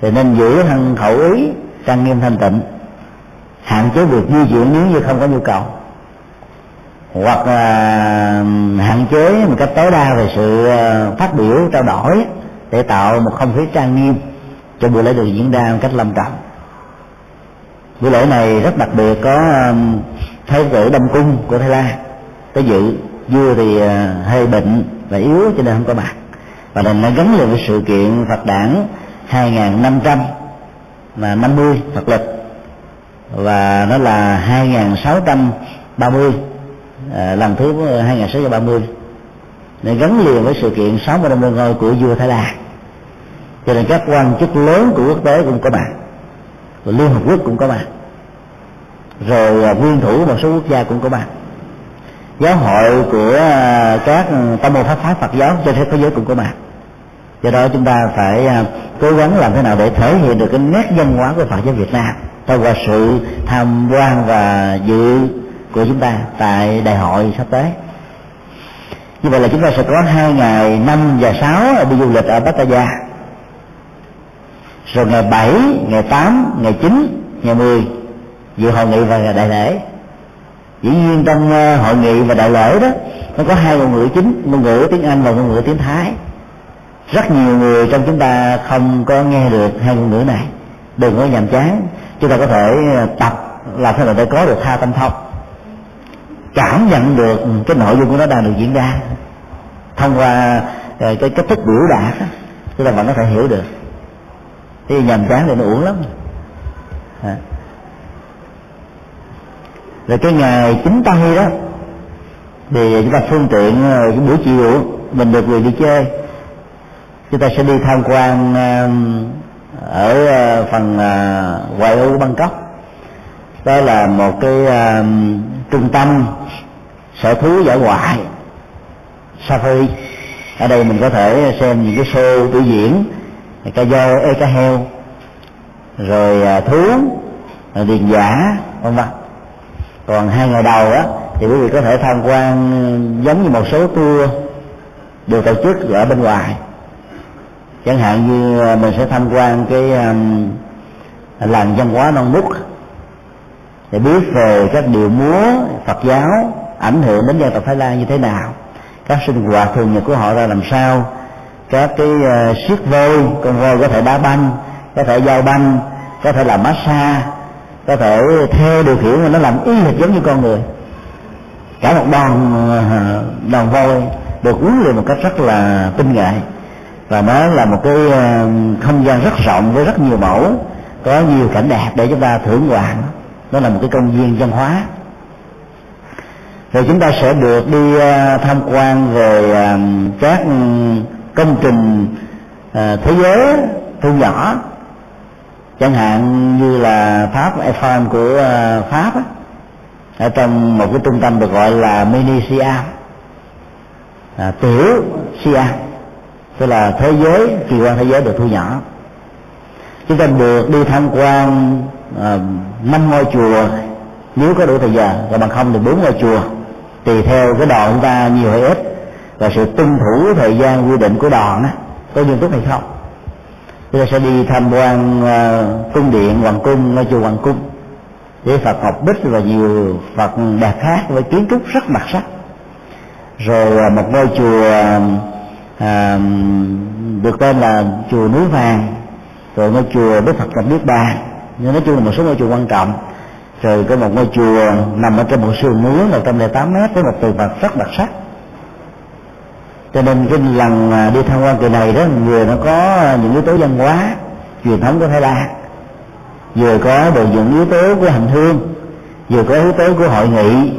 thì nên giữ thân khẩu ý, trang nghiêm thanh tịnh, hạn chế việc di chuyển nếu như không có nhu cầu. Hoặc là hạn chế một cách tối đa về sự ờ, phát biểu, trao đổi để tạo một không khí trang nghiêm cho buổi lễ được diễn ra một cách lâm trọng. Buổi lễ này rất đặc biệt có um, thái tử đông cung của thái lan tới dự. Vua thì à, hơi bệnh và yếu cho nên không có mặt. Và là nó gắn liền với sự kiện Phật đản 2500 là 50 Phật lịch. Và nó là 2630 à, lần thứ à, 2630 để gắn liền với sự kiện 60 năm lên ngôi của vua Thái Lan. Cho nên các quan chức lớn của quốc tế cũng có mặt. Và Liên Hợp Quốc cũng có mặt. Rồi à, nguyên thủ một số quốc gia cũng có mặt. Giáo hội của à, các tông môn pháp phái Phật giáo trên thế giới cũng có mặt. Do đó chúng ta phải à, cố gắng làm thế nào để thể hiện được cái nét văn hóa của Phật giáo Việt Nam thông qua sự tham quan và dự của chúng ta tại đại hội sắp tới như vậy là chúng ta sẽ có hai ngày năm và sáu đi du lịch ở Pattaya. Rồi ngày 7, ngày 8, ngày 9, ngày 10 dự hội nghị và đại lễ. Dĩ nhiên trong ờ, hội nghị và đại lễ đó nó có hai ngôn ngữ chính ngôn ngữ tiếng anh và ngôn ngữ tiếng thái. Rất nhiều người trong chúng ta không có nghe được hai ngôn ngữ này. Đừng có nhàm chán. Chúng ta có thể ờ, tập làm thế nào để có được hai tâm thông cảm nhận được cái nội dung của nó đang được diễn ra. Thông qua ờ, cái cách thức biểu đạt chúng ta vẫn có thể hiểu được. Thì nhàm chán thì nó uổng lắm. À rồi cái ngày chính tây đó, thì chúng ta phương tiện ờ, cái buổi chiều mình được người đi chơi. Chúng ta sẽ đi tham quan ở ờ, phần ngoại ô Bangkok. Đó là một cái trung tâm sở thú dã ngoại safari ở đây mình có thể xem những cái show biểu diễn cá dơ ê cá heo. Rồi à, thú à, điền giả vân vân. Còn hai ngày đầu á thì quý vị có thể tham quan ờ, giống như một số tour được tổ chức ở bên ngoài. Chẳng hạn như à, mình sẽ tham quan cái um, làng văn hóa non nút để biết về các điệu múa Phật giáo ảnh hưởng đến dân tộc Thái Lan như thế nào? Các sinh hoạt thường nhật của họ ra làm sao? Các cái ờ, uh, siết vôi con voi có thể đá banh có thể giao banh có thể làm massage có thể theo điều khiển mà nó làm y hệt giống như con người. Cả một đoàn ờ, đoàn voi được uống luyện một cách rất là tinh nghệ. Và nó là một cái ờ, không gian rất rộng với rất nhiều mẫu có nhiều cảnh đẹp để chúng ta thưởng ngoạn. Nó là một cái công viên văn hóa rồi chúng ta sẽ được đi ờ, tham quan về ờ, các công trình ờ, thế giới thu nhỏ. Chẳng hạn như là pháp Eiffel của pháp ở trong một cái trung tâm được gọi là mini Siam à, tiểu Siam tức là thế giới kỳ quan thế giới được thu nhỏ. Chúng ta được đi tham quan ờ, năm ngôi chùa. Nếu có đủ thời gian, còn bằng không thì bốn ngôi chùa tùy theo cái đoàn chúng ta nhiều hay ít và sự tuân thủ thời gian quy định của đoàn á có nghiêm túc hay không. Chúng ta sẽ đi tham quan uh, cung điện hoàng cung ngôi chùa hoàng cung. Với phật ngọc bích và nhiều phật đạt khác với kiến trúc rất đặc sắc. Rồi uh, một ngôi chùa uh, được tên là chùa núi vàng rồi ngôi chùa đức phật nhập niết bàn. Nhưng nói chung là một số ngôi chùa quan trọng từ cái một ngôi chùa nằm ở trên một sườn núi một trăm lẻ tám mét với một tượng phật rất đặc sắc. Cho nên cái lần đi tham quan kỳ này đó, người nó có những yếu tố văn hóa, truyền thống của thái lan. Vừa có được những yếu tố của hành hương, vừa có yếu tố của hội nghị,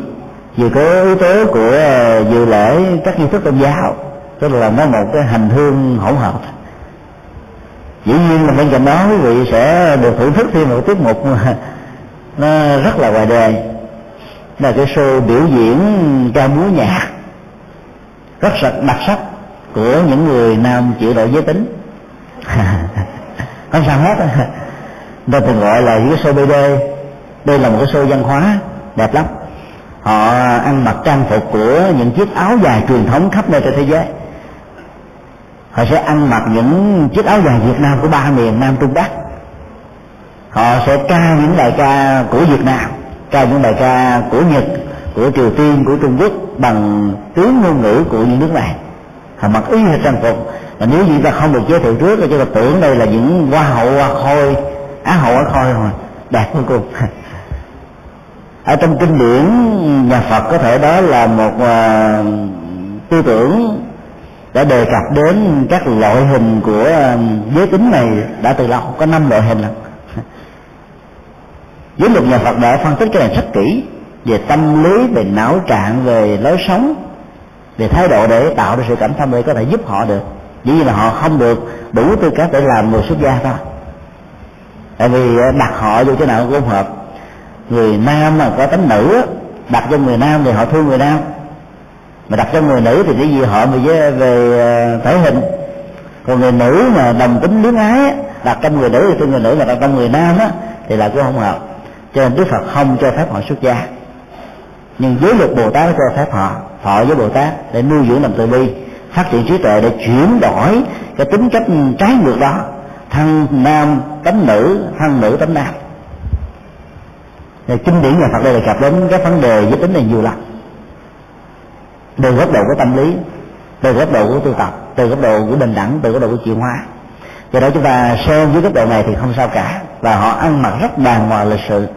vừa có yếu tố của ờ, dự lễ các nghi thức tôn giáo. Tức là nó một cái hành hương hỗn hợp. Dĩ nhiên là bên cạnh đó quý vị sẽ được thưởng thức thêm một tiết mục nó rất là ngoài đời là cái show biểu diễn ca múa nhạc rất sạch đặc sắc của những người nam chịu đổi giới tính. Không sao hết người ta thường gọi là những cái show BD đây là một cái show văn hóa đẹp lắm. Họ ăn mặc trang phục của những chiếc áo dài truyền thống khắp nơi trên thế giới. Họ sẽ ăn mặc những chiếc áo dài Việt Nam của ba miền Nam Trung Bắc họ sẽ ca những bài ca của Việt Nam ca những bài ca của Nhật của triều tiên của trung quốc bằng tiếng ngôn ngữ của những nước này. Họ mặc y hệt trang phục. Và nếu như ta không được giới thiệu trước thì chúng ta tưởng đây là những hoa hậu hoa khôi á hậu á khôi rồi đạt cuối cùng ở trong kinh điển nhà Phật có thể đó là một uh, tư tưởng đã đề cập đến các loại hình của uh, giới tính này đã từ lâu có năm loại hình lắm với một nhà Phật đã phân tích cái này rất kỹ, về tâm lý, về não trạng, về lối sống, về thái độ để tạo ra sự cảm thông để có thể giúp họ được. Chỉ nhiên là họ không được đủ tư cách để làm người xuất gia thôi. Tại vì ờ, đặt họ vô chỗ nào cũng không hợp. Người nam mà có tánh nữ đặt cho người nam thì họ thương người nam. Mà đặt cho người nữ thì cái gì họ về về ờ, thể hình. Còn người nữ mà đồng tính luyến ái đặt trong người nữ thì thương người nữ, mà đặt trong người nam á, thì là cũng không hợp cho nên đức phật không cho phép họ xuất gia. Nhưng giới luật bồ tát cho phép họ thọ với bồ tát để nuôi dưỡng lòng từ bi, phát triển trí tuệ để chuyển đổi cái tính cách trái ngược đó. Thân nam tánh nữ, thân nữ tánh nam. Thì kinh điển nhà Phật đây đề cập đến cái vấn đề giới tính này nhiều lắm. Từ góc độ của tâm lý, từ góc độ của tu tập, từ góc độ của bình đẳng, từ góc độ của chuyển hóa. Do đó chúng ta xem dưới góc độ này thì không sao cả. Và họ ăn mặc rất đàng hoàng lịch sự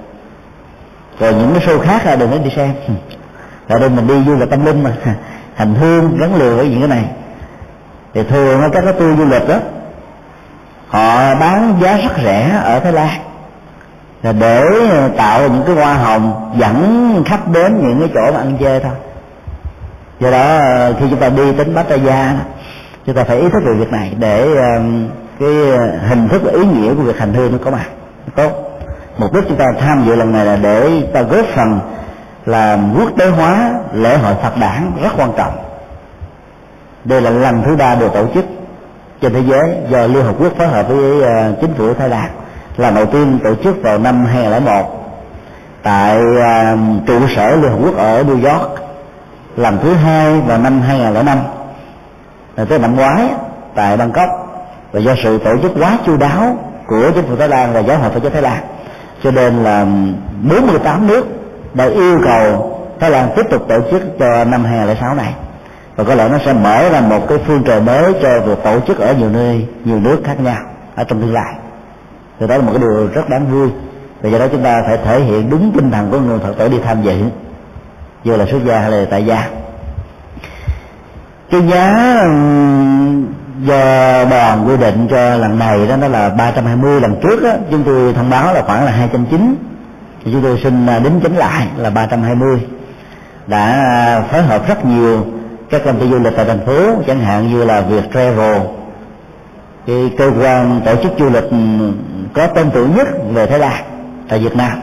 rồi những cái show khác là đừng có đi xem. Ở đây mình đi du lịch tâm linh mà. Hành hương, gắn liền với những cái này. Thì thường các cái tour du lịch đó, họ bán giá rất rẻ ở thái lan. Là để ờ, tạo những cái hoa hồng dẫn khách đến những cái chỗ mà ăn chơi thôi. Do đó ờ, khi chúng ta đi đến Pattaya chúng ta phải ý thức về việc này để ờ, cái hình thức và ý nghĩa của việc hành hương nó có mặt tốt mục đích chúng ta tham dự lần này là để ta góp phần làm quốc tế hóa lễ hội Phật đản rất quan trọng. Đây là lần thứ ba được tổ chức trên thế giới do Liên Hợp Quốc phối hợp với ờ, chính phủ Thái Lan là đầu tiên tổ chức vào năm 2001 tại ờ, trụ sở Liên Hợp Quốc ở New York lần thứ hai vào năm 2005 là tới năm ngoái tại Bangkok. Và do sự tổ chức quá chu đáo của chính phủ Thái Lan và giáo hội Phật giáo Thái Lan cho nên là 48 nước đã yêu cầu Thái Lan tiếp tục tổ chức cho năm 2006 này. Và có lẽ nó sẽ mở ra một cái phương trời mới cho việc tổ chức ở nhiều nơi, nhiều nước khác nhau ở trong tương lai. Thì đó là một cái điều rất đáng vui. Và do đó chúng ta phải thể hiện đúng tinh thần của người phật tử đi tham dự, dù là xuất gia hay là tại gia. Cái giá do đoàn quy định cho lần này đó nó là 320 lần trước đó, chúng tôi thông báo là khoảng là 290 thì chúng tôi xin à, đính chính lại là 320 đã phối hợp rất nhiều các công ty du lịch tại thành phố chẳng hạn như là việc Travel. Cái cơ quan tổ chức du lịch có tên tuổi nhất về Thái Lan tại Việt Nam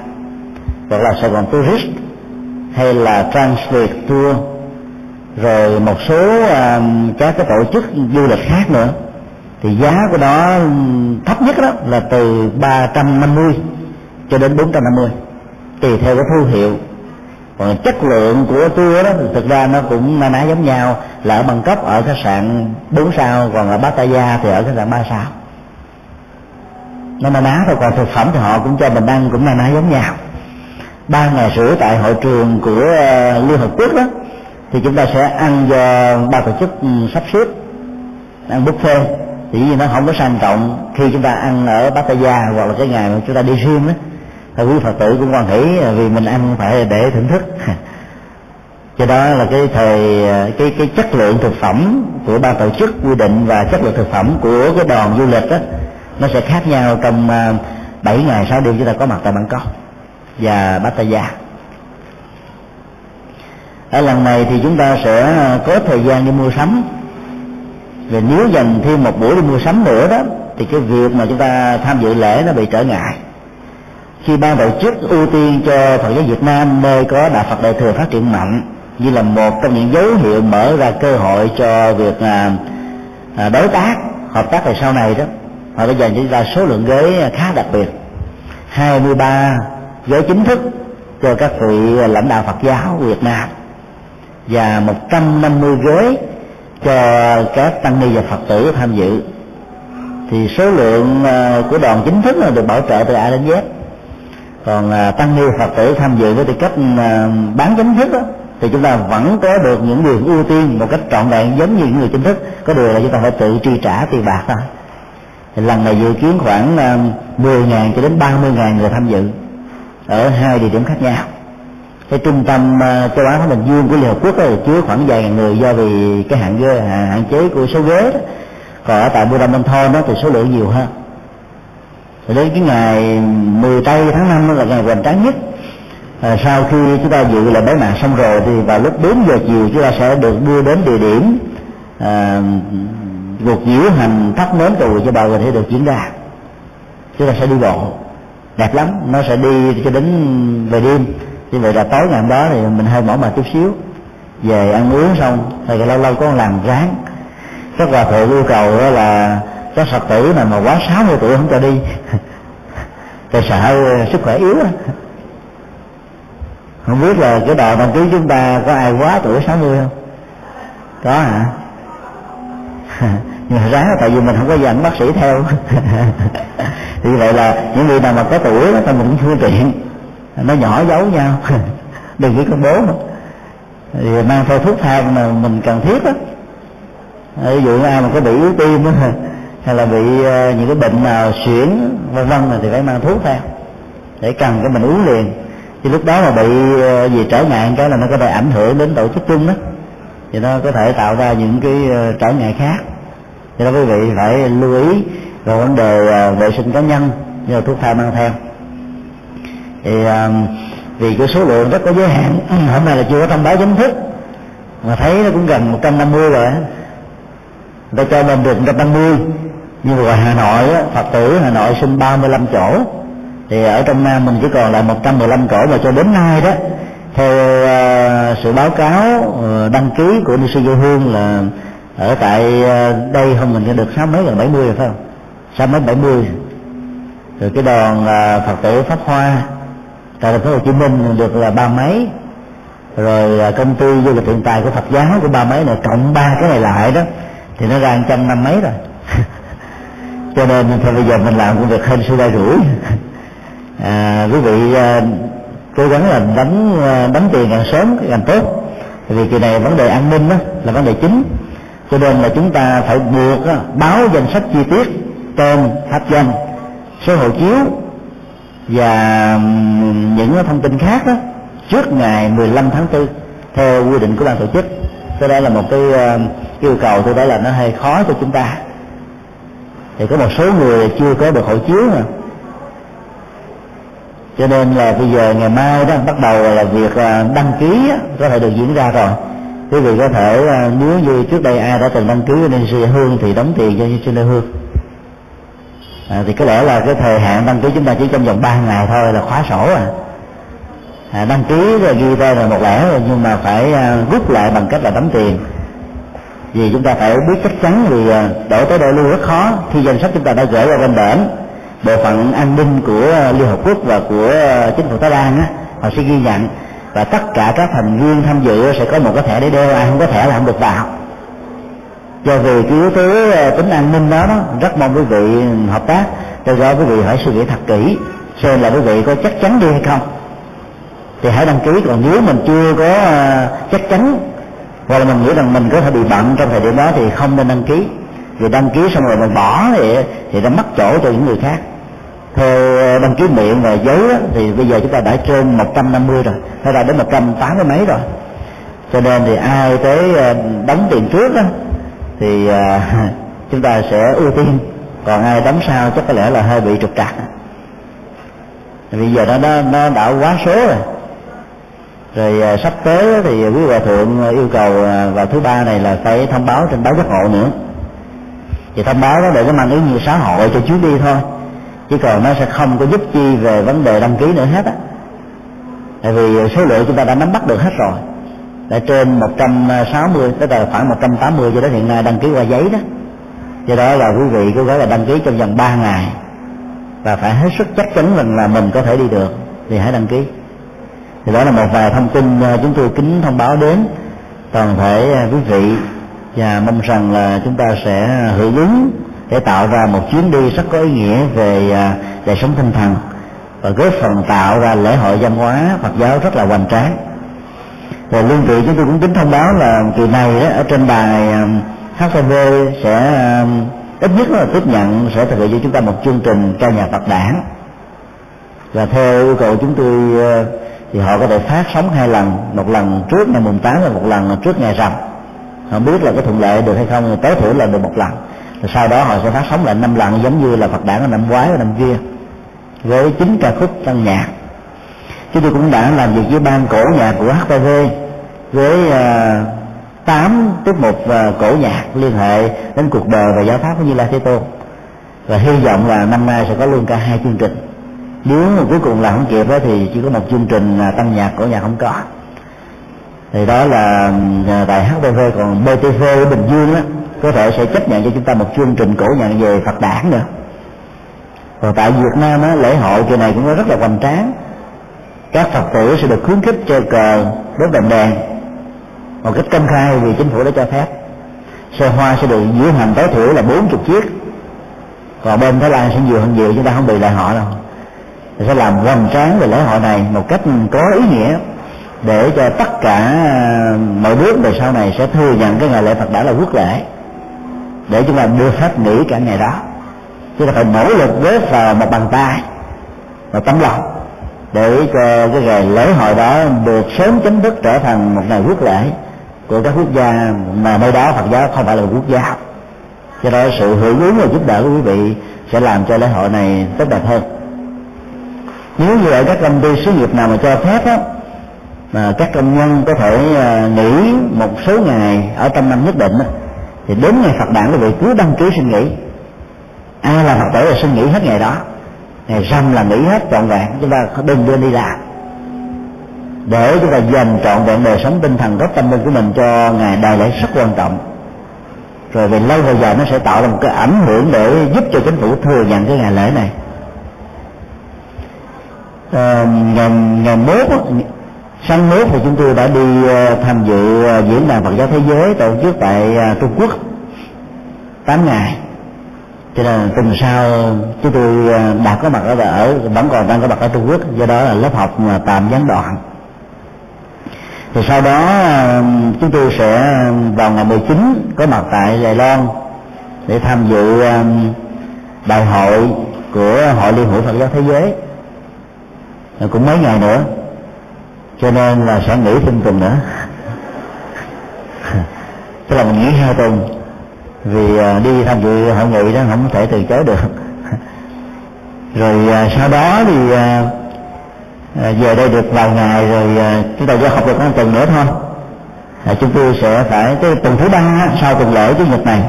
hoặc là Sài Gòn Tourist hay là Transviet Tour rồi một số à, các cái tổ chức du lịch khác nữa. Thì giá của nó thấp nhất đó là từ 350 cho đến 450 tùy theo cái thương hiệu. Còn chất lượng của tour đó, thì thực ra nó cũng na ná giống nhau, là ở Bangkok, ở khách sạn 4 sao, còn ở Pattaya thì ở khách sạn 3 sao. Nó na ná thôi, còn thực phẩm thì họ cũng cho mình ăn cũng na ná giống nhau. Ba ngày rưỡi tại hội trường của ờ, liên hợp quốc đó thì chúng ta sẽ ăn do ba tổ chức ừ, sắp xếp. Ăn buffet chỉ vì nó không có sang trọng. Khi chúng ta ăn ở Pattaya hoặc là cái ngày mà chúng ta đi riêng đó thì quý phật tử cũng quan hỷ vì mình ăn phải để thưởng thức. Cho đó là cái thời, cái cái chất lượng thực phẩm của ban tổ chức quy định và chất lượng thực phẩm của cái đoàn du lịch đó nó sẽ khác nhau trong à, 7 ngày 6 đêm chúng ta có mặt tại Bangkok và Pattaya ở lần này thì chúng ta sẽ ờ, có thời gian đi mua sắm. Và nếu dành thêm một buổi đi mua sắm nữa đó thì cái việc mà chúng ta tham dự lễ nó bị trở ngại. Khi ban tổ chức ưu tiên cho Phật giáo Việt Nam nơi có đạo Phật đại thừa phát triển mạnh như là một trong những dấu hiệu mở ra cơ hội cho việc à, à, đối tác hợp tác về sau này đó họ đã dành cho chúng ta số lượng ghế khá đặc biệt. 23 ghế chính thức cho các vị lãnh đạo Phật giáo Việt Nam và 150 ghế cho các tăng ni và Phật tử tham dự. Thì số lượng ờ, của đoàn chính thức là được bảo trợ từ A đến Z. Còn ờ, tăng ni phật tử tham dự với tư cách ờ, bán chính thức đó, thì chúng ta vẫn có được những người ưu tiên một cách trọn vẹn giống như những người chính thức. Có điều là chúng ta phải tự chi trả tiền bạc thôi. Thì lần này dự kiến khoảng 10.000 cho đến 30.000 người tham dự ở hai địa điểm khác nhau cái trung tâm à, châu Á Thái Bình Dương của Liên Hợp Quốc thì chứa khoảng vài ngàn người do vì cái hạn ghế à, hạn chế của số ghế đó. còn ở tại Buddha Thon đó thì số lượng nhiều hơn. Rồi đến cái ngày 10 tây tháng 5 là ngày hoành tráng nhất. À, sau khi chúng ta dự là bế mạc xong rồi thì vào lúc 4 giờ chiều chúng ta sẽ được đưa đến địa điểm à, cuộc diễu hành thắp nến tù cho bà thể được diễn ra. Chúng ta sẽ đi bộ. Đẹp lắm. Nó sẽ đi cho đến về đêm như vậy là tối ngày hôm đó thì mình hơi mỏi mệt chút xíu. Về ăn uống xong thì lâu lâu có làm ráng. Các hòa thượng yêu cầu đó là các phật tử này mà quá 60 tuổi không cho đi. Thì sợ ờ, sức khỏe yếu không biết là cái đoàn đăng ký chúng ta có ai quá tuổi 60 không? Có hả? Nhưng mà ráng tại vì mình không có dành bác sĩ theo. Thì vậy là những người nào mà có tuổi đó thì mình cũng phương tiện nó nhỏ giấu nhau. Đừng có công bố mà. Thì mang theo thuốc thang mà mình cần thiết á. Ví dụ ai mà có bị yếu tim á hay là bị ờ, những cái bệnh nào xuyển vân vân thì phải mang thuốc theo để cần cái mình uống liền. Thì lúc đó mà bị ờ, gì trở ngại cái là nó có thể ảnh hưởng đến tổ chức chung đó. Thì nó có thể tạo ra những cái ờ, trở ngại khác. Cho nên quý vị phải lưu ý về vấn đề vệ sinh cá nhân như là thuốc thang mang theo thì um, vì cái số lượng rất có giới hạn hôm nay là chưa có thông báo chính thức mà thấy nó cũng gần 150 rồi người ta cho mình được 150 nhưng mà ngoài Hà Nội á, Phật tử Hà Nội xin 35 chỗ. Thì ở trong Nam mình chỉ còn lại 115 chỗ mà cho đến nay đó. Theo uh, sự báo cáo uh, đăng ký của ni sư vô hương là ở tại uh, đây không mình được sáu mấy gần 70 rồi phải không? Sáu mấy 70 rồi cái đoàn uh, Phật tử Pháp Hoa tại thành phố Hồ Chí Minh được là ba mấy. Rồi à, công ty du lịch hiện tại của Phật giáo của ba mấy này cộng ba cái này lại đó. Thì nó ra trăm năm mấy rồi. Cho nên thôi bây giờ mình làm công việc hên sáu đa rủi. À, quý vị à, cố gắng là đánh à, đánh tiền càng sớm càng tốt. Vì kỳ này vấn đề an ninh đó là vấn đề chính. Cho nên là chúng ta phải buộc đó, báo danh sách chi tiết tên hấp danh số hộ chiếu và những thông tin khác đó, trước ngày 15 tháng 4 theo quy định của ban tổ chức cái đó là một cái yêu cầu tôi đó là nó hơi khó cho chúng ta. Thì có một số người chưa có được hộ chiếu mà. Cho nên là bây giờ ngày mai đó, bắt đầu là việc ờ, đăng ký có thể được diễn ra rồi. Quý vị có thể ờ, nếu như trước đây ai đã từng đăng ký nên sư hương thì đóng tiền cho sư hương à, thì có lẽ là cái thời hạn đăng ký chúng ta chỉ trong vòng 3 ngày thôi là khóa sổ à, à đăng ký rồi ghi tên là một lẻ rồi nhưng mà phải à, rút lại bằng cách là đóng tiền. Vì chúng ta phải biết chắc chắn vì à, đổi tới đổi luôn rất khó. Khi danh sách chúng ta đã gửi ra bên bển bộ phận an ninh của à, liên hợp quốc và của à, chính phủ thái lan á họ sẽ ghi nhận. Và tất cả các thành viên tham dự sẽ có một cái thẻ để đeo ai không có thẻ là không được vào do vì cái yếu tố ờ, tính an ninh đó, đó rất mong quý vị hợp tác do đó quý vị hãy suy nghĩ thật kỹ xem là quý vị có chắc chắn đi hay không. Thì hãy đăng ký còn nếu mình chưa có ờ, chắc chắn hoặc là mình nghĩ rằng mình có thể bị bận trong thời điểm đó thì không nên đăng ký. Vì đăng ký xong rồi mình bỏ thì thì nó mất chỗ cho những người khác. Theo ờ, đăng ký miệng và giấy đó, thì bây giờ chúng ta đã trên 150 rồi hay là đến 180 mấy rồi. Cho nên thì ai tới đóng tiền trước đó thì à, chúng ta sẽ ưu tiên. Còn ai đóng sau chắc có lẽ là hơi bị trục trặc. Bây giờ nó nó, nó đã quá số rồi. Rồi à, sắp tới thì quý hòa thượng yêu cầu à, vào thứ ba này là phải thông báo trên báo giác ngộ nữa. Thì thông báo đó để nó mang ý nghĩa xã hội cho chuyến đi thôi. Chứ còn nó sẽ không có giúp chi về vấn đề đăng ký nữa hết á. Tại vì số lượng chúng ta đã nắm bắt được hết rồi đã trên 160 tức là khoảng 180 cho đến hiện nay đăng ký qua giấy đó. Do đó là quý vị cứ gọi là đăng ký trong vòng 3 ngày. Và phải hết sức chắc chắn rằng là mình có thể đi được, thì hãy đăng ký. Thì đó là một vài thông tin ờ, chúng tôi kính thông báo đến toàn thể ờ, quý vị. Và mong rằng là chúng ta sẽ hưởng ứng để tạo ra một chuyến đi rất có ý nghĩa về ờ, đời sống tinh thần và góp phần tạo ra lễ hội văn hóa Phật giáo rất là hoành tráng rồi lương vị chúng tôi cũng tính thông báo là kỳ này đó, ở trên đài um, HTV sẽ um, ít nhất là tiếp nhận sẽ thực hiện cho chúng ta một chương trình ca nhạc Phật đảng và theo yêu cầu chúng tôi ờ, thì họ có thể phát sóng hai lần một lần trước ngày mùng tám và một lần trước ngày rằm. Không biết là có thuận lợi được hay không tối thiểu là được một lần. Rồi sau đó họ sẽ phát sóng lại năm lần giống như là Phật đảng ở năm ngoái và năm kia với chín ca khúc tăng nhạc chúng tôi cũng đã làm việc với ban cổ nhạc của HTV với à, uh, 8 tiết mục uh, cổ nhạc liên hệ đến cuộc đời và giáo pháp của Như Lai Thế Tôn. Và hy vọng là năm nay sẽ có luôn cả hai chương trình. Nếu mà cuối cùng là không kịp đó thì chỉ có một chương trình là tăng nhạc cổ nhạc không có. Thì đó là à, tại HTV còn BTV ở Bình Dương á có thể sẽ chấp nhận cho chúng ta một chương trình cổ nhạc về Phật đản nữa. Còn tại Việt Nam á, lễ hội kỳ này cũng rất là hoành tráng các Phật tử sẽ được khuyến khích chơi cờ đốt đèn đèn một cách công khai vì chính phủ đã cho phép. Xe hoa sẽ được diễu hành tối thiểu là 40 chiếc. Còn bên Thái Lan sẽ nhiều hơn nhiều, chúng ta không bị lại họ đâu. Thì sẽ làm hoành tráng về lễ hội này một cách có ý nghĩa để cho tất cả ờ, mọi nước về sau này sẽ thừa nhận cái ngày lễ Phật đã là quốc lễ. Để chúng ta đưa phép nghỉ cả ngày đó. Chúng ta phải nỗ lực với vào một bàn tay và tấm lòng để cho cái ngày lễ hội đó được sớm chính thức trở thành một ngày quốc lễ của các quốc gia mà nơi đó Phật giáo không phải là một quốc gia. Cho đó sự hưởng ứng và giúp đỡ của quý vị sẽ làm cho lễ hội này tốt đẹp hơn. Nếu như ở các công ty xí nghiệp nào mà cho phép á, mà các công nhân có thể à, nghỉ một số ngày ở trong năm nhất định thì đến ngày Phật đản là vị cứ đăng ký xin nghỉ. Ai là Phật tử là xin nghỉ hết ngày đó? Ngày rằm là nghỉ hết trọn vẹn chúng ta đừng đưa đi làm. Để chúng ta dành trọn vẹn đời sống tinh thần gốc tâm linh của mình cho ngày đại lễ rất quan trọng. Rồi về lâu về dài nó sẽ tạo ra một cái ảnh hưởng để giúp cho chính phủ thừa nhận cái ngày lễ này. À, ngày ngày mốt sáng mốt thì chúng tôi đã đi ờ, tham dự ờ, diễn đàn Phật giáo thế giới tổ chức tại Trung Quốc. 8 ngày cho nên tuần sau, chúng tôi à, đã có mặt ở ở, vẫn còn đang có mặt ở Trung Quốc. Do đó là lớp học tạm gián đoạn. Thì sau đó à, chúng tôi sẽ à, vào ngày 19 có mặt tại Đài Loan để tham dự đại hội của hội liên hữu Phật giáo thế giới. Cũng mấy ngày nữa. Cho nên là sẽ nghỉ thêm tuần nữa. Tức là mình nghỉ hai tuần vì à, đi tham dự hội nghị đó không thể từ chối được. Rồi à, sau đó thì à, về đây được vài ngày rồi chúng ta sẽ học được một tuần nữa thôi. À, chúng tôi sẽ phải cái tuần thứ ba sau tuần lễ chủ nhật này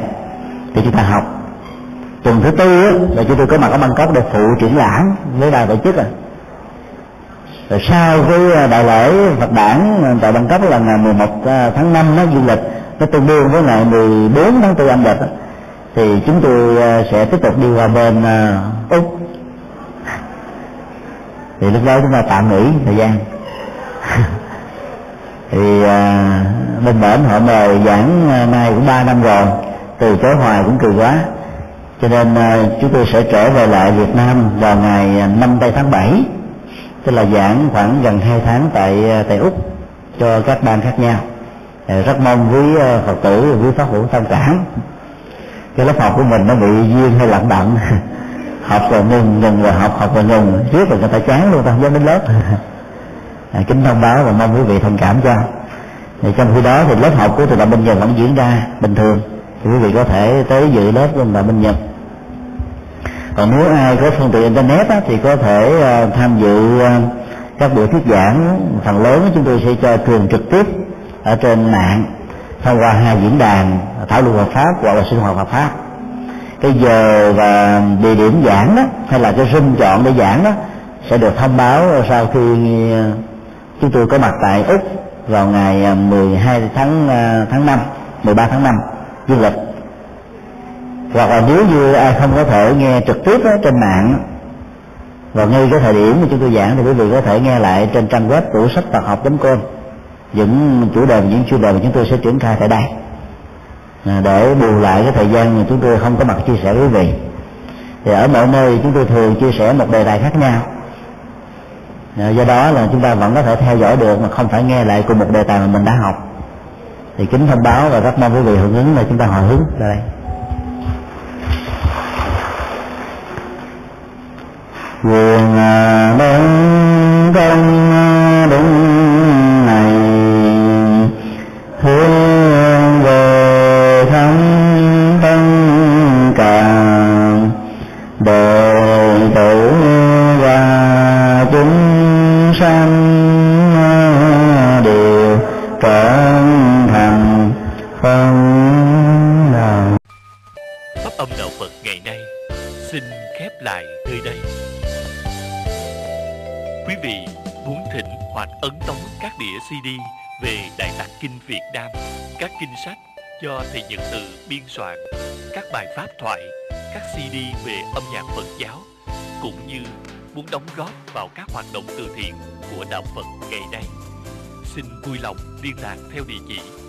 thì chúng ta học. Tuần thứ tư là chúng tôi có mặt ở Bangkok để phụ triển lãm với đài tổ chức à. Rồi sau cái đại lễ Phật đản tại Bangkok là ngày 11 tháng 5 nó du lịch nó tương đương với ngày 14 tháng 4 âm lịch thì chúng tôi à, sẽ tiếp tục đi qua bên à, Úc. Thì lúc đó chúng ta tạm nghỉ thời gian. Thì à, bên bển họ mời giảng à, nay cũng ba năm rồi. Từ chối hoài cũng kỳ quá. Cho nên à, chúng tôi sẽ trở về lại Việt Nam vào ngày 5 tây tháng 7 tức là giảng khoảng gần hai tháng tại tại Úc cho các ban khác nhau. Ờ, rất mong quý ờ, Phật tử quý pháp hữu thông cảm. Cái lớp học của mình nó bị duyên hay lặng đặng học rồi ngừng ngừng rồi học học rồi ngừng. Riết rồi người ta chán luôn ta không dám đến lớp. À, kính thông báo và mong quý vị thông cảm cho. Thì trong khi đó thì lớp học của tụi đạo Minh Nhật vẫn diễn ra bình thường. Thì quý vị có thể tới dự lớp của đạo Minh Nhật. Còn nếu ai có phương tiện internet á, thì có thể uh, tham dự uh, các buổi thuyết giảng. Phần lớn chúng tôi sẽ cho truyền trực tiếp ở trên mạng thông qua hai diễn đàn thảo luận Phật pháp hoặc là sinh hoạt Phật pháp. Cái giờ và địa điểm giảng đó hay là cái zoom chọn để giảng đó sẽ được thông báo sau khi ờ, chúng tôi có mặt tại úc vào ngày ờ, 12 tháng ờ, tháng 5 13 tháng 5 du lịch hoặc là nếu như ai không có thể nghe trực tiếp đó, trên mạng và ngay cái thời điểm mà chúng tôi giảng thì quý vị có thể nghe lại trên trang web của sách Phật học com những chủ đề những chuyên đề mà chúng tôi sẽ triển khai tại đây. À, để bù lại cái thời gian mà chúng tôi không có mặt chia sẻ với quý vị. Thì ở mọi nơi chúng tôi thường chia sẻ một đề tài khác nhau. À, do đó là chúng ta vẫn có thể theo dõi được mà không phải nghe lại cùng một đề tài mà mình đã học. Thì kính thông báo và rất mong quý vị hưởng ứng là chúng ta hồi hướng ra đây. Quyền đấng à, công biên soạn, các bài pháp thoại, các CD về âm nhạc Phật giáo, cũng như muốn đóng góp vào các hoạt động từ thiện của Đạo Phật ngày nay. Xin vui lòng liên lạc theo địa chỉ